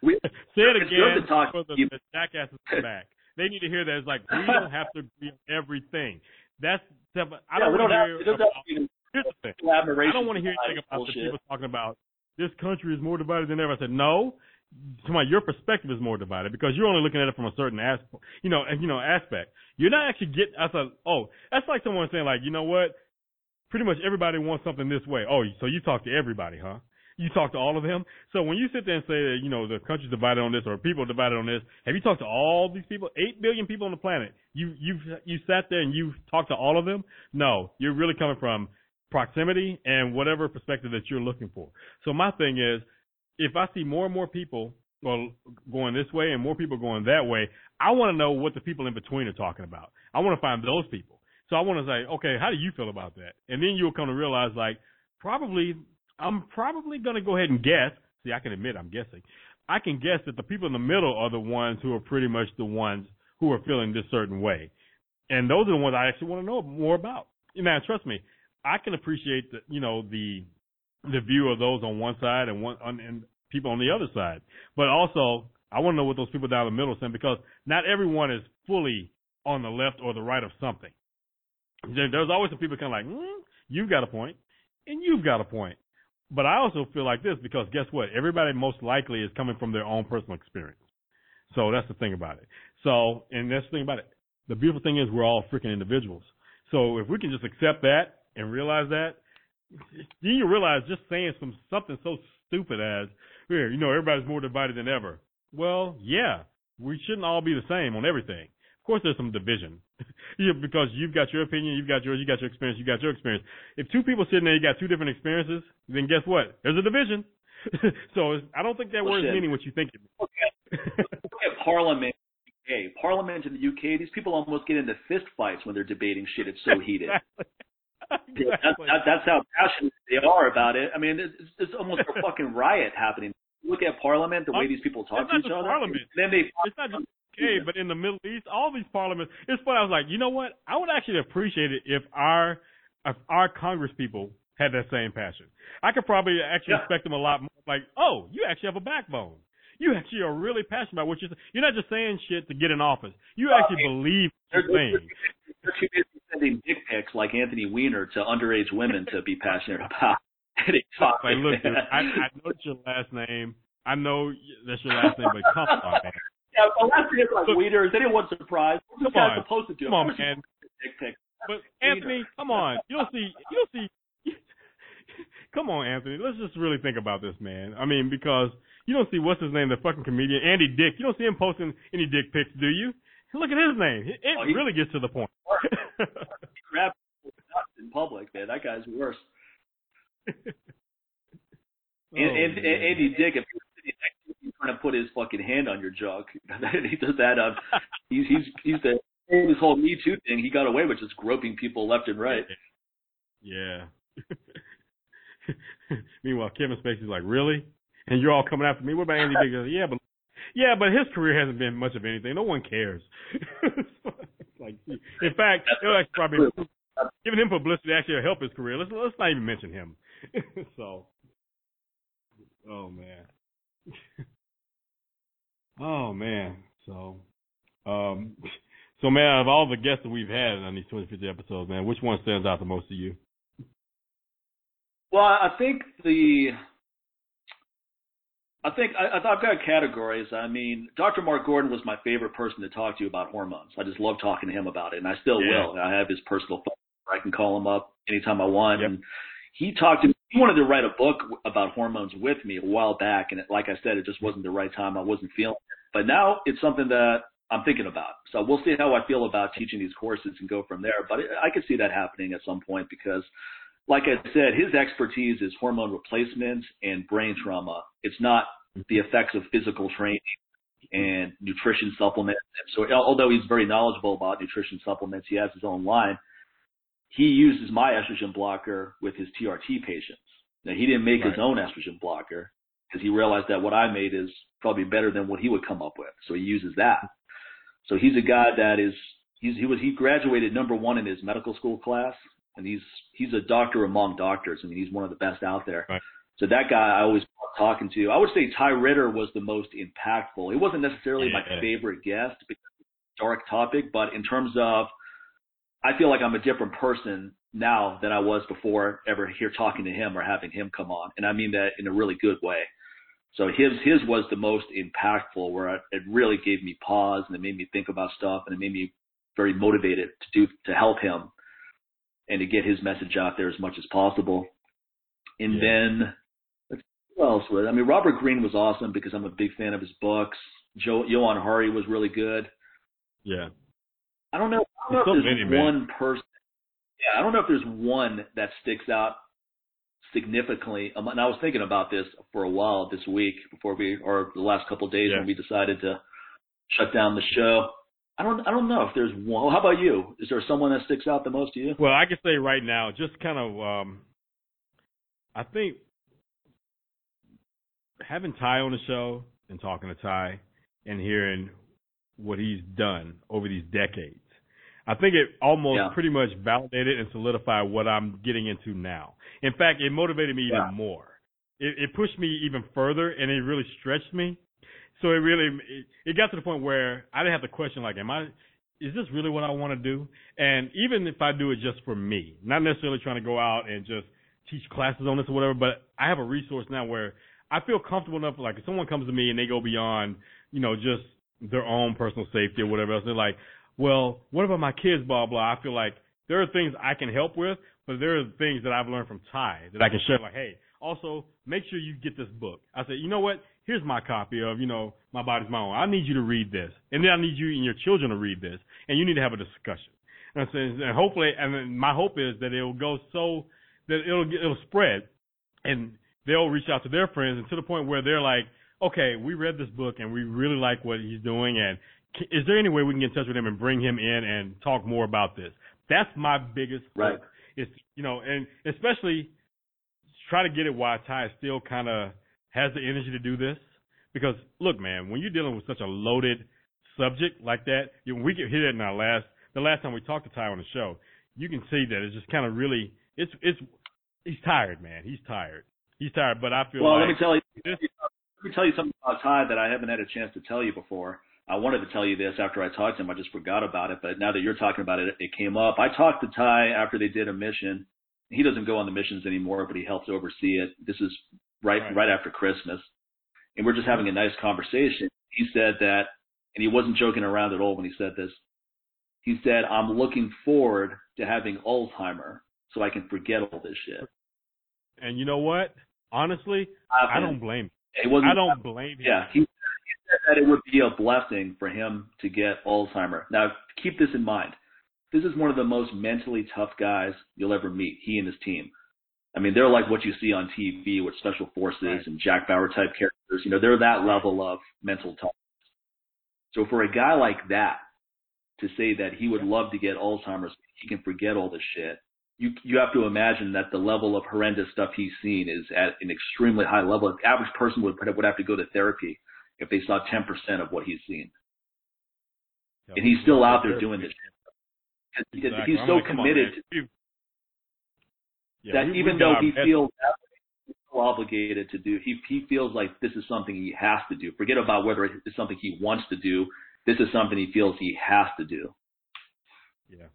We, (laughs) Say it again to talk for the, the jackasses come (laughs) back. They need to hear that. It's like we don't have to agree on everything. That's I don't don't want to have. hear. It doesn't about, have to here's the thing. collaboration. I don't want to hear anything about the bullshit. people talking about this country is more divided than ever. I said no. Somebody, your perspective is more divided because you're only looking at it from a certain aspect, you know, you know, aspect. You're not actually getting. I said, oh, that's like someone saying, like, you know what? Pretty much everybody wants something this way. Oh, so you talk to everybody, huh? You talk to all of them. So when you sit there and say that, you know, the country's divided on this or people are divided on this, have you talked to all these people? Eight billion people on the planet. You you've you sat there and you've talked to all of them? No, you're really coming from proximity and whatever perspective that you're looking for. So my thing is, if I see more and more people well going this way and more people going that way, I want to know what the people in between are talking about. I want to find those people. So I want to say, okay, how do you feel about that? And then you'll come to realize, like, probably, I'm probably going to go ahead and guess. See, I can admit I'm guessing. I can guess that the people in the middle are the ones who are pretty much the ones who are feeling this certain way. And those are the ones I actually want to know more about. Now, trust me, I can appreciate the, you know, the, the view of those on one side and one, on, and people on the other side. But also, I want to know what those people down the middle saying because not everyone is fully on the left or the right of something. There's always some people kind of like, mm, you've got a point, and you've got a point. But I also feel like this because guess what? Everybody most likely is coming from their own personal experience. So that's the thing about it. So, and that's the thing about it. The beautiful thing is we're all freaking individuals. So if we can just accept that and realize that, then you realize just saying some something so stupid as, you know, everybody's more divided than ever. Well, yeah, we shouldn't all be the same on everything. Of course, there's some division. (laughs) yeah, because you've got your opinion, you've got yours, you got your experience, you got your experience. If two people sitting there, you got two different experiences, then guess what? There's a division. (laughs) so I don't think that word's meaning what you think it means. Look at Parliament UK. Parliament in the UK, these people almost get into fist fights when they're debating shit. It's so heated. (laughs) exactly. That, that, that's how passionate they are about it. I mean, it's, it's almost a fucking riot happening. Look at Parliament, the way these people talk to each other. Parliament. Then they. It's not just UK, but in the Middle East, all these parliaments. It's funny. I was like, you know what? I would actually appreciate it if our if our Congress people had that same passion. I could probably actually yeah. respect them a lot more. Like, oh, you actually have a backbone you actually are really passionate about what you're saying. You're not just saying shit to get in office. You actually believe what you're saying. They're too busy sending dick pics like Anthony Weiner to underage women to be passionate about. Like, look, dude, I, I know it's your last name. I know that's your last name, but come on, man. Yeah, the last name is like look, Weiner. Is anyone surprised? What this guy's supposed to do? Come on, man. Dick pics. But Anthony, come on. You'll see. You'll see. (laughs) come on, Anthony. Let's just really think about this, man. I mean, because you don't see what's his name, the fucking comedian Andy Dick. You don't see him posting any dick pics, do you? Look at his name. It, it oh, really gets to the point. crap (laughs) in public, man. That guy's worse. Oh, (laughs) and, and, and Andy Dick, if you're sitting next to him, trying to put his fucking hand on your junk, (laughs) he does that. Um, he's he's he's the this whole Me Too thing. He got away with just groping people left and right. Yeah. (laughs) Meanwhile, Kevin Spacey's like, really? and you're all coming after me. What about Andy Dick? Yeah, but yeah, but his career hasn't been much of anything. No one cares. like, in fact, it'll actually probably giving him publicity actually will help his career. Let's let's not even mention him. (laughs) so, oh man, (laughs) oh man. So, um, (laughs) so man, of all the guests that we've had on these 250 episodes, man, which one stands out the most to you? Well, I think the I think I, I've got categories. I mean, Dr. Mark Gordon was my favorite person to talk to about hormones. I just love talking to him about it, and I still yeah. will. I have his personal phone. I can call him up anytime I want. Yep. And he talked to me. He wanted to write a book about hormones with me a while back, and it, like I said, it just wasn't the right time. I wasn't feeling it. But now it's something that I'm thinking about. So we'll see how I feel about teaching these courses and go from there. But I could see that happening at some point because like I said, his expertise is hormone replacement and brain trauma. It's not the effects of physical training and nutrition supplements. So although he's very knowledgeable about nutrition supplements, he has his own line. He uses my estrogen blocker with his TRT patients. Now he didn't make right. his own estrogen blocker because he realized that what I made is probably better than what he would come up with. So he uses that. So he's a guy that is he's he was he graduated number one in his medical school class and he's he's a doctor among doctors. I mean, he's one of the best out there. Right. So that guy I always talking to. I would say Ty Ritter was the most impactful. He wasn't necessarily yeah. my favorite guest because dark topic, but in terms of I feel like I'm a different person now than I was before ever here talking to him or having him come on. And I mean that in a really good way. So his his was the most impactful where it really gave me pause and it made me think about stuff and it made me very motivated to do to help him and to get his message out there as much as possible. And yeah. then who else was? I mean, Robert Greene was awesome because I'm a big fan of his books. Joe Johann Hari was really good. Yeah. I don't know. I don't know if there's many, one person. Yeah, I don't know if there's one that sticks out significantly. Um, and I was thinking about this for a while this week before we, or the last couple of days yeah. when we decided to shut down the show. I don't I don't know if there's one. How about you? Is there someone that sticks out the most to you? Well, I can say right now, just kind of, um, I think having Ty on the show and talking to Ty and hearing what he's done over these decades, I think it almost yeah. pretty much validated and solidified what I'm getting into now. In fact, it motivated me even yeah. more it, it pushed me even further, and it really stretched me. So it really it, it got to the point where I didn't have to question like, am I is this really what I want to do? And even if I do it just for me, not necessarily trying to go out and just teach classes on this or whatever, but I have a resource now where I feel comfortable enough. Like if someone comes to me and they go beyond, you know, just their own personal safety or whatever else, they're like, well, what about my kids? Blah blah. I feel like there are things I can help with, but there are things that I've learned from Ty that I can share. Like, hey, also make sure you get this book. I said, you know what? Here's my copy of, you know, My Body's My Own. I need you to read this, and then I need you and your children to read this, and you need to have a discussion. And I said, and hopefully, and my hope is that it will go so that it'll it'll spread, and they'll reach out to their friends, and to the point where they're like, okay, we read this book and we really like what he's doing, and is there any way we can get in touch with him and bring him in and talk more about this? That's my biggest right. hope. It's you know, and especially try to get it while Ty still kind of has the energy to do this. Because look, man, when you're dealing with such a loaded subject like that, you know, we get hit it in our last the last time we talked to Ty on the show. You can see that it's just kind of really it's it's he's tired, man. He's tired. He's tired. But I feel like well. like let me tell you. this, let me tell you something about Ty that I haven't had a chance to tell you before. I wanted to tell you this after I talked to him. I just forgot about it. But now that you're talking about it, it came up. I talked to Ty after they did a mission. He doesn't go on the missions anymore, but he helps oversee it. This is right Right. right after Christmas, and we're just having a nice conversation. He said that, and he wasn't joking around at all when he said this. He said, "I'm looking forward to having Alzheimer so I can forget all this shit." and you know what? Honestly, I don't blame. It wasn't I don't blame him. Yeah, he, he said that it would be a blessing for him to get Alzheimer. Now, keep this in mind. This is one of the most mentally tough guys you'll ever meet. He and his team. I mean, they're like what you see on TV with special forces Right. and Jack Bauer type characters. You know, they're that level of mental toughness. So for a guy like that to say that he would love to get Alzheimer's, he can forget all this shit. You you have to imagine that the level of horrendous stuff he's seen is at an extremely high level. The average person would would have to go to therapy if they saw 10% of what he's seen. And he's still out there doing this. Exactly. He's so like, come on, committed Yeah, that we- even though he best- feels that way, he's so obligated to do, he he feels like this is something he has to do. Forget about whether it's something he wants to do. This is something he feels he has to do. Yeah.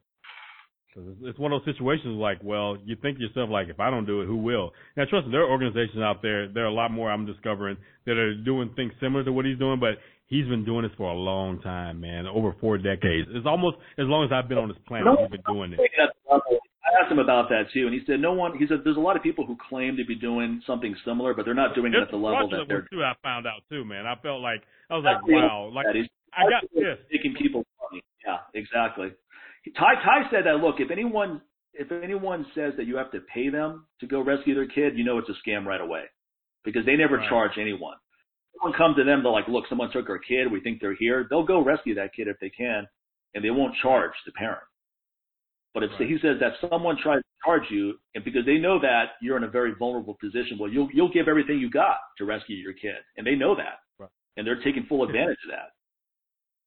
Because it's, one of those situations like, well, you think to yourself, like, if I don't do it, who will? Now, trust me, there are organizations out there, there are a lot more I'm discovering that are doing things similar to what he's doing, but he's been doing this for a long time, man, over four decades. It's almost as long as I've been on this planet, No, he's been doing it at the level- I asked him about that too, and he said no one. He said there's a lot of people who claim to be doing something similar, but they're not doing it at the level that they're. too, I found out too, man. I felt like, I was like, That's the other wow, like, I got this. Taking people's money. Yeah, exactly. Ty Ty said that. Look, if anyone if anyone says that you have to pay them to go rescue their kid, you know it's a scam right away, because they never Right. charge anyone. Someone come to them, they're like, look, someone took our kid. We think they're here. They'll go rescue that kid if they can, and they won't charge the parent. But if Right. he says that someone tries to charge you, and because they know that you're in a very vulnerable position, well, you'll you'll give everything you got to rescue your kid, and they know that, Right. and they're taking full advantage of that.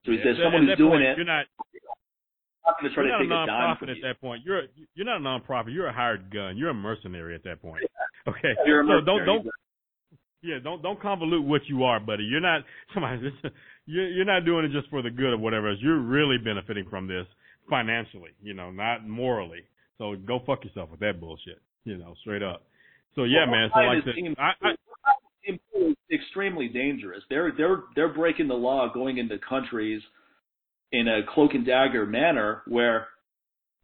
So he Yeah, says at someone who's doing point, it, You're not going to try you're to not take a a dime from nonprofit at you. that point. You're you're not a nonprofit. You're a hired gun. You're a mercenary at that point. Okay. You're a so don't don't yeah don't don't convolute what you are, buddy. You're not (laughs) somebody. You're you're not doing it just for the good of whatever. else. You're really benefiting from this financially. You know, not morally. So go fuck yourself with that bullshit. You know, straight up. So yeah, Well, man. So like team- I, I extremely dangerous. They're they're they're breaking the law, going into countries in a cloak and dagger manner where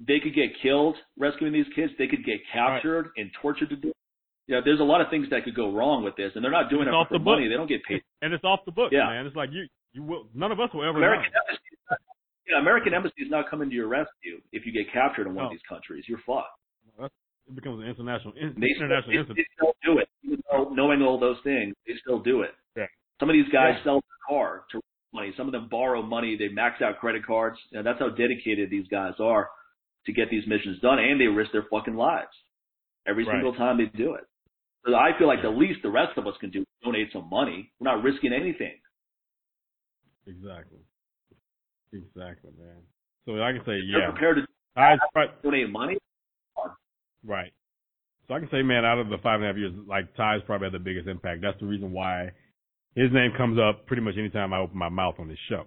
they could get killed rescuing these kids. They could get captured and tortured to death. Yeah, there's a lot of things that could go wrong with this, and they're not doing It's it for the money. book. They don't get paid. and it's off the books, Yeah. man. It's like you you will. None of us will ever American know. embassy, is not- yeah, American embassy is not coming to your rescue if you get captured in one of these countries. You're fucked. It becomes an international in, They international they, incident. they still do it, even though knowing all those things, they still do it. Yeah. Some of these guys Yeah. sell their car to money. Some of them borrow money. They max out credit cards. Know, that's how dedicated these guys are to get these missions done, and they risk their fucking lives every Right. single time they do it. So I feel like the least the rest of us can do is donate some money. We're not risking anything. Exactly. Exactly, man. So I can say, They're yeah. prepared to I donate money. right. So I can say, man, out of the five and a half years, like Ty's probably had the biggest impact. That's the reason why his name comes up pretty much anytime I open my mouth on this show,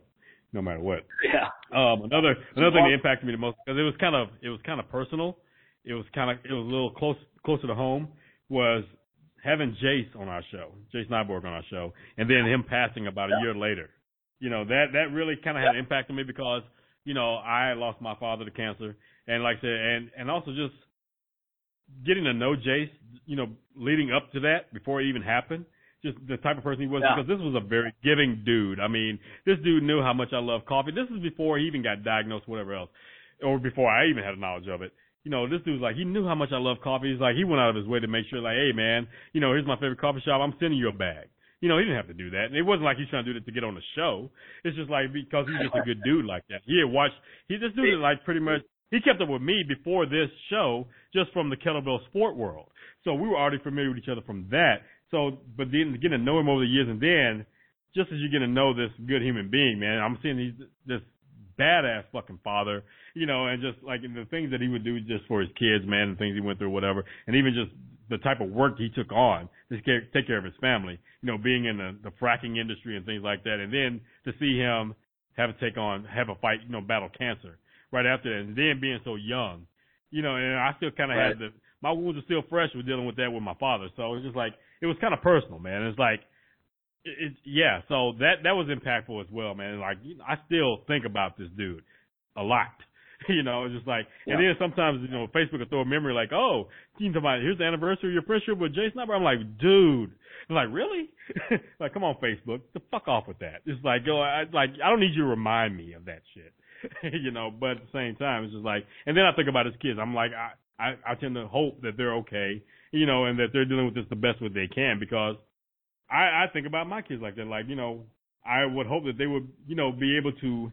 no matter what. Yeah. Um, another another thing that impacted me the most because it was kind of it was kind of personal. It was kind of it was a little close closer to home was having Jace on our show, Jace Nyborg on our show, and then him passing about a year later. You know that that really kind of had an impact on me because you know I lost my father to cancer, and like I said, and and also just getting to know Jace, you know, leading up to that before it even happened. Just the type of person he was Yeah. because this was a very giving dude. I mean, this dude knew how much I love coffee. This is before he even got diagnosed, whatever else, or before I even had knowledge of it. You know, this dude's like he knew how much I love coffee. He's like he went out of his way to make sure, like, hey man, you know, here's my favorite coffee shop. I'm sending you a bag. You know, he didn't have to do that. And it wasn't like he's trying to do that to get on the show. It's just like because he's just a good dude like that. He had watched. He this dude is like pretty much. He kept up with me before this show, just from the kettlebell sport world. So we were already familiar with each other from that. So, but then getting to know him over the years, and then just as you're getting to know this good human being, man, I'm seeing he's this badass fucking father, you know, and just like the things that he would do just for his kids, man, and things he went through, whatever, and even just the type of work he took on to take care of his family, you know, being in the, the fracking industry and things like that, and then to see him have to take on, have a fight, you know, battle cancer right after that, and then being so young, you know, and I still kind of Right. had the, my wounds are still fresh with dealing with that with my father, so it's just like, it was kind of personal, man. It's like, it, it, yeah, so that that was impactful as well, man. Like I still think about this dude a lot. (laughs) You know, it's just like, and Yeah. then sometimes you know Facebook will throw a memory like, oh, you know, here's the anniversary of your friendship with Jason Sniper. I'm like, dude, I'm like really? (laughs) like, come on, Facebook, the fuck off with that. It's like, go, I, like I don't need you to remind me of that shit. (laughs) you know, but at the same time, it's just like, and then I think about his kids. I'm like, I I, I tend to hope that they're okay, you know, and that they're dealing with this the best way they can because I, I think about my kids like that. Like, you know, I would hope that they would, you know, be able to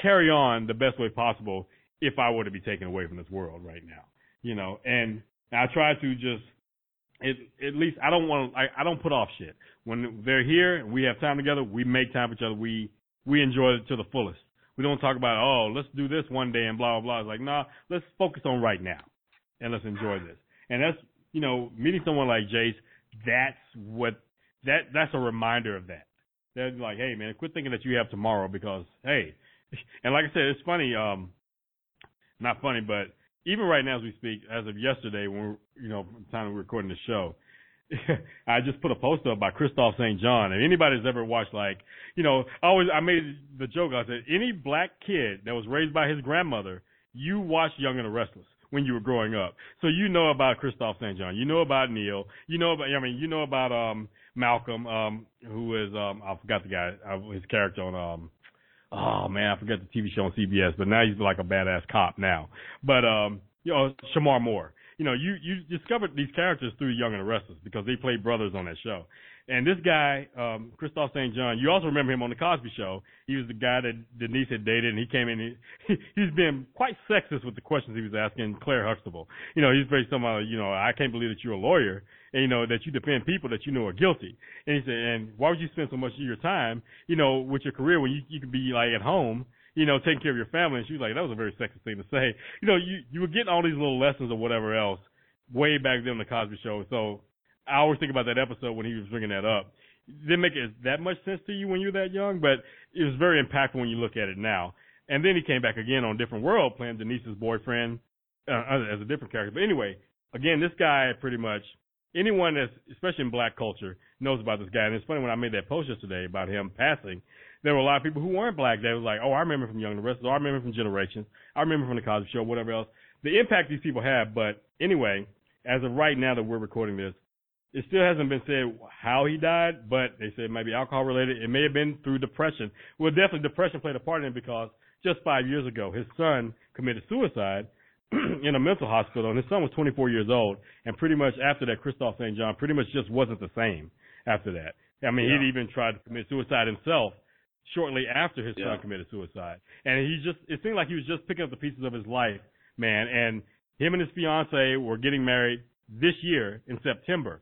carry on the best way possible if I were to be taken away from this world right now, you know, and I try to just, it, at least I don't want I, I don't put off shit. When they're here and we have time together, we make time for each other. We, we enjoy it to the fullest. We don't talk about, oh, let's do this one day and blah, blah, blah. It's like, nah, let's focus on right now and let's enjoy this. And that's, you know, meeting someone like Jace, that's what, that, that's a reminder of that. They're like, hey man, quit thinking that you have tomorrow because, hey, (laughs) and like I said, it's funny, um, not funny, but even right now as we speak, as of yesterday, when we're, you know, time we're recording the show, (laughs) I just put a post up by Kristoff St. John. And anybody's ever watched, like, you know, I always, I made the joke, I said, any black kid that was raised by his grandmother, you watch Young and the Restless when you were growing up. So you know about Kristoff St. John. You know about Neil. You know about, I mean, you know about, um, Malcolm, um, who is, um, I forgot the guy, uh, his character on, um, oh man, I forgot the TV show on CBS, but now he's like a badass cop now. But um, you know, Shemar Moore. You know, you you discovered these characters through Young and the Restless because they played brothers on that show. And this guy, um, Kristoff St. John, you also remember him on the Cosby Show. He was the guy that Denise had dated, and he came in. He, (laughs) he's been quite sexist with the questions he was asking Claire Huxtable. You know, he's very somehow, you know, I can't believe that you're a lawyer, and you know that you defend people that you know are guilty. And he said, and why would you spend so much of your time, you know, with your career when you you could be like at home, you know, taking care of your family? And she was like, that was a very sexist thing to say. You know, you you were getting all these little lessons or whatever else way back then on the Cosby Show. So I always think about that episode when he was bringing that up. It didn't make it that much sense to you when you were that young, but it was very impactful when you look at it now. And then he came back again on Different World, playing Denise's boyfriend uh, as a different character. But anyway, again, this guy pretty much anyone that's especially in black culture knows about this guy. And it's funny when I made that post yesterday about him passing, there were a lot of people who weren't black that was like, "Oh, I remember from Young and the Restless. I remember from Generations. I remember from the Cosby Show, whatever else." The impact these people have. But anyway, as of right now that we're recording this, it still hasn't been said how he died, but they said it might be alcohol related. It may have been through depression. Well, definitely depression played a part in it because just five years ago, his son committed suicide (clears throat) in a mental hospital, and his son was 24 years old. And pretty much after that, Kristoff St. John pretty much just wasn't the same after that. I mean, Yeah. he'd even tried to commit suicide himself shortly after his Yeah. son committed suicide. And he just, it seemed like he was just picking up the pieces of his life, man. And him and his fiance were getting married this year in September.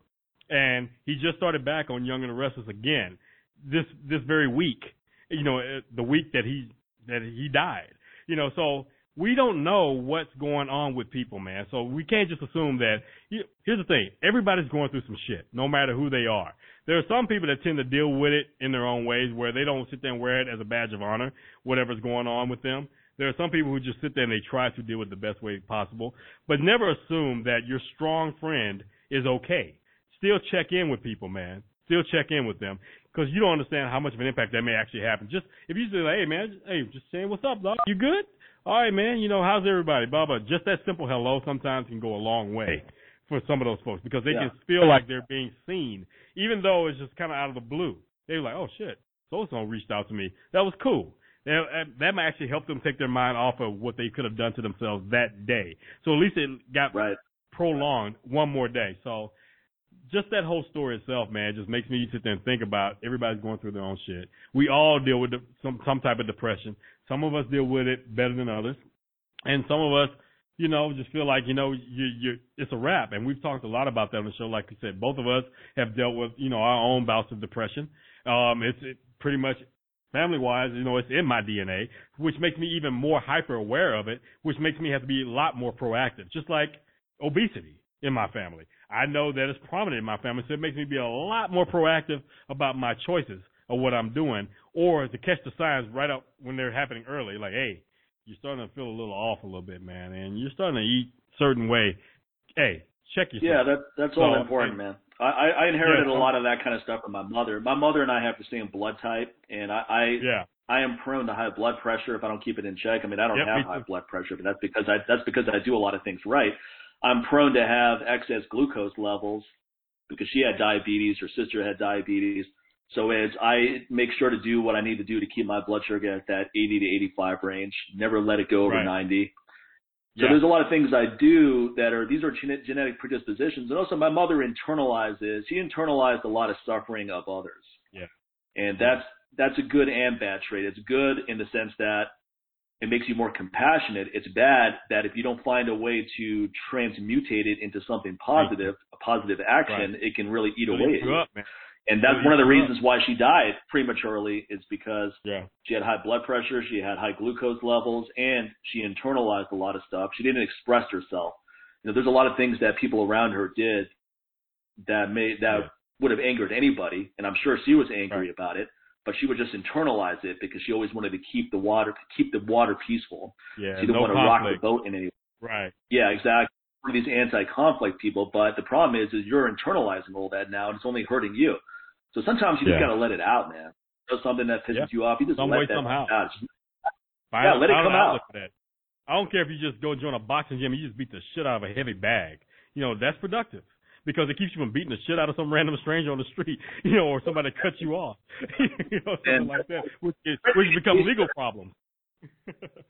And he just started back on Young and the Restless again this, this very week, you know, uh, the week that he, that he died, you know, so we don't know what's going on with people, man. So we can't just assume that. Here's the thing: everybody's going through some shit, no matter who they are. There are some people that tend to deal with it in their own ways, where they don't sit there and wear it as a badge of honor, whatever's going on with them. There are some people who just sit there and they try to deal with it the best way possible, but never assume that your strong friend is okay. Still check in with people, man. Still check in with them because you don't understand how much of an impact that may actually happen. Just if you say, "Hey, man, hey, just saying what's up, dog. You good? All right, man. You know how's everybody? Blah blah." Just that simple hello sometimes can go a long way for some of those folks because they Yeah. can feel like they're being seen, even though it's just kind of out of the blue. They're like, "Oh shit, so so reached out to me. That was cool." That, that might actually help them take their mind off of what they could have done to themselves that day. So at least it got Right. prolonged one more day. So just that whole story itself, man, just makes me sit there and think about everybody's going through their own shit. We all deal with some some type of depression. Some of us deal with it better than others, and some of us, you know, just feel like you know you you it's a wrap. And we've talked a lot about that on the show. Like I said, both of us have dealt with you know our own bouts of depression. Um, it's it pretty much family wise, you know, it's in my DNA, which makes me even more hyper aware of it, which makes me have to be a lot more proactive. Just like obesity in my family. I know that it's prominent in my family, so it makes me be a lot more proactive about my choices of what I'm doing, or to catch the signs right up when they're happening early. Like, hey, you're starting to feel a little off a little bit, man, and you're starting to eat certain way. Hey, check yourself. Yeah, that that's all important, and- man. I, I I inherited Yeah, a lot of that kind of stuff from my mother. My mother and I have the same blood type, and I I, yeah, I am prone to high blood pressure if I don't keep it in check. I mean, I don't Yep, have high blood pressure, but that's because I that's because I do a lot of things right. I'm prone to have excess glucose levels because she had diabetes, her sister had diabetes. So as I make sure to do what I need to do to keep my blood sugar at that 80 to 85 range, never let it go over Right. 90. So yeah, there's a lot of things I do that are these are gene- genetic predispositions, and also my mother internalizes. She internalized a lot of suffering of others. Yeah. and that's that's a good and bad trait. It's good in the sense that it makes you more compassionate. It's bad that if you don't find a way to transmutate it into something positive, a positive action, it can really eat Really away at you. up. And that's Really one of the screw up. reasons why she died prematurely is because Yeah, she had high blood pressure, she had high glucose levels, and she internalized a lot of stuff. She didn't express herself. You know, there's a lot of things that people around her did that made that Yeah. would have angered anybody, and I'm sure she was angry Right. about it. But she would just internalize it because she always wanted to keep the water keep the water peaceful. yeah. she didn't no want to rock the boat in any way. Right. Yeah, exactly. One of these anti-conflict people, but the problem is, is you're internalizing all that now, and it's only hurting you. So sometimes you just gotta let it out, man. Does something that pisses Yeah. you off, you just Some let way, that somehow. out. Just Yeah, let it come out. I don't care if you just go join a boxing gym and you just beat the shit out of a heavy bag. You know, that's productive because it keeps you from beating the shit out of some random stranger on the street, (laughs) you know, or somebody that cuts you off, (laughs) you know, something And- like that, which, is, which become legal problems. (laughs)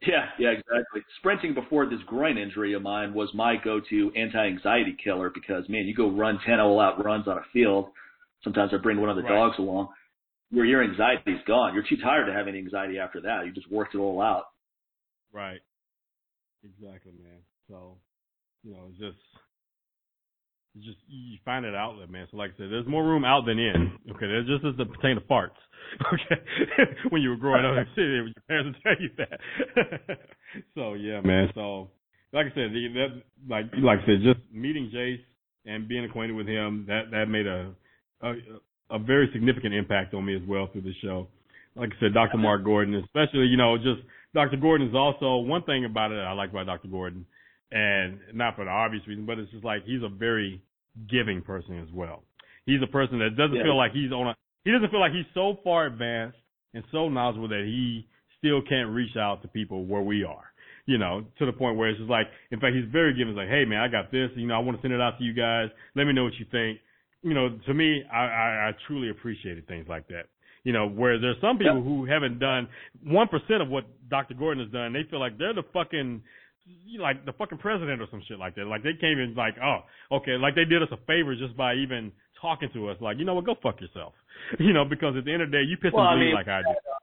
Yeah, yeah, exactly. Sprinting before this groin injury of mine was my go-to anti-anxiety killer because man, you go run ten all-out runs on a field. Sometimes I bring one of the Right. dogs along. Where your anxiety's gone. You're too tired to have any anxiety after that. You just worked it all out. right. Exactly, man. So, you know, it's just, it's just you find that outlet, man. So, like I said, there's more room out than in. Okay, there's just as it pertains to farts. (laughs) Okay, (laughs) when you were growing up, (laughs) your parents would tell you that. so yeah, man. So, like I said, the- that like like I said, just meeting Jace and being acquainted with him that that made a a, a very significant impact on me as well through the show. Like I said, Dr. Mark Gordon, especially you know just Dr. Gordon is also one thing about it I like about Dr. Gordon, and not for the obvious reason, but it's just like he's a very giving person as well. He's a person that doesn't Yeah. feel like he's on a he doesn't feel like he's so far advanced and so knowledgeable that he still can't reach out to people where we are. You know, to the point where it's just like, in fact, he's very giving. He's like, hey man, I got this. You know, I want to send it out to you guys. Let me know what you think. You know, to me, I, I, I truly appreciated things like that. You know, where there's some people Yeah. who haven't done one percent of what Dr. Gordon has done. They feel like they're the fucking you know, like the fucking president or some shit like that. Like they came in like, oh, okay, like they did us a favor just by even talking to us. Like, you know what, go fuck yourself. (laughs) You know, because at the end of the day, you piss Well, I mean, like I do. Uh,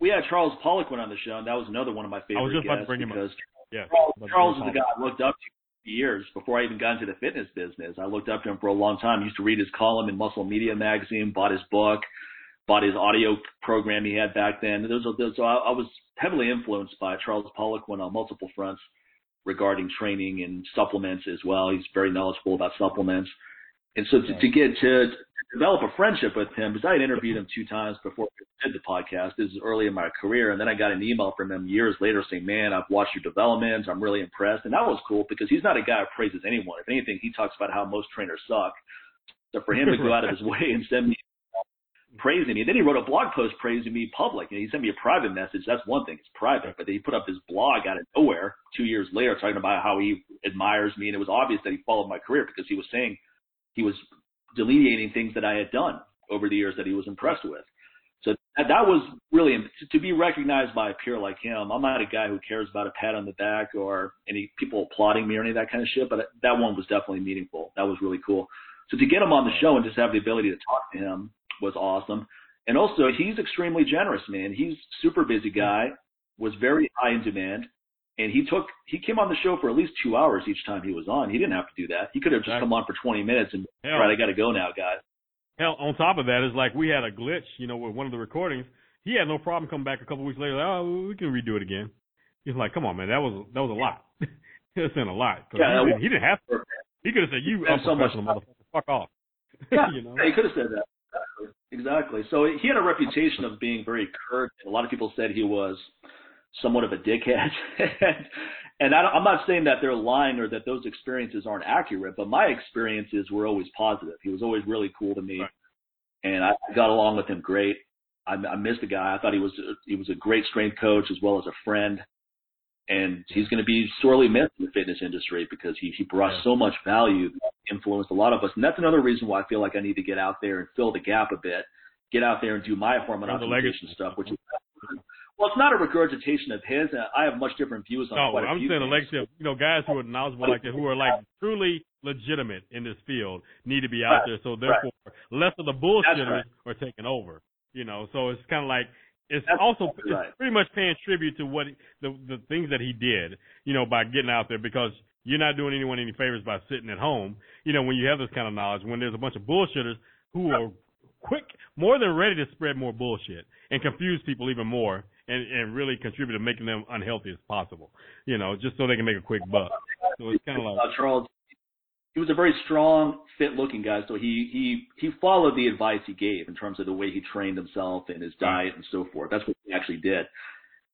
we had Charles Poliquin on the show, and that was another one of my favorite I was just about to guests bring him up. Yeah. Charles, Charles is the guy I looked up to years before I even got into the fitness business. I looked up to him for a long time. Used to read his column in Muscle Media magazine, bought his book, bought his audio program he had back then. There's a, there's a, I was heavily influenced by Charles Poliquin on multiple fronts regarding training and supplements as well. He's very knowledgeable about supplements. And so to, to get to develop a friendship with him, because I had interviewed him two times before I did the podcast. This is early in my career. And then I got an email from him years later saying, man, I've watched your developments. I'm really impressed. And that was cool because he's not a guy who praises anyone. If anything, he talks about how most trainers suck. So for him to go out of his (laughs) way and send me praising me. And then he wrote a blog post praising me public. And he sent me a private message. That's one thing. It's private. But then he put up this blog out of nowhere two years later talking about how he admires me. And it was obvious that he followed my career because he was saying he was delineating things that I had done over the years that he was impressed with. So that, that was really to be recognized by a peer like him. I'm not a guy who cares about a pat on the back or any people applauding me or any of that kind of shit, but that one was definitely meaningful. That was really cool. So to get him on the show and just have the ability to talk to him was awesome. And also, he's extremely generous, man. He's super busy guy, was very high in demand, and he took he came on the show for at least two hours each time he was on. He didn't have to do that. He could have just come on for 20 minutes and Hell, right, I got to go now, guys. Hell, on top of that, is like we had a glitch, you know, with one of the recordings. He had no problem coming back a couple weeks later. Like, oh, we can redo it again. He's like, come on, man, that was that was a lot. (laughs) It's in a lot. Yeah, he, didn't, he didn't have to. He could have said, "You unprofessional so motherfucker, fuck off." (laughs) Yeah, you know? yeah, he could have said that. Exactly. So he had a reputation of being very curt. A lot of people said he was somewhat of a dickhead. (laughs) and I am not saying that they're lying or that those experiences aren't accurate, but my experiences were always positive. He was always really cool to me, right. and I got along with him great. I, I missed the guy. I thought he was he was a great strength coach as well as a friend, and he's going to be sorely missed in the fitness industry because he he brought yeah. so much value, influenced a lot of us, and that's another reason why I feel like I need to get out there and fill the gap a bit, get out there and do my hormone optimization stuff, which is well, it's not a regurgitation of his. I have much different views on. No, I'm saying, Alexia, you know, guys who are knowledgeable like that, who are like truly legitimate in this field, need to be out right. there. So therefore, right. less of the bullshitters right. are taking over. You know, so it's kind of like it's That's also it's pretty much paying tribute to what the the things that he did. You know, by getting out there because you're not doing anyone any favors by sitting at home. You know, when you have this kind of knowledge, when there's a bunch of bullshitters who are quick, more than ready to spread more bullshit and confuse people even more and, and really contribute to making them unhealthy as possible. You know, just so they can make a quick buck. So it's kind of like uh, Charles. He was a very strong, fit-looking guy, so he he he followed the advice he gave in terms of the way he trained himself and his diet and so forth. That's what he actually did.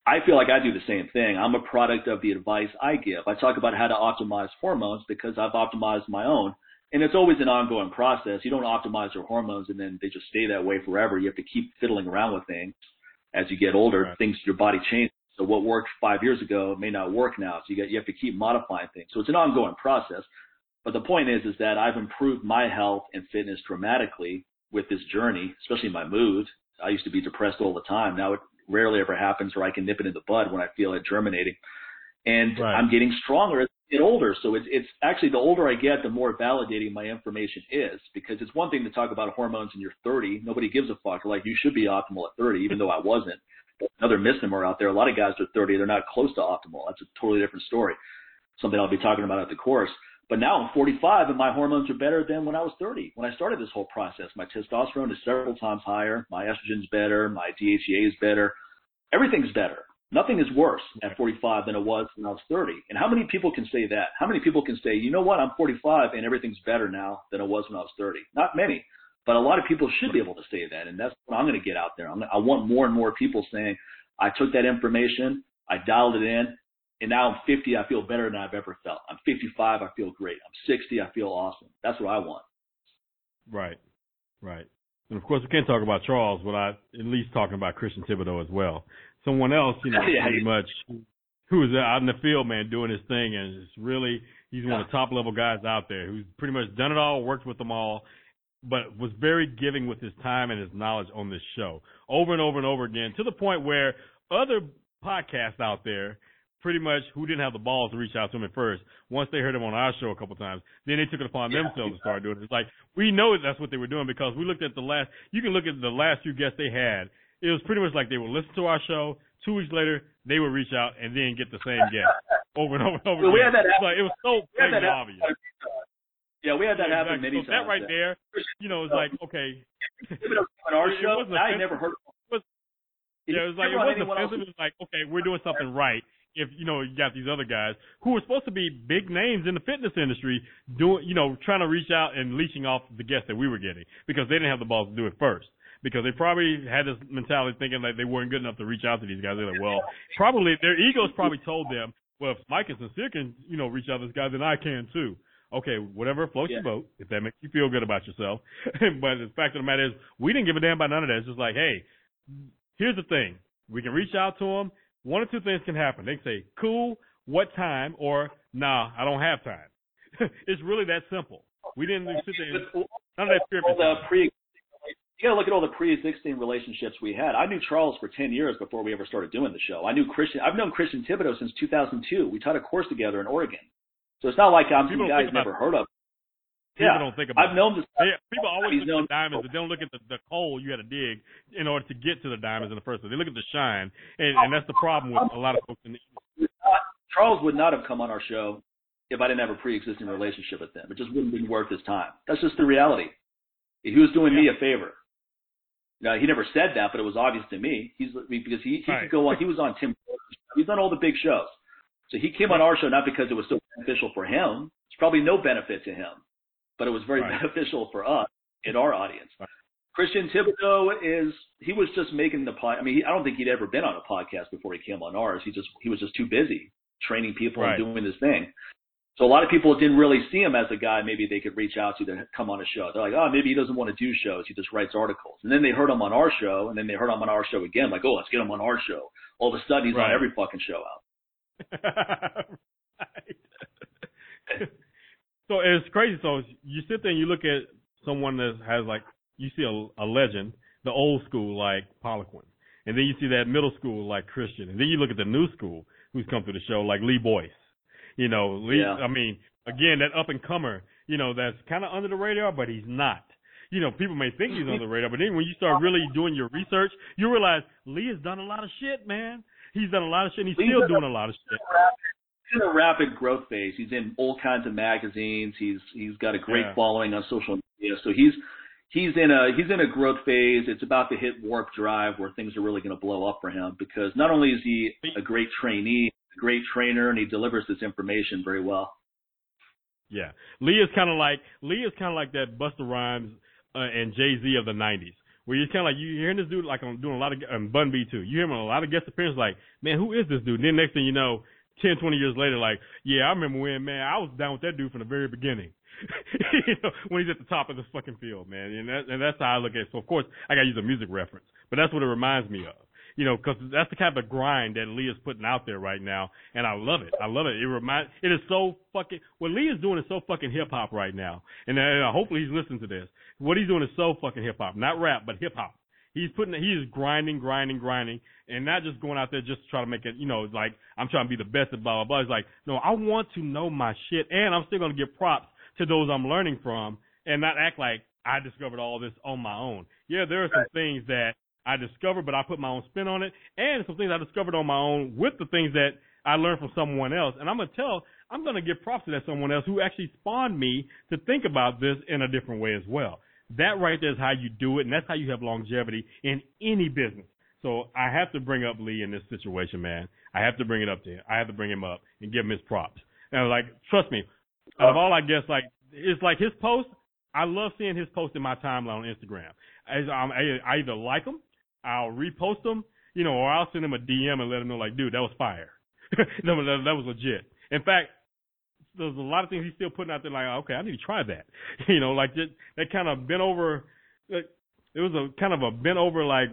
I feel like I do the same thing. I'm a product of the advice I give. I talk about how to optimize hormones because I've optimized my own. And it's always an ongoing process. You don't optimize your hormones and then they just stay that way forever. You have to keep fiddling around with things as you get older, right. things your body changes. So what worked five years ago may not work now. So you get you have to keep modifying things. So it's an ongoing process. But the point is is that I've improved my health and fitness dramatically with this journey, especially my mood. I used to be depressed all the time. Now it rarely ever happens or I can nip it in the bud when I feel it germinating. And right. I'm getting stronger as I get older. So it's it's actually the older I get, the more validating my information is. Because it's one thing to talk about hormones in your 30. Nobody gives a fuck. Like you should be optimal at 30, even though I wasn't. Another misnomer out there. A lot of guys are 30, they're not close to optimal. That's a totally different story. Something I'll be talking about at the course. But now I'm 45 and my hormones are better than when I was 30. When I started this whole process, my testosterone is several times higher. My estrogen's better. My DHEA is better. Everything's better. Nothing is worse at 45 than it was when I was 30. And how many people can say that? How many people can say, you know what, I'm 45 and everything's better now than it was when I was 30? Not many, but a lot of people should be able to say that. And that's what I'm going to get out there. I'm, I want more and more people saying, I took that information, I dialed it in, and now I'm 50, I feel better than I've ever felt. I'm 55, I feel great. I'm 60, I feel awesome. That's what I want. Right, right. And of course, we can't talk about Charles without at least talking about Christian Thibaudeau as well someone else, you know, (laughs) yeah, pretty much who is out in the field, man, doing his thing, and it's really he's one of the top level guys out there who's pretty much done it all, worked with them all, but was very giving with his time and his knowledge on this show over and over and over again to the point where other podcasts out there pretty much who didn't have the balls to reach out to him at first. Once they heard him on our show a couple times, then they took it upon yeah, themselves to start doing it. It's like we know that's what they were doing because we looked at the last. You can look at the last few guests they had, it was pretty much like they would listen to our show. Two weeks later, they would reach out and then get the same (laughs) guest over and over and over. Well, we had that like, it was so obvious. Yeah, we had that yeah, happen exactly. many so times. That right there, you know, is like okay. (laughs) on our (laughs) It show, I never heard. was- Yeah, it was like it wasn't offensive. It was like, okay, we're doing something right. If you know you got these other guys who are supposed to be big names in the fitness industry, doing you know trying to reach out and leeching off the guests that we were getting because they didn't have the balls to do it first. Because they probably had this mentality thinking like they weren't good enough to reach out to these guys. They're like, well, probably their egos probably told them, well, if Mike and Sincere can, you know, reach out to this guy, then I can too. Okay, whatever floats Yeah. your boat, if that makes you feel good about yourself. (laughs) but the fact of the matter is, we didn't give a damn about none of that. It's just like, hey, here's the thing. We can reach out to them. One or two things can happen. They can say, cool, what time? Or, nah, I don't have time. (laughs) it's really that simple. We didn't sit there and, none of that fear. pre you got to look at all the pre-existing relationships we had. I knew Charles for 10 years before we ever started doing the show. I knew Christian. I've known Christian Thibaudeau since 2002. We taught a course together in Oregon. So it's not like I'm some guys never heard of. People Yeah, don't think about I've known this. They, people always He's look at the diamonds, but they don't look at the, the coal you had to dig in order to get to the diamonds in the first place. They look at the shine, and, and that's the problem with a lot of folks in the Charles would not have come on our show if I didn't have a pre-existing relationship with him. It just wouldn't have been worth his time. That's just the reality. He was doing me a favor. Now he never said that, but it was obvious to me. He's because he, he Right. could go on. He was on Tim. He's on all the big shows. So he came on our show not because it was so beneficial for him. It's probably no benefit to him, but it was very Right. beneficial for us in our audience. Right. Christian Thibaudeau is he was just making the pod. I mean, he, I don't think he'd ever been on a podcast before he came on ours. He just he was just too busy training people Right. and doing this thing. So a lot of people didn't really see him as a guy maybe they could reach out to to come on a show. They're like, oh, maybe he doesn't want to do shows. He just writes articles. And then they heard him on our show, and then they heard him on our show again. Like, oh, let's get him on our show. All of a sudden, he's Right. on every fucking show out. (laughs) right. (laughs) so it's crazy. So you sit there and you look at someone that has like you see a, a legend, the old school like Poliquin, and then you see that middle school like Christian, and then you look at the new school who's come through the show like Lee Boyce. You know, Lee. Yeah. I mean, again, that up and comer. You know, that's kind of under the radar, but he's not. You know, people may think he's under the radar, but then when you start (laughs) really doing your research, you realize Lee has done a lot of shit, man. He's done a lot of shit. and He's Lee's still doing a lot of shit. He's in a rapid growth phase. He's in all kinds of magazines. He's he's got a great Yeah. following on social media. So he's he's in a he's in a growth phase. It's about to hit warp drive where things are really going to blow up for him because not only is he a great trainee, a great trainer, and he delivers this information very well. Yeah, Lee is kind of like Lee is kind of like that Busta Rhymes uh, and Jay Z of the '90s, where you're kind of like you're hearing this dude like I'm doing a lot of um, Bun B too. You hear him on a lot of guest appearances, like man, who is this dude? then next thing you know, 10, 20 years later, like yeah, I remember when man I was down with that dude from the very beginning. (laughs) you know, when he's at the top of the fucking field, man, and that, and that's how I look at it. So of course I got to use a music reference, but that's what it reminds me of. You know, because that's the kind of grind that Lee is putting out there right now, and I love it. I love it. It remind it is so fucking what Lee is doing is so fucking hip hop right now, and uh, hopefully he's listening to this. What he's doing is so fucking hip hop, not rap, but hip hop. He's putting he is grinding, grinding, grinding, and not just going out there just to try to make it. You know, like I'm trying to be the best at blah blah blah. It's like no, I want to know my shit, and I'm still gonna give props to those I'm learning from, and not act like I discovered all this on my own. Yeah, there are some things that I discovered, but I put my own spin on it, and some things I discovered on my own with the things that I learned from someone else. And I'm gonna tell, I'm gonna give props to that someone else who actually spawned me to think about this in a different way as well. That right there is how you do it, and that's how you have longevity in any business. So I have to bring up Lee in this situation, man. I have to bring it up to him. I have to bring him up and give him his props. And like, trust me, of all I guess, like it's like his post. I love seeing his post in my timeline on Instagram. As I'm, I, either like them, I'll repost them, you know, or I'll send him a DM and let him know, like, dude, that was fire. (laughs) that, was, that was legit. In fact, there's a lot of things he's still putting out there. Like, okay, I need to try that. (laughs) you know, like that, that kind of bent over. It was a kind of a bent over like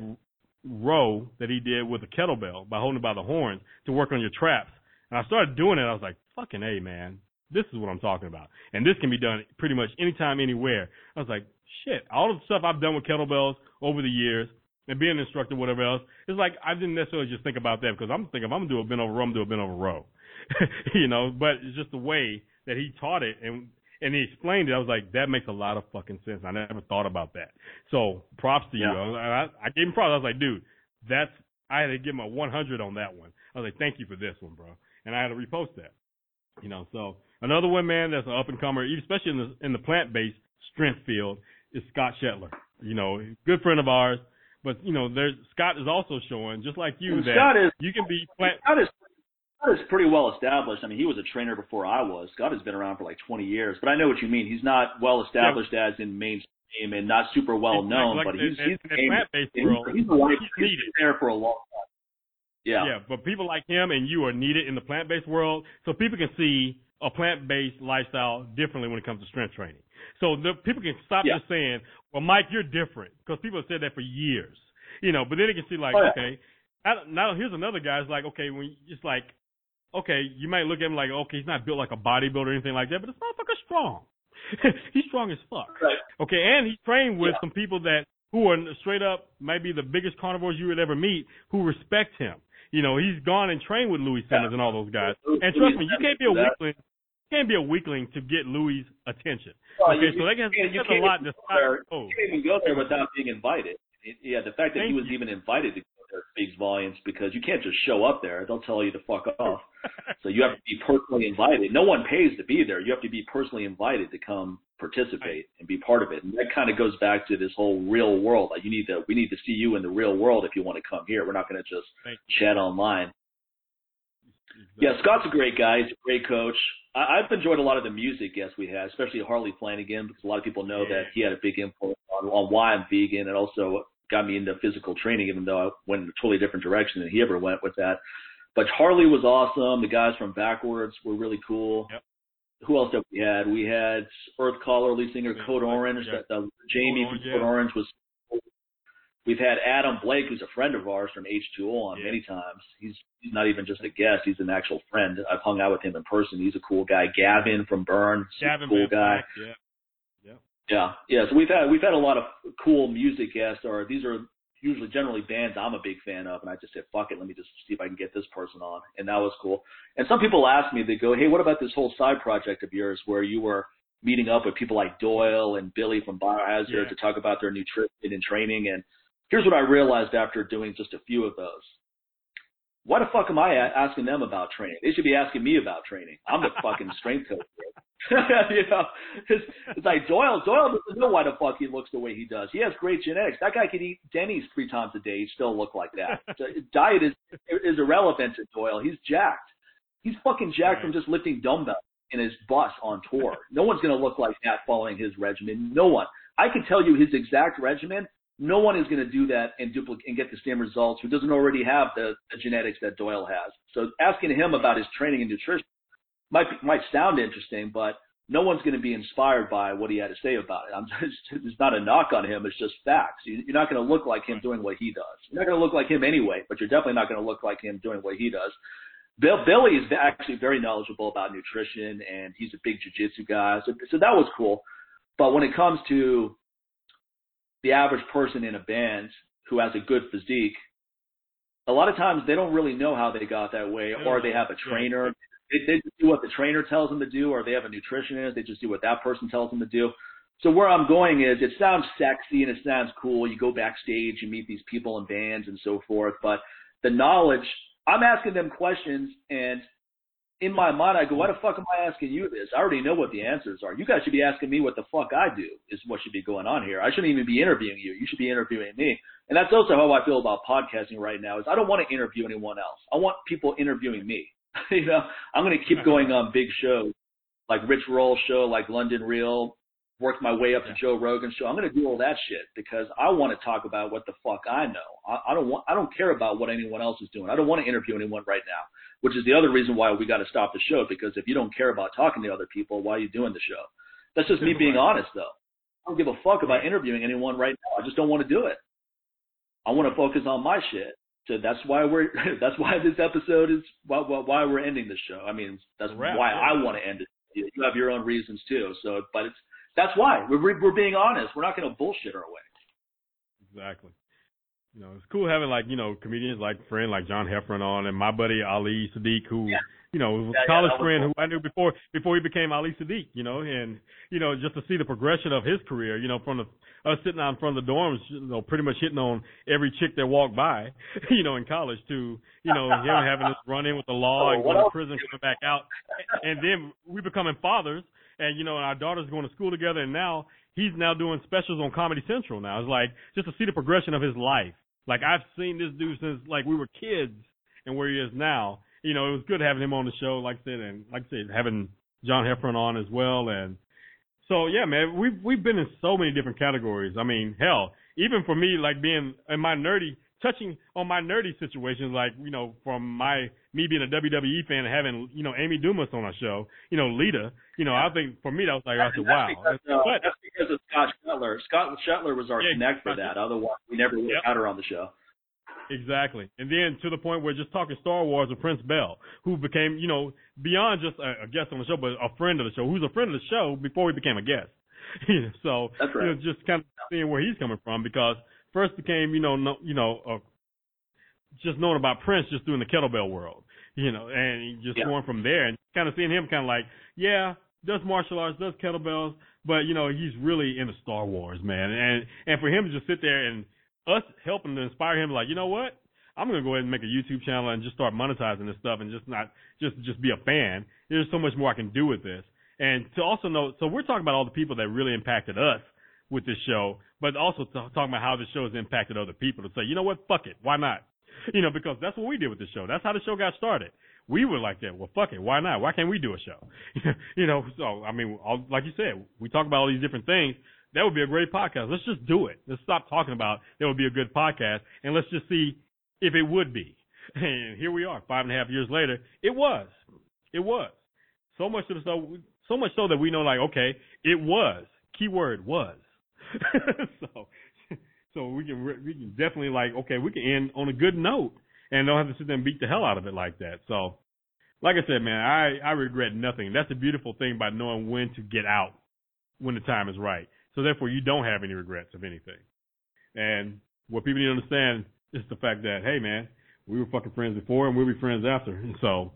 row that he did with a kettlebell by holding it by the horns to work on your traps. And I started doing it. I was like, fucking a man, this is what I'm talking about. And this can be done pretty much anytime, anywhere. I was like, shit, all the stuff I've done with kettlebells over the years and being an instructor, whatever else, it's like I didn't necessarily just think about that because I'm thinking if I'm gonna do a bent over row, I'm gonna do a bent over row. (laughs) you know, but it's just the way that he taught it and and he explained it. I was like, that makes a lot of fucking sense. I never thought about that. So props to you. Yeah. I, was- I, I gave him props. I was like, dude, that's I had to give him a 100 on that one. I was like, thank you for this one, bro. And I had to repost that. You know, so another one, man, that's an up and comer, especially in the in the plant based strength field, is Scott Shetler. you know, good friend of ours. But you know, there's Scott is also showing, just like you, And that Scott is you can be plant. Scott is Scott is pretty well established. I mean, he was a trainer before I was. Scott has been around for like 20 years, but I know what you mean. He's not well established as in mainstream and not super well It's known, like- but he's in- he's, he's, he's, he's he's needed. been there for a long time. Yeah. Yeah, but people like him and you are needed in the plant-based world, so people can see a plant-based lifestyle differently when it comes to strength training. So the people can stop Yeah. just saying, "Well, Mike, you're different," because people have said that for years, you know. But then they can see like, Oh, yeah. okay, I- now here's another guy. It's like, okay, when it's like, okay, you might look at him like, okay, he's not built like a bodybuilder or anything like that, but this motherfucker's strong. (laughs) he's strong as fuck. Right. Okay, and he's trained with Yeah. some people that who are straight up might be the biggest carnivores you would ever meet who respect him. You know, he's gone and trained with Louie Simmons and all those guys. Louie And trust me, you can't be a that. weakling. You can't be a weakling to get Louis' attention. Well, okay, you- so they can you can't- a lot to there- oh. You can't even go there without being invited. It- yeah, the fact that Thank he was you. even invited to go there speaks volumes because you can't just show up there. They'll tell you to fuck off. So you have to be personally invited. No one pays to be there. You have to be personally invited to come participate and be part of it. And that kind of goes back to this whole real world. Like you need to, we need to see you in the real world if you want to come here. We're not going to just chat online. Mm-hmm. Yeah, Scott's a great guy. He's a great coach. I, I've enjoyed a lot of the music guests we had, especially Harley Flanagan, because a lot of people know Yeah. that he had a big influence on, on why I'm vegan and also got me into physical training, even though I went in a totally different direction than he ever went with that. But Harley was awesome. The guys from Backwards were really cool. Yep. Who else have we had? We had Earth Caller lead singer Yeah, Code Orange. yeah. That, uh, Jamie Code from Orange, yeah. Code Orange was. We've had Adam Blake, who's a friend of ours from H2O on many times. He's he's not even just a guest; he's an actual friend. I've hung out with him in person. He's a cool guy. Gavin from Burn, Gavin cool guy. Pack, yeah. Yeah, yeah. So we've had we've had a lot of cool music guests. Or these are usually generally bands I'm a big fan of, and I just said, fuck it, let me just see if I can get this person on, and that was cool. And some people ask me, they go, hey, what about this whole side project of yours where you were meeting up with people like Doyle and Billy from Biohazard Yeah. to talk about their nutrition and training? And here's what I realized after doing just a few of those. Why the fuck am I asking them about training? They should be asking me about training. I'm the fucking strength coach. (laughs) you know, it's, it's like Doyle. Doyle doesn't know why the fuck he looks the way he does. He has great genetics. That guy could eat Denny's three times a day. He'd still look like that. (laughs) So diet is is irrelevant to Doyle. He's jacked. He's fucking jacked from just lifting dumbbells in his bus on tour. No one's gonna look like that following his regimen. No one. I can tell you his exact regimen. No one is going to do that and duplicate and get the same results who doesn't already have the, the genetics that Doyle has. So asking him about his training and nutrition might be, might sound interesting, but no one's going to be inspired by what he had to say about it. I'm (laughs) just, it's not a knock on him. It's just facts. You, you're not going to look like him doing what he does. You're not going to look like him anyway, but you're definitely not going to look like him doing what he does. Bill, Billy is actually very knowledgeable about nutrition and he's a big jujitsu guy. So, so that was cool. But when it comes to the average person in a band who has a good physique, a lot of times they don't really know how they got that way, or they have a trainer. They, they just do what the trainer tells them to do, or they have a nutritionist. They just do what that person tells them to do. So where I'm going is, it sounds sexy and it sounds cool. You go backstage, you meet these people in bands and so forth, but the knowledge, I'm asking them questions, and in my mind, I go, why the fuck am I asking you this? I already know what the answers are. You guys should be asking me what the fuck I do is what should be going on here. I shouldn't even be interviewing you. You should be interviewing me. And that's also how I feel about podcasting right now is I don't want to interview anyone else. I want people interviewing me. (laughs) you know, I'm going to keep going on big shows like Rich Roll show, like London Real, work my way up to Joe Rogan show. I'm going to do all that shit because I want to talk about what the fuck I know. I, I don't want, I don't care about what anyone else is doing. I don't want to interview anyone right now, which is the other reason why we got to stop the show because if you don't care about talking to other people, why are you doing the show? That's just me being honest though. I don't give a fuck about interviewing anyone right now. I just don't want to do it. I want to focus on my shit. So that's why we're (laughs) that's why this episode is why why, why we're ending the show. I mean, that's Wrap, why yeah. I want to end it. You have your own reasons too. So, but it's that's why we're we're being honest. We're not going to bullshit our way. Exactly. You know, it's cool having like, you know, comedians like friend like John Heffron on and my buddy Ali Siddiq who Yeah. you know, was Yeah, a college was friend cool. who I knew before before he became Ali Siddiq, you know, and you know, just to see the progression of his career, you know, from the us sitting out in front of the dorms, you know, pretty much hitting on every chick that walked by, (laughs) you know, in college to, you know, him having this run in with the law Oh, and going to prison, coming back out. (laughs) And then we becoming fathers and, you know, our daughters going to school together and now he's now doing specials on Comedy Central now. It's like just to see the progression of his life. Like I've seen this dude since like we were kids and where he is now. You know, it was good having him on the show, like I said, and like I said, having John Heffron on as well. And so yeah, man, we've we've been in so many different categories. I mean, hell, even for me, like being in my nerdy touching on my nerdy situations, like you know, from my me being a WWE fan and having you know Amy Dumas on our show, you know, Lita, you know, I think for me that was like I said, wow. Because, uh, but, that's because of Scott Shetler. Scott Shetler was our yeah, connect for that. Otherwise, we never would have had her on the show. Exactly. And then to the point where just talking Star Wars with Prince Bell, who became, you know, beyond just a, a guest on the show, but a friend of the show, who's a friend of the show before he became a guest. (laughs) so That's right. you know, just kind of seeing where he's coming from because first became, you know, no, you know, uh, just knowing about Prince just doing the kettlebell world, you know, and just yeah. going from there and kind of seeing him kind of like, yeah, does martial arts, does kettlebells, but you know, he's really into Star Wars, man. And and for him to just sit there and us helping to inspire him, like, you know what? I'm gonna go ahead and make a YouTube channel and just start monetizing this stuff and just not just just be a fan. There's so much more I can do with this. And to also know, so we're talking about all the people that really impacted us with this show, but also talking about how the show has impacted other people to say, you know what, fuck it, why not? (laughs) You know, because that's what we did with the show. That's how the show got started. We were like that. Well, fuck it, why not? Why can't we do a show? (laughs) you know, so I mean, all, like you said, we talk about all these different things. That would be a great podcast. Let's just do it. Let's stop talking about it would be a good podcast, and let's just see if it would be. (laughs) And here we are, five and a half years later. It was. It was. So much the stuff, so much so that we know, like, okay, it was. Keyword was. (laughs) so, so we can we can definitely like, okay, we can end on a good note and don't have to sit there and beat the hell out of it like that. So, like I said, man, I I regret nothing. That's the beautiful thing about knowing when to get out when the time is right. So therefore, you don't have any regrets of anything. And what people need to understand is the fact that, hey, man, we were fucking friends before and we'll be friends after. And (laughs) so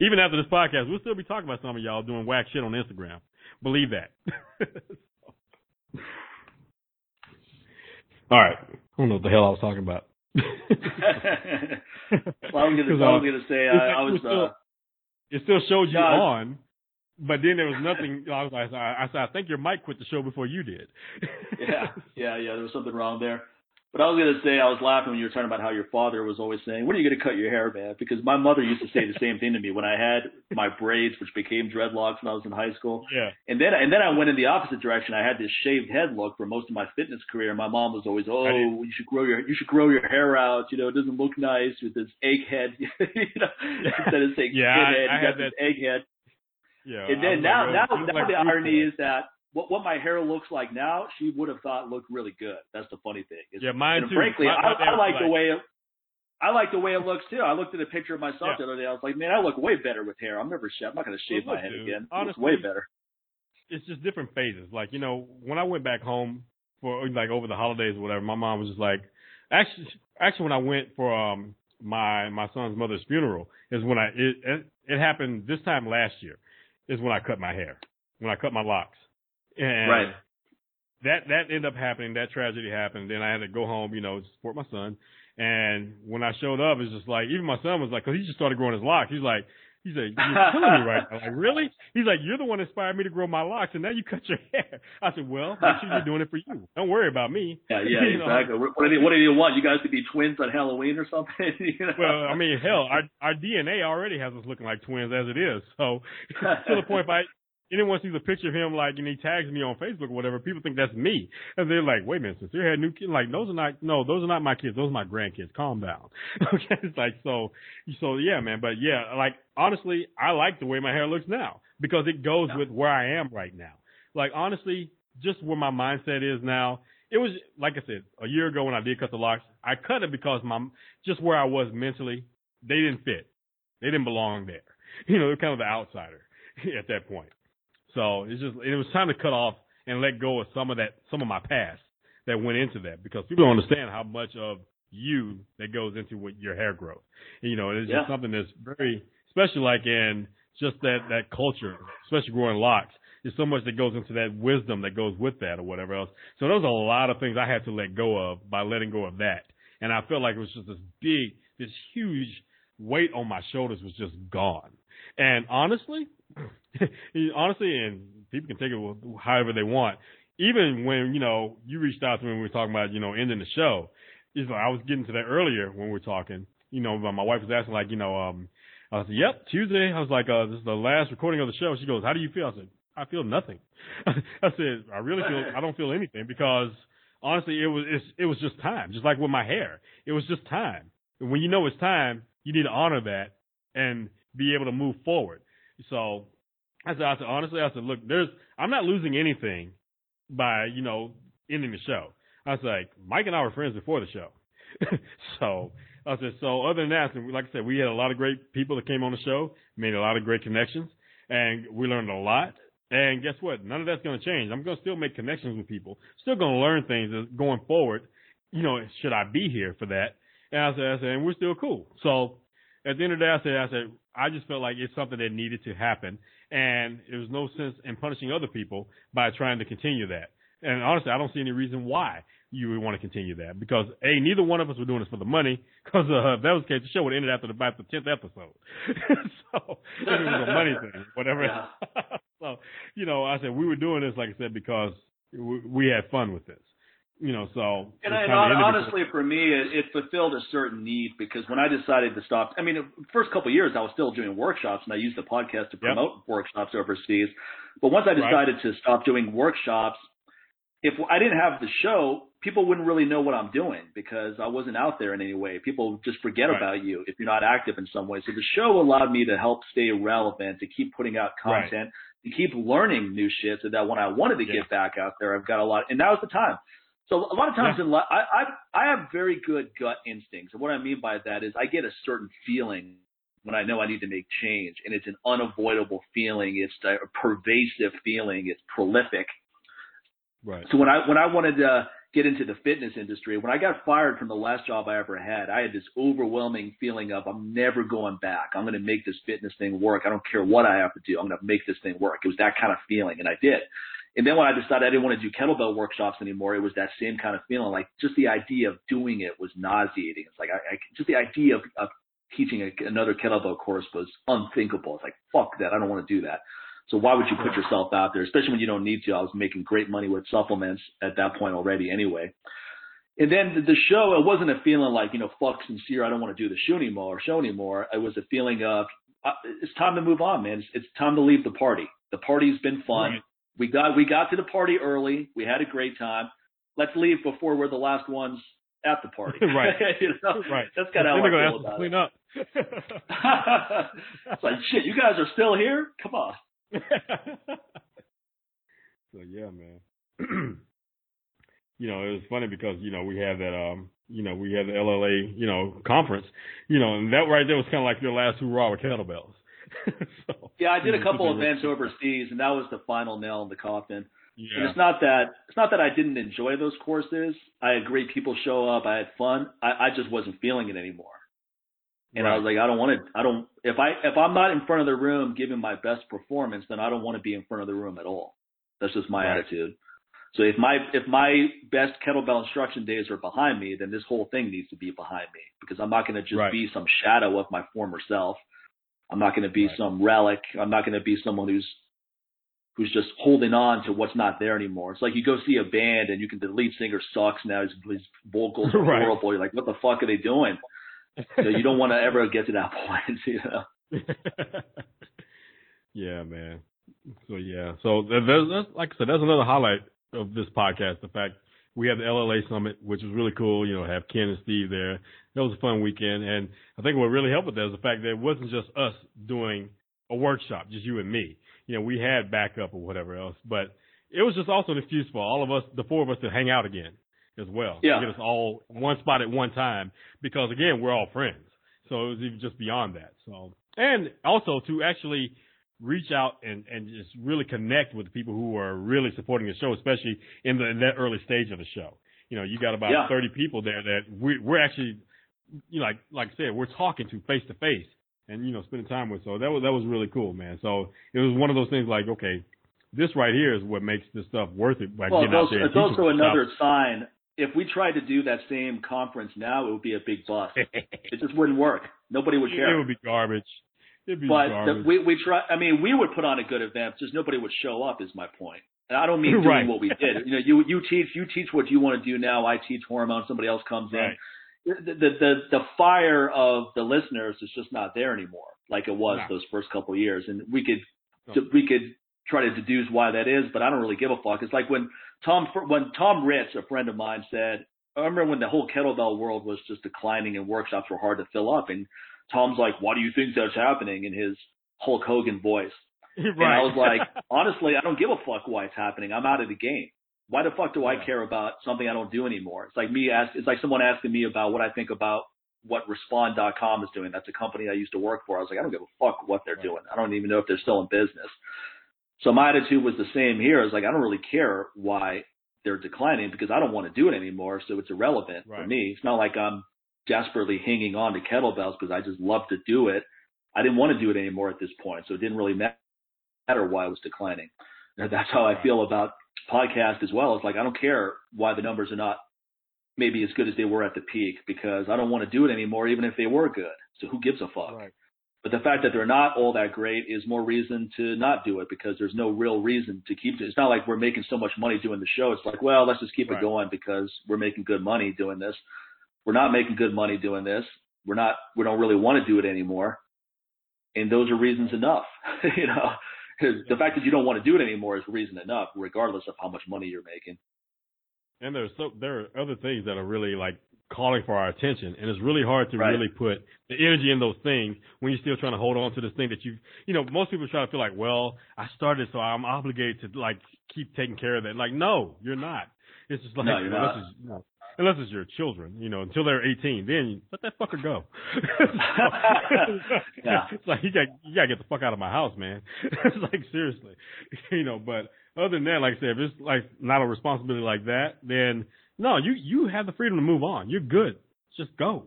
even after this podcast, we'll still be talking about some of y'all doing whack shit on Instagram. Believe that. (laughs) All right. I don't know what the hell I was talking about. (laughs) well, I was gonna, I was gonna say I, I was. Still, uh, it still showed you on, but then there was nothing. I was like, I said, I think your mic quit the show before you did. yeah, yeah, yeah. There was something wrong there. But I was going to say, I was laughing when you were talking about how your father was always saying, when are you going to cut your hair, man? Because my mother used to say the same thing to me when I had my braids, which became dreadlocks when I was in high school. Yeah. And then, and then I went in the opposite direction. I had this shaved head look for most of my fitness career. My mom was always, oh, you should grow your, you should grow your hair out. You know, it doesn't look nice with this egg head. (laughs) you know, instead of saying yeah, head, I, I you got this that. egg head. Yeah. And then now, like, now, now like the irony is that what what my hair looks like now, she would have thought looked really good. That's the funny thing. yeah, mine too. Frankly, my, I, I like, the way it, I like the way it looks too. I looked at a picture of myself yeah. the other day. I was like, man, I look way better with hair. I'm never shave. I'm not going to shave well, my head dude, again. Honestly, way better. It's just different phases. Like you know, when I went back home for like over the holidays or whatever, my mom was just like, actually, actually when I went for um my my son's mother's funeral is when I it, it it happened this time last year is when I cut my hair when I cut my locks. And right that that ended up happening. That tragedy happened. Then I had to go home, you know, to support my son. And when I showed up, it's just like even my son was like, because he just started growing his locks. He's like, he's like, you're killing me right now. Like, really? He's like, you're the one that inspired me to grow my locks, and now you cut your (laughs) hair. I said, well, make sure you're doing it for you. Don't worry about me. Yeah, yeah, (laughs) exactly. Know? What do you what do you want? You guys to be twins on Halloween or something? (laughs) you know? Well, I mean, hell, our our DNA already has us looking like twins as it is. So to the point, if I anyone sees a picture of him, like, and he tags me on Facebook or whatever, people think that's me. And they're like, wait a minute, Sincere had new kids. Like, those are not, no, those are not my kids. Those are my grandkids. Calm down. (laughs) okay. It's like, so, so yeah, man. But yeah, like, honestly, I like the way my hair looks now because it goes with where I am right now. Like, honestly, just where my mindset is now, it was, like I said, a year ago when I did cut the locks, I cut it because my, just where I was mentally, they didn't fit. They didn't belong there. (laughs) You know, they're kind of the outsider (laughs) at that point. So it's just it was time to cut off and let go of some of that some of my past that went into that because people don't understand how much of you that goes into what your hair growth. And, you know, it's yeah. just something that's very especially like in just that that culture, especially growing locks. There's so much that goes into that wisdom that goes with that or whatever else. So there's a lot of things I had to let go of by letting go of that. And I felt like it was just this big, this huge weight on my shoulders was just gone. And honestly, (laughs) honestly, and people can take it however they want. even when you know you reached out to me when we were talking about you know ending the show, it's like I was getting to that earlier when we were talking. You know, my wife was asking like, you know, um, I said, "Yep, Tuesday." I was like, uh, "This is the last recording of the show." She goes, "How do you feel?" I said, "I feel nothing." (laughs) I said, "I really feel I don't feel anything because honestly, it was it was just time, just like with my hair. It was just time. And when you know it's time, you need to honor that and be able to move forward. So I said, I said honestly, I said, look, there's I'm not losing anything by you know ending the show. I was like, Mike and I were friends before the show, so I said, so other than that, like I said, we had a lot of great people that came on the show, made a lot of great connections, and we learned a lot. And guess what? None of that's going to change. I'm going to still make connections with people, still going to learn things going forward. You know, should I be here for that? And I said, I said, and we're still cool. So at the end of the day, I said, I said, I just felt like it's something that needed to happen, and there was no sense in punishing other people by trying to continue that. And honestly, I don't see any reason why you would want to continue that because a neither one of us were doing this for the money because uh, if that was the case, the show would have ended after about the tenth episode. (laughs) so it was a money thing, whatever. Yeah. (laughs) so you know, I said we were doing this, like I said, because we, we had fun with this. You know, so and, I, and honestly, for me, it, it fulfilled a certain need because when I decided to stop, I mean, the first couple of years I was still doing workshops and I used the podcast to Yep. promote workshops overseas. But once I Right. decided to stop doing workshops, if I didn't have the show, people wouldn't really know what I'm doing because I wasn't out there in any way. People just forget Right. about you if you're not active in some way. So the show allowed me to help stay relevant, to keep putting out Right. content, to keep learning new shit so that when I wanted to Yeah. get back out there, I've got a lot, and now's the time. So a lot of times in life, I, I I have very good gut instincts, and what I mean by that is I get a certain feeling when I know I need to make change, and it's an unavoidable feeling. It's a pervasive feeling. It's prolific. right. So when I when I wanted to get into the fitness industry, when I got fired from the last job I ever had, I had this overwhelming feeling of I'm never going back. I'm going to make this fitness thing work. I don't care what I have to do. I'm going to make this thing work. It was that kind of feeling, and I did. And then when I decided I didn't want to do kettlebell workshops anymore, it was that same kind of feeling. Like just the idea of doing it was nauseating. It's like I, I just the idea of, of teaching a, another kettlebell course was unthinkable. It's like fuck that. I don't want to do that. So why would you put yourself out there, especially when you don't need to? I was making great money with supplements at that point already anyway. And then the, the show, it wasn't a feeling like, you know, fuck sincere, I don't want to do the show anymore or show anymore. It was a feeling of, uh, it's time to move on, man. It's, it's time to leave the party. The party's been fun. Right. We got, we got to the party early. We had a great time. Let's leave before we're the last ones at the party. (laughs) Right. (laughs) you know? Right. That's kind of how I gonna feel ask us to about it. clean up. (laughs) it's like, shit, you guys are still here? Come on. so yeah, man. (clears throat) you know, it was funny because you know we had that um you know we had the LLA you know conference you know and that right there was kind of like your last hurrah with kettlebells. (laughs) so, Yeah, I did a couple events overseas, and that was the final nail in the coffin. And it's not that it's not that I didn't enjoy those courses. I had great people show up. I had fun. I, I just wasn't feeling it anymore. And I was like, I don't want to. I don't. If I if I'm not in front of the room giving my best performance, then I don't want to be in front of the room at all. That's just my Right. attitude. So if my if my best kettlebell instruction days are behind me, then this whole thing needs to be behind me because I'm not going to just Right. be some shadow of my former self. I'm not going to be Right. some relic. I'm not going to be someone who's who's just holding on to what's not there anymore. It's like you go see a band and you can the lead singer sucks now. His, his vocals (laughs) are Right. horrible. You're like, what the fuck are they doing? (laughs) So you don't want to ever get to that (laughs) point. You know? yeah, man. So yeah, so there- there's like I said, that's another highlight of this podcast. The fact we had the LLA summit, which was really cool. You know, have Ken and Steve there. That was a fun weekend, and I think what really helped with that is the fact that it wasn't just us doing a workshop, just you and me. You know, we had backup or whatever else, but it was just also an excuse for all of us, the four of us, to hang out again as well. Yeah. Get us all one spot at one time because again, we're all friends. So it was even just beyond that. So and also to actually reach out and, and just really connect with the people who are really supporting the show, especially in, the, in that early stage of the show. You know, you got about Yeah. 30 people there that we, we're actually, you know, like, like I said, we're talking to face to face and, you know, spending time with. So that was, that was really cool, man. So it was one of those things like, okay, this right here is what makes this stuff worth it. Like Well, getting it's out also, there it's also stuff. another sign. If we tried to do that same conference now, it would be a big bust. (laughs) it just wouldn't work. Nobody would care. It would be garbage. But the, we we try. I mean, we would put on a good event. Just nobody would show up. Is my point. And I don't mean (laughs) doing Right. what we did. You know, you you teach you teach what you want to do now. I teach hormone. Somebody else comes in. The, the the the fire of the listeners is just not there anymore, like it was No. those first couple of years. And we could No. we could try to deduce why that is, but I don't really give a fuck. It's like when Tom when Tom Ritz, a friend of mine, said, I remember when the whole kettlebell world was just declining and workshops were hard to fill up, and Tom's like, "Why do you think that's happening?" in his Hulk Hogan voice. right. (laughs) And I was like, (laughs) honestly, I don't give a fuck why it's happening. I'm out of the game. Why the fuck do I Yeah. care about something I don't do anymore? It's like me ask, it's like someone asking me about what I think about what Respond.com is doing. That's a company I used to work for. I was like, I don't give a fuck what they're Right. doing. I don't even know if they're still in business. So my attitude was the same here. I was like, I don't really care why they're declining because I don't want to do it anymore. So it's irrelevant for me. It's not like I'm desperately hanging on to kettlebells because I just love to do it. I didn't want to do it anymore at this point. So it didn't really matter why I was declining. And that's how I feel about podcast as well. It's like, I don't care why the numbers are not maybe as good as they were at the peak because I don't want to do it anymore, even if they were good. So who gives a fuck? Right. But the fact that they're not all that great is more reason to not do it because there's no real reason to keep it. It's not like we're making so much money doing the show. It's like, well, let's just keep Right. it going because we're making good money doing this. We're not making good money doing this. We're not, we don't really want to do it anymore. And those are reasons enough, (laughs) you know, the fact that you don't want to do it anymore is reason enough, regardless of how much money you're making. And there's so there are other things that are really like calling for our attention, and it's really hard to Right. really put the energy in those things when you're still trying to hold on to this thing that you've. you know, most people try to feel like, well, I started, so I'm obligated to like keep taking care of that. Like, no, you're not. It's just like No, you're not. it's you know, unless it's your children, you know, until they're 18, then you, let that fucker go. (laughs) Yeah. It's like you got you gotta get the fuck out of my house, man. (laughs) it's like seriously, (laughs) you know. But other than that, like I said, if it's like not a responsibility like that, then no, you you have the freedom to move on. You're good. Just go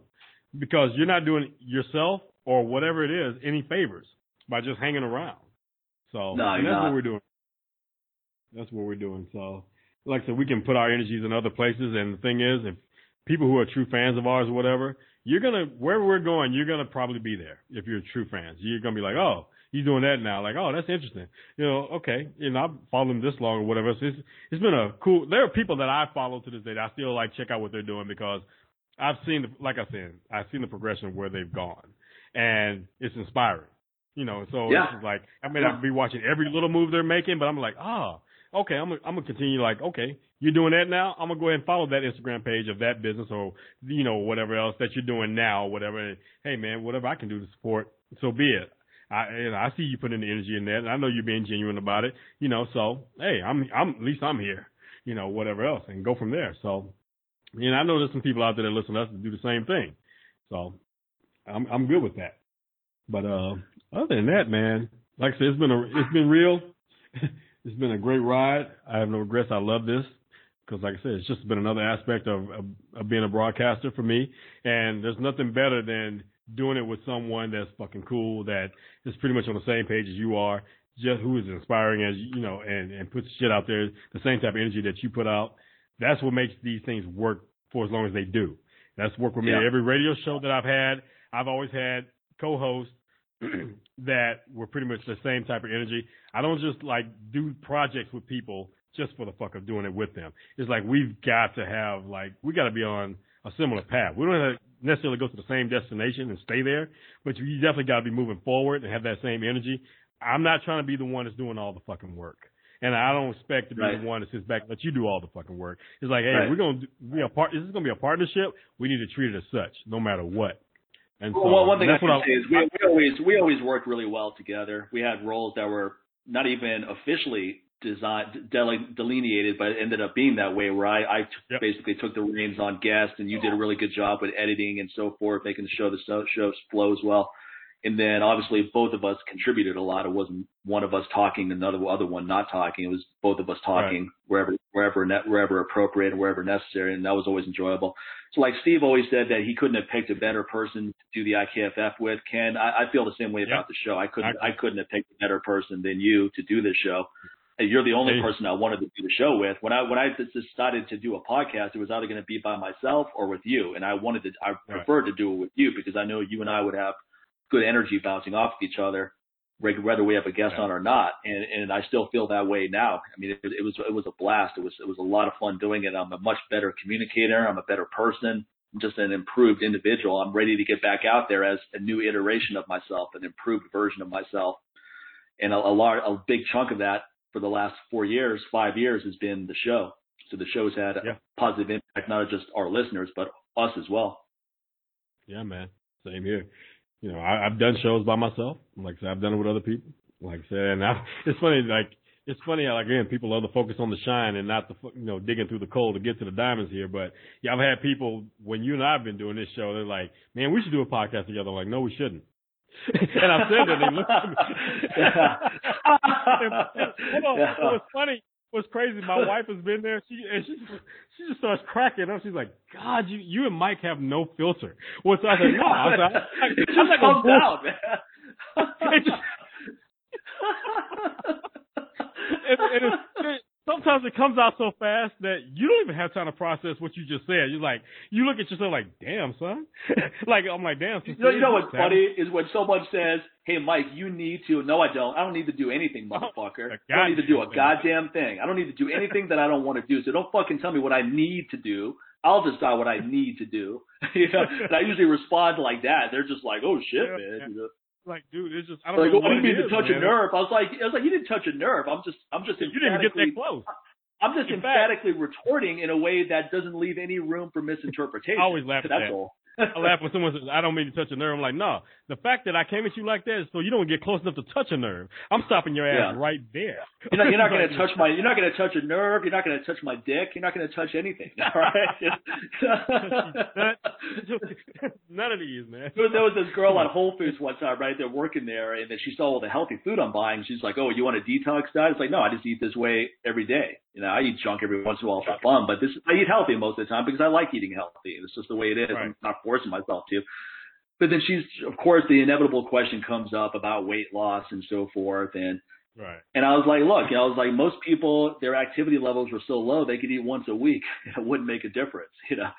because you're not doing yourself or whatever it is any favors by just hanging around. So No, that's not. what we're doing. That's what we're doing. So, like I said, we can put our energies in other places. And the thing is, if people who are true fans of ours or whatever, you're gonna wherever we're going, you're gonna probably be there. If you're a true fans, you're gonna be like, oh, he's doing that now. Like, oh, that's interesting. You know, okay, you know, I've followed him this long or whatever. So it's it's been a cool. There are people that I follow to this day that I still like check out what they're doing because I've seen, the, like I said, I've seen the progression of where they've gone, and it's inspiring. You know, so Yeah. it's like I may not be watching every little move they're making, but I'm like, ah, okay, I'm gonna, I'm continue. Like, okay, you're doing that now. I'm gonna go ahead and follow that Instagram page of that business or you know whatever else that you're doing now, whatever. And, hey, man, whatever I can do to support, so be it. I know, I see you putting the energy in that, and I know you're being genuine about it. You know, so hey, I'm I'm at least I'm here. You know, whatever else, and go from there. So, know, I know there's some people out there that listen to us that do the same thing. So, I'm I'm good with that. But uh, other than that, man, like I said, it's been a it's been real. (laughs) it's been a great ride. I have no regrets. I love this because, like I said, it's just been another aspect of, of of being a broadcaster for me. And there's nothing better than doing it with someone that's fucking cool that is pretty much on the same page as you are, just who is inspiring as you know, and and puts shit out there the same type of energy that you put out. That's what makes these things work for as long as they do. That's worked with me. Yeah. Every radio show that I've had, I've always had co-hosts (clears throat) that were pretty much the same type of energy. I don't just like do projects with people just for the fuck of doing it with them. It's like we've got to have like we got to be on a similar path. We don't have to necessarily go to the same destination and stay there, but you definitely got to be moving forward and have that same energy. I'm not trying to be the one that's doing all the fucking work. And I don't expect to be Right. the one that sits back and let you do all the fucking work. It's like, hey, Right. we're gonna do- be a part. This is gonna be a partnership. We need to treat it as such, no matter what. And so Well, one thing I can what say is we, we always we always worked really well together. We had roles that were not even officially designed dele- delineated, but it ended up being that way. Where I, I t- Yep. basically took the reins on guests, and you did a really good job with editing and so forth, making the show the show flows well. And then obviously both of us contributed a lot. It wasn't one of us talking, another other one not talking. It was both of us talking wherever wherever ne- wherever appropriate and wherever necessary, and that was always enjoyable. So like Steve always said that he couldn't have picked a better person to do the IKFF with. Ken, I, I feel the same way Yep. about the show. I couldn't I- I couldn't have picked a better person than you to do this show. You're the only person I wanted to do the show with. When I when I decided to do a podcast, it was either going to be by myself or with you. And I wanted to I Right. preferred to do it with you because I know you and I would have good energy bouncing off of each other. whether we have a guest on or not. And and I still feel that way now. I mean, it, it was it was a blast. It was it was a lot of fun doing it. I'm a much better communicator. I'm a better person. I'm just an improved individual. I'm ready to get back out there as a new iteration of myself, an improved version of myself. And a, a large, a big chunk of that for the last four years, five years has been the show. So the show's had yeah. a positive impact, not just our listeners, but us as well. Yeah, man. Same here. You know, I, I've done shows by myself. Like I said, I've done it with other people. Like I said, and I, (laughs) it's funny, like, it's funny how like, again people love to focus on the shine and not the you know digging through the coal to get to the diamonds here. But yeah, I've had people when you and I have been doing this show, they're like, "Man, we should do a podcast together." I'm like, no, we shouldn't. (laughs) and I said that, they looked at me. and, and, and, yeah. (laughs) it was funny what's crazy, my (laughs) wife has been there. She and she she just starts cracking up. She's like, "God, you you and Mike have no filter." What's I said, "No, I was, I, I, (laughs) it just (laughs) like comes man." it just, it, it, it, sometimes it comes out so fast that you don't even have time to process what you just said. You're like, you look at yourself like, damn, son. (laughs) like, I'm like, damn. You know, you know what's funny is when someone says, hey, Mike, you need to. No, I don't. I don't need to do anything, oh, motherfucker. I don't need to do a goddamn thing. I don't need to do anything that I don't want to do. So don't fucking tell me what I need to do. I'll decide what I need to do. (laughs) you know, and I usually respond like that. They're just like, "Oh shit, yeah, man." Yeah. You know? Like, dude, it's just I don't like, know. What, what do you mean to touch man. a nerve? I was like, I was like, you didn't touch a nerve. I'm just, I'm just. You didn't get that close. I'm just in emphatically fact, retorting in a way that doesn't leave any room for misinterpretation. I always laugh at that. all. I laugh when someone says, I don't mean to touch a nerve. I'm like, no. The fact that I came at you like that is so you don't get close enough to touch a nerve. I'm stopping your ass yeah. right there. You're not, you're not (laughs) going to touch my, you're not going to touch a nerve. You're not going to touch my dick. You're not going to touch anything. (laughs) All right. (laughs) None of these, man. There was this girl at Whole Foods one time, right? They're working there and then she saw all the healthy food I'm buying. She's like, oh, you want a detox diet? It's like, no, I just eat this way every day. You know, I eat junk every once in a while for fun, but this, I eat healthy most of the time because I like eating healthy. It's just the way it is. Right. I'm not forcing myself to. But then she's, of course, the inevitable question comes up about weight loss and so forth. And, right. and I was like, look, I was like, most people, their activity levels were so low, they could eat once a week. (laughs) It wouldn't make a difference, you know?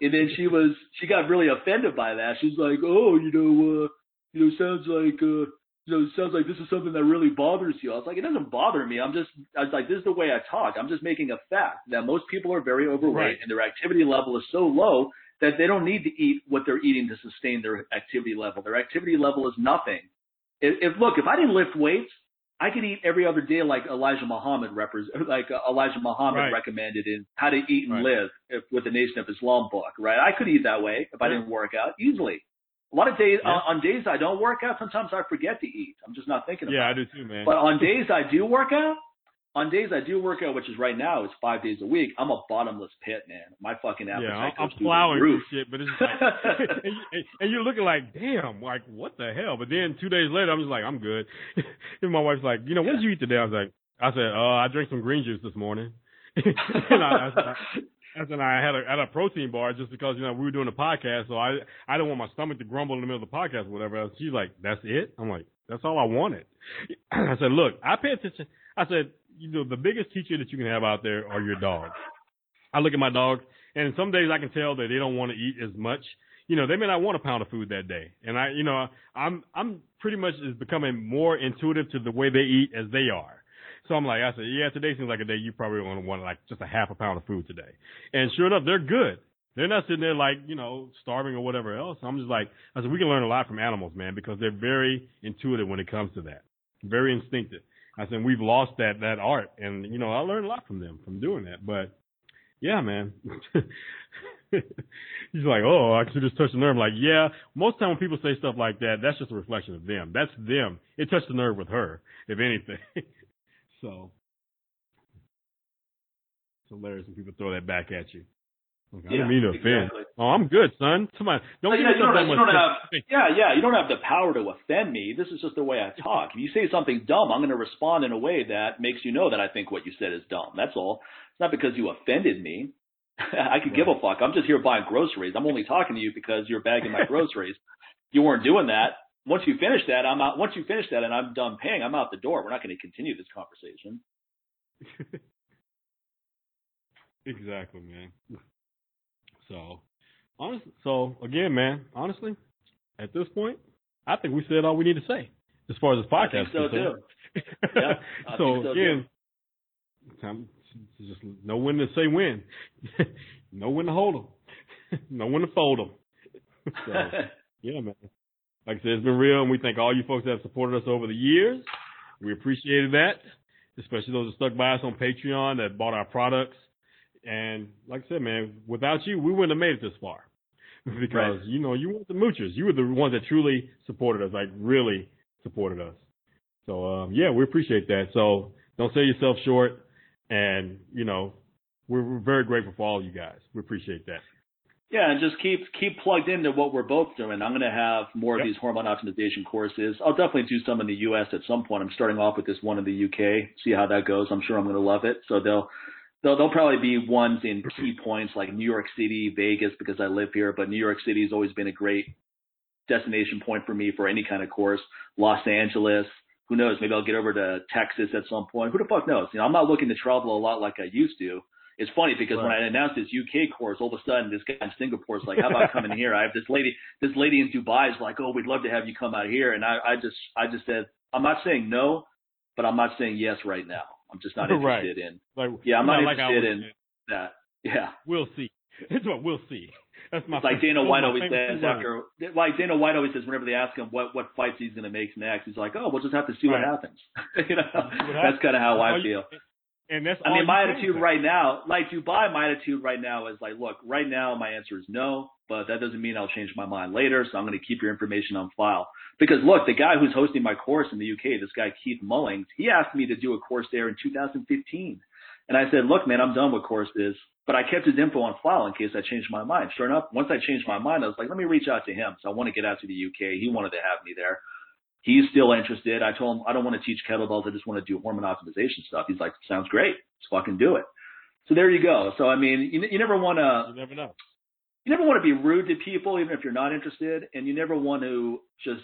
And then she was, she got really offended by that. She's like, oh, you know, uh, you know, sounds like, uh, you know, it sounds like this is something that really bothers you. I was like, it doesn't bother me. I'm just, I was like, this is the way I talk. I'm just making a fact that most people are very overweight right. and their activity level is so low that they don't need to eat what they're eating to sustain their activity level. Their activity level is nothing. If, if look, if I didn't lift weights, I could eat every other day like Elijah Muhammad represent, (laughs) like uh, Elijah Muhammad right. recommended in How to Eat and right. Live if, with the Nation of Islam book, right? I could eat that way if I didn't work out easily. A lot of days, yeah. on, on days I don't work out, sometimes I forget to eat. I'm just not thinking yeah, about it. Yeah, I do too, man. But on days I do work out, on days I do work out, which is right now, it's five days a week. I'm a bottomless pit, man. My fucking appetite yeah, I'm, I'm plowing roof. shit, but it's like, (laughs) and, you, and you're looking like, damn, like what the hell? But then two days later, I'm just like, I'm good. (laughs) and my wife's like, you know, what did you eat today? I was like, I said, uh, I drank some green juice this morning. (laughs) and I, I, And I had a had a protein bar just because you know we were doing a podcast, so I I didn't want my stomach to grumble in the middle of the podcast or whatever. She's like, "That's it." I'm like, "That's all I wanted." (clears throat) I said, "Look, I pay attention." I said, "You know, the biggest teacher that you can have out there are your dogs." I look at my dogs, and some days I can tell that they don't want to eat as much. You know, they may not want a pound of food that day, and I, you know, I'm I'm pretty much is becoming more intuitive to the way they eat as they are. So I'm like, I said, yeah, today seems like a day you probably want to want like just a half a pound of food today. And sure enough, they're good. They're not sitting there like, you know, starving or whatever else. I'm just like, I said, we can learn a lot from animals, man, because they're very intuitive when it comes to that. Very instinctive. I said, we've lost that, that art. And, you know, I learned a lot from them from doing that. But yeah, man. (laughs) He's like, oh, I should just touch the nerve. I'm like, yeah, most time when people say stuff like that, that's just a reflection of them. That's them. It touched the nerve with her, if anything. (laughs) So it's hilarious when people throw that back at you. Okay, yeah, I didn't mean to offend. Exactly. Oh, I'm good, son. Come on. Don't yeah, give you don't, that you don't have, yeah, yeah, you don't have the power to offend me. This is just the way I talk. If you say something dumb, I'm going to respond in a way that makes you know that I think what you said is dumb. That's all. It's not because you offended me. (laughs) I could right. give a fuck. I'm just here buying groceries. I'm only talking to you because you're bagging my (laughs) groceries. you weren't doing that. Once you finish that, I'm out. Once you finish that and I'm done paying, I'm out the door. We're not going to continue this conversation. (laughs) exactly, man. So, honest. So again, man. Honestly, at this point, I think we said all we need to say. as far as this podcast. (laughs) I think so too. yeah, so, so again, time just know when to say when, (laughs) know when to hold them, know when to fold them. so, yeah, man. Like I said, it's been real, and we thank all you folks that have supported us over the years. We appreciated that, especially those that stuck by us on Patreon that bought our products. And like I said, man, without you, we wouldn't have made it this far. (laughs) because, right. you know, you weren't the moochers. You were the ones that truly supported us, like really supported us. So, um, yeah, we appreciate that. So don't sell yourself short. And, you know, we're, we're very grateful for all you guys. We appreciate that. Yeah, and just keep keep plugged into what we're both doing. I'm going to have more yep. of these hormone optimization courses. I'll definitely do some in the U.S. at some point. I'm starting off with this one in the U.K. See how that goes. I'm sure I'm going to love it. So they'll they'll they'll probably be ones in key points like New York City, Vegas because I live here. But New York City has always been a great destination point for me for any kind of course. Los Angeles. Who knows? Maybe I'll get over to Texas at some point. Who the fuck knows? You know, I'm not looking to travel a lot like I used to it's funny because right. when I announced this UK course, all of a sudden this guy in Singapore is like, "How about coming here?" I have this lady, this lady in Dubai is like, "Oh, we'd love to have you come out here," and I, I just, I just said, I'm not saying no, but I'm not saying yes right now. I'm just not (laughs) interested right. in. Like, yeah, I'm not, not interested like in that. Yeah, we'll see. (laughs) It's what we'll see. That's my. Like Dana White always says after, like Dana White always says whenever they ask him what what fights he's going to make next, he's like, "Oh, we'll just have to see right. what happens." (laughs) you know, that's kind of how I feel. And that's I mean, my attitude say. right now, like Dubai, my attitude right now is like, look, right now my answer is no, but that doesn't mean I'll change my mind later. So I'm going to keep your information on file. Because look, the guy who's hosting my course in the UK, this guy Keith Mullings, he asked me to do a course there in 2015. And I said, look, man, I'm done with courses, but I kept his info on file in case I changed my mind. Sure enough, once I changed my mind, I was like, let me reach out to him. So I want to get out to the UK. He wanted to have me there he's still interested. I told him I don't want to teach kettlebells. I just want to do hormone optimization stuff. He's like, sounds great. Let's fucking do it. So there you go. So I mean, you, you never want to. You never know. You never want to be rude to people, even if you're not interested, and you never want to just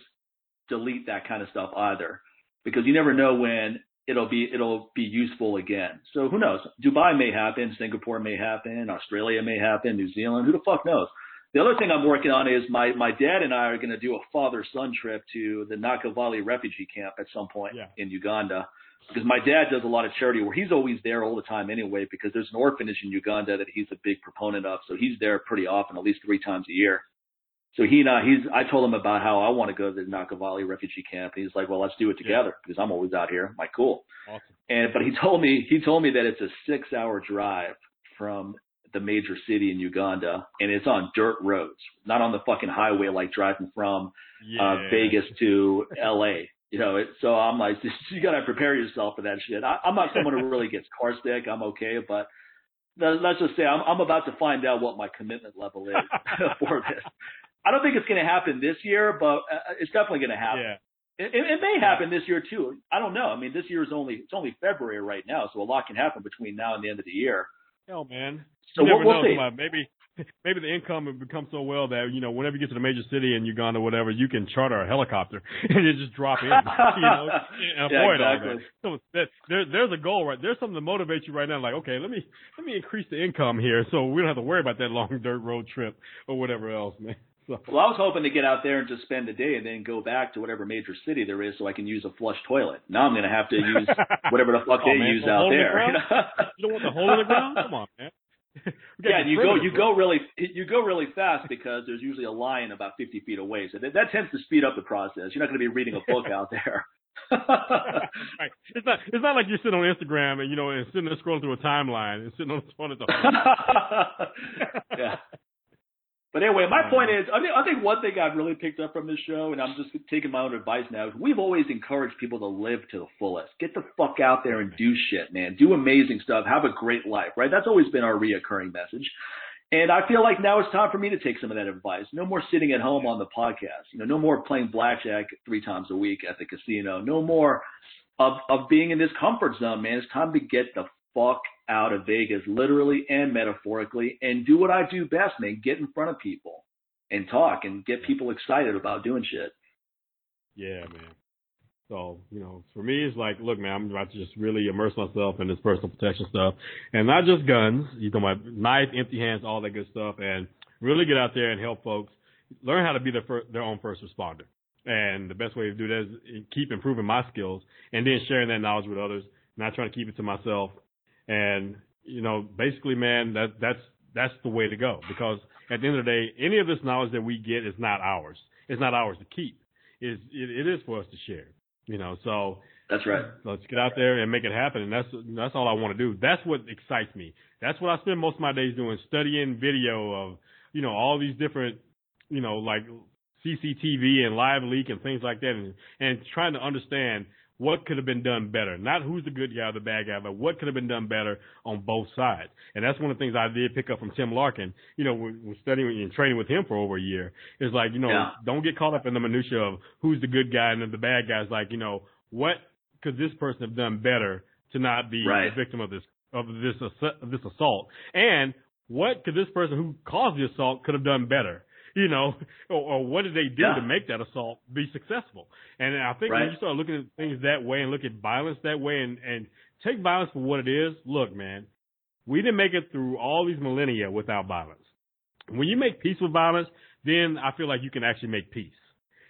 delete that kind of stuff either, because you never know when it'll be it'll be useful again. So who knows? Dubai may happen, Singapore may happen, Australia may happen, New Zealand. Who the fuck knows? The other thing I'm working on is my my dad and I are going to do a father son trip to the Nakivale refugee camp at some point yeah. in Uganda because my dad does a lot of charity where he's always there all the time anyway because there's an orphanage in Uganda that he's a big proponent of so he's there pretty often at least three times a year. So he and I, he's I told him about how I want to go to the Nakivale refugee camp and he's like, well, let's do it together yeah. because I'm always out here. I'm like, cool. Awesome. And but he told me he told me that it's a six hour drive from the major city in Uganda, and it's on dirt roads, not on the fucking highway like driving from uh, yeah. uh, Vegas to L.A. You know, it, so I'm like, (laughs) you gotta prepare yourself for that shit. I, I'm not someone who really gets car sick. I'm okay, but let's just say I'm, I'm about to find out what my commitment level is (laughs) for this. I don't think it's going to happen this year, but uh, it's definitely going to happen. Yeah. It, it, may happen this year too. I don't know. I mean, this year is only it's only February right now, so a lot can happen between now and the end of the year. Hell, man. So you never we'll, we'll. Maybe maybe the income will become so well that you know whenever you get to the major city in Uganda, or whatever, you can charter a helicopter (laughs) and you just drop in. (laughs) you know, and (laughs) yeah, avoid exactly. all that. So that, there, there's a goal right. There's something to motivate you right now. Like, okay, let me let me increase the income here, so we don't have to worry about that long dirt road trip or whatever else, man. So. Well, I was hoping to get out there and just spend the day and then go back to whatever major city there is so I can use a flush toilet. Now I'm going to have to use whatever the fuck oh, they man, use the out the there. You, know? you don't want the hole in the ground? Come on, man. (laughs) yeah, and you go you go really you go really fast because there's usually a line about 50 feet away, so that, that tends to speed up the process. You're not going to be reading a book out there. (laughs) right. It's not it's not like you're sitting on Instagram and you know and sitting there scrolling through a timeline and sitting on the phone at the (laughs) yeah. But anyway, my point uh-huh. is, I think I think one thing I've really picked up from this show, and I'm just taking my own advice now, is we've always encouraged people to live to the fullest. Get the fuck out there and do shit, man. Do amazing stuff. Have a great life, right? That's always been our reoccurring message. And I feel like now it's time for me to take some of that advice. No more sitting at home on the podcast. You know, no more playing blackjack three times a week at the casino. No more of of being in this comfort zone, man. It's time to get the fuck out of Vegas, literally and metaphorically, and do what I do best, man. Get in front of people and talk and get people excited about doing shit. Yeah, man. So, you know, for me, it's like, look, man, I'm about to just really immerse myself in this personal protection stuff and not just guns. You know, my knife, empty hands, all that good stuff, and really get out there and help folks learn how to be their, first, their own first responder. And the best way to do that is keep improving my skills and then sharing that knowledge with others, not trying to keep it to myself. And, you know, basically, man, that, that's, that's the way to go because at the end of the day, any of this knowledge that we get is not ours. It's not ours to keep. It's, it, it is for us to share, you know, so that's right. Let's get out there and make it happen. And that's, that's all I want to do. That's what excites me. That's what I spend most of my days doing, studying video of, you know, all these different, you know, like CCTV and live leak and things like that and, and trying to understand what could have been done better. Not who's the good guy or the bad guy, but what could have been done better on both sides. And that's one of the things I did pick up from Tim Larkin, you know, when studying and training with him for over a year. Is like, you know, yeah. don't get caught up in the minutia of who's the good guy and the bad guy. Is like, you know, what could this person have done better to not be right. a victim of this of this of this assault? And what could this person who caused the assault could have done better? You know, or, or what did they do yeah. to make that assault be successful? And I think right. when you start looking at things that way and look at violence that way and, and take violence for what it is, look, man, we didn't make it through all these millennia without violence. When you make peace with violence, then I feel like you can actually make peace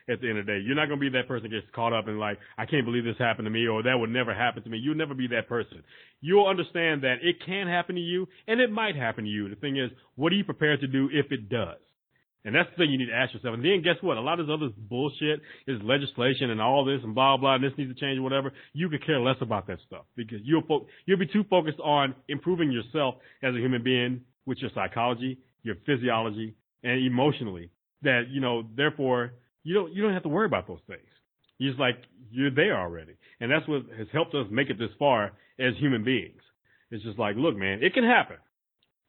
at the end of the day. You're not going to be that person that gets caught up in like, I can't believe this happened to me or that would never happen to me. You'll never be that person. You'll understand that it can happen to you and it might happen to you. The thing is, what are you prepared to do if it does? And that's the thing you need to ask yourself. And then guess what? A lot of this other bullshit is legislation and all this and blah blah. And this needs to change or whatever. You could care less about that stuff because you'll fo- you'll be too focused on improving yourself as a human being with your psychology, your physiology, and emotionally. That you know, therefore, you don't you don't have to worry about those things. You're just like you're there already, and that's what has helped us make it this far as human beings. It's just like, look, man, it can happen,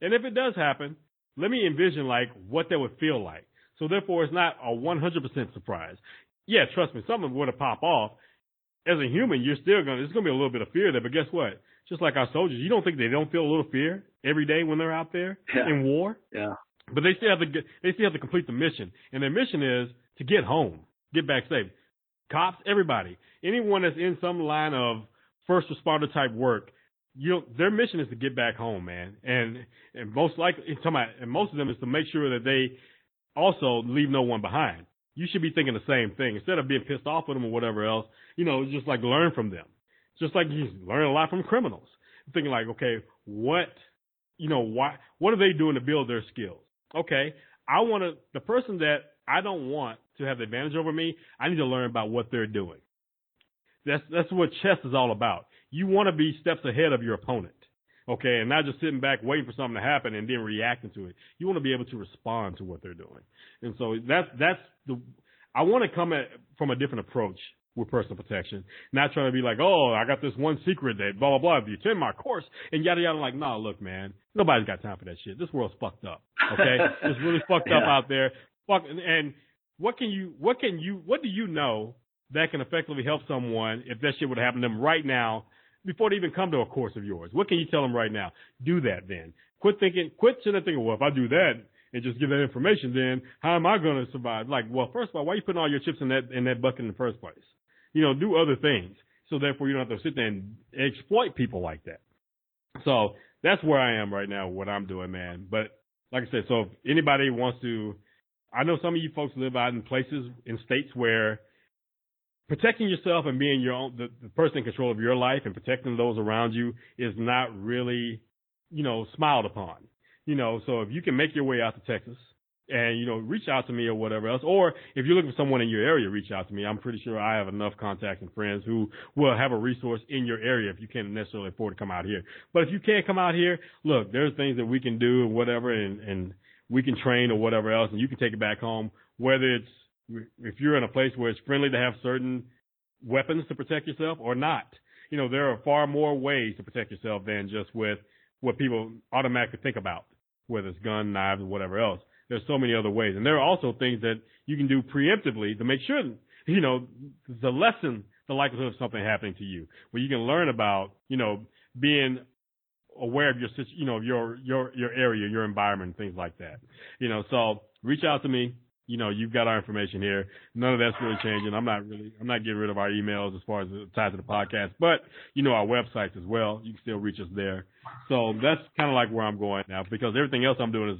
and if it does happen, let me envision like what that would feel like. So therefore, it's not a 100% surprise. Yeah, trust me, something would have pop off. As a human, you're still gonna. There's gonna be a little bit of fear there, but guess what? Just like our soldiers, you don't think they don't feel a little fear every day when they're out there yeah. in war? Yeah. But they still have to get, they still have to complete the mission, and their mission is to get home, get back safe. Cops, everybody, anyone that's in some line of first responder type work, you their mission is to get back home, man. And and most likely, about, and most of them is to make sure that they also leave no one behind. You should be thinking the same thing instead of being pissed off with them or whatever else. You know, just like learn from them, just like you learn a lot from criminals. Thinking like, okay, what, you know, why, what are they doing to build their skills? Okay, I want to the person that I don't want to have the advantage over me. I need to learn about what they're doing. That's that's what chess is all about you want to be steps ahead of your opponent. Okay, and not just sitting back waiting for something to happen and then reacting to it. You want to be able to respond to what they're doing. And so that's that's the I want to come at from a different approach with personal protection. Not trying to be like, oh, I got this one secret that blah blah blah. If you attend my course and yada yada, like, nah, look, man, nobody's got time for that shit. This world's fucked up. Okay, (laughs) it's really fucked yeah. up out there. Fuck, and what can you, what can you, what do you know that can effectively help someone if that shit would happen to them right now before they even come to a course of yours? What can you tell them right now? Do that then. Quit thinking, quit sitting there thinking, well, if I do that and just give that information, then how am I going to survive? Like, well, first of all, why are you putting all your chips in that, in that bucket in the first place? You know, do other things. So therefore you don't have to sit there and exploit people like that. So that's where I am right now, what I'm doing, man. But like I said, so if anybody wants to, I know some of you folks live out in places, in states where protecting yourself and being your own the, the person in control of your life and protecting those around you is not really you know smiled upon. You know so if you can make your way out to texas and you know reach out to me or whatever else or if you're looking for someone in your area reach out to me. I'm pretty sure i have enough contacts and friends who will have a resource in your area if you can't necessarily afford to come out here. But if you can't come out here look there's things that we can do and whatever and and we can train or whatever else and you can take it back home whether it's if you're in a place where it's friendly to have certain weapons to protect yourself or not. You know, there are far more ways to protect yourself than just with what people automatically think about, whether it's gun, knives, or whatever else. There's so many other ways. And there are also things that you can do preemptively to make sure, you know, the lessen the likelihood of something happening to you, where you can learn about, you know, being aware of your, you know, your, your, your area, your environment, things like that. You know, so reach out to me you know, you've got our information here. None of that's really changing. I'm not really, I'm not getting rid of our emails as far as tied to the podcast, but you know, our websites as well. You can still reach us there. So that's kind of like where I'm going now because everything else I'm doing is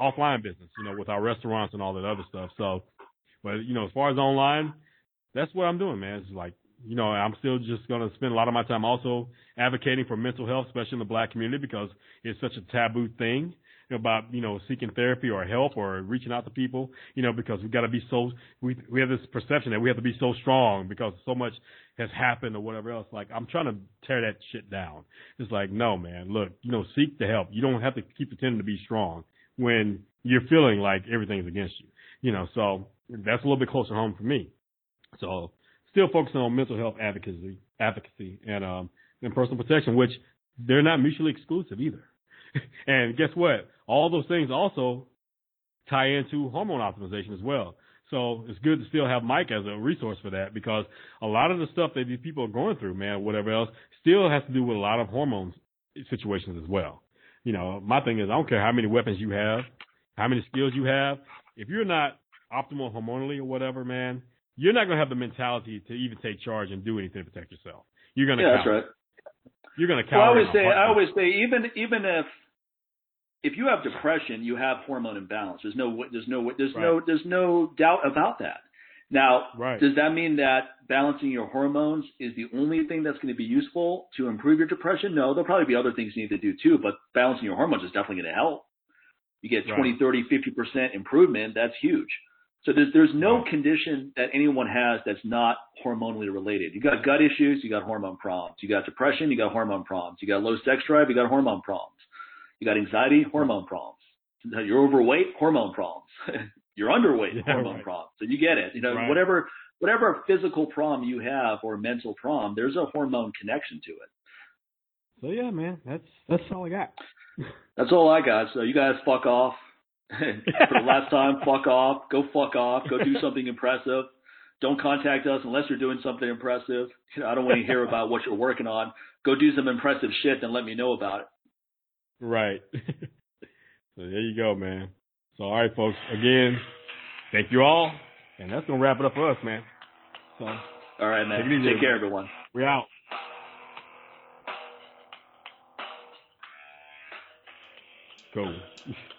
offline business, you know, with our restaurants and all that other stuff. So But you know, as far as online, that's what I'm doing, man. It's like you know, I'm still just going to spend a lot of my time also advocating for mental health, especially in the black community, because it's such a taboo thing about you know seeking therapy or help or reaching out to people you know because we've got to be so we we have this perception that we have to be so strong because so much has happened or whatever else. Like i'm trying to tear that shit down. It's like no man look you know seek the help. You don't have to keep pretending to be strong when you're feeling like everything's against you you know so that's a little bit closer home for me. So still focusing on mental health advocacy advocacy and um and personal protection which they're not mutually exclusive either (laughs) and guess what? All those things also tie into hormone optimization as well. So it's good to still have Mike as a resource for that because a lot of the stuff that these people are going through, man, whatever else, still has to do with a lot of hormone situations as well. You know, my thing is I don't care how many weapons you have, how many skills you have. If you're not optimal hormonally or whatever, man, you're not going to have the mentality to even take charge and do anything to protect yourself. You're going to yeah, that's right. You're going to cower. Well, I always say, I always say, even even if if you have depression, you have hormone imbalance. There's no there's no there's right. no there's no doubt about that. Now, right. does that mean that balancing your hormones is the only thing that's going to be useful to improve your depression? No, there'll probably be other things you need to do too, but balancing your hormones is definitely going to help. You get 20, right. 30, 50% improvement, that's huge. So there's there's no right. condition that anyone has that's not hormonally related. You got gut issues, you got hormone problems. You got depression, you got hormone problems. You got low sex drive, you got hormone problems. You got anxiety, hormone problems. You're overweight, hormone problems. (laughs) You're underweight, yeah, hormone right. problems. So you get it. You know, right. whatever whatever physical problem you have or mental problem, there's a hormone connection to it. So yeah, man, that's that's all I got. (laughs) that's all I got. So you guys fuck off. (laughs) For the last time, fuck off. Go fuck off. Go do something impressive. Don't contact us unless you're doing something impressive. You know, I don't want to hear about what you're working on. Go do some impressive shit and let me know about it. Right. (laughs) so there you go, man. So all right, folks. Again, thank you all, and that's gonna wrap it up for us, man. So all right, man. Take, take care, everyone. We're out. Cool. (laughs)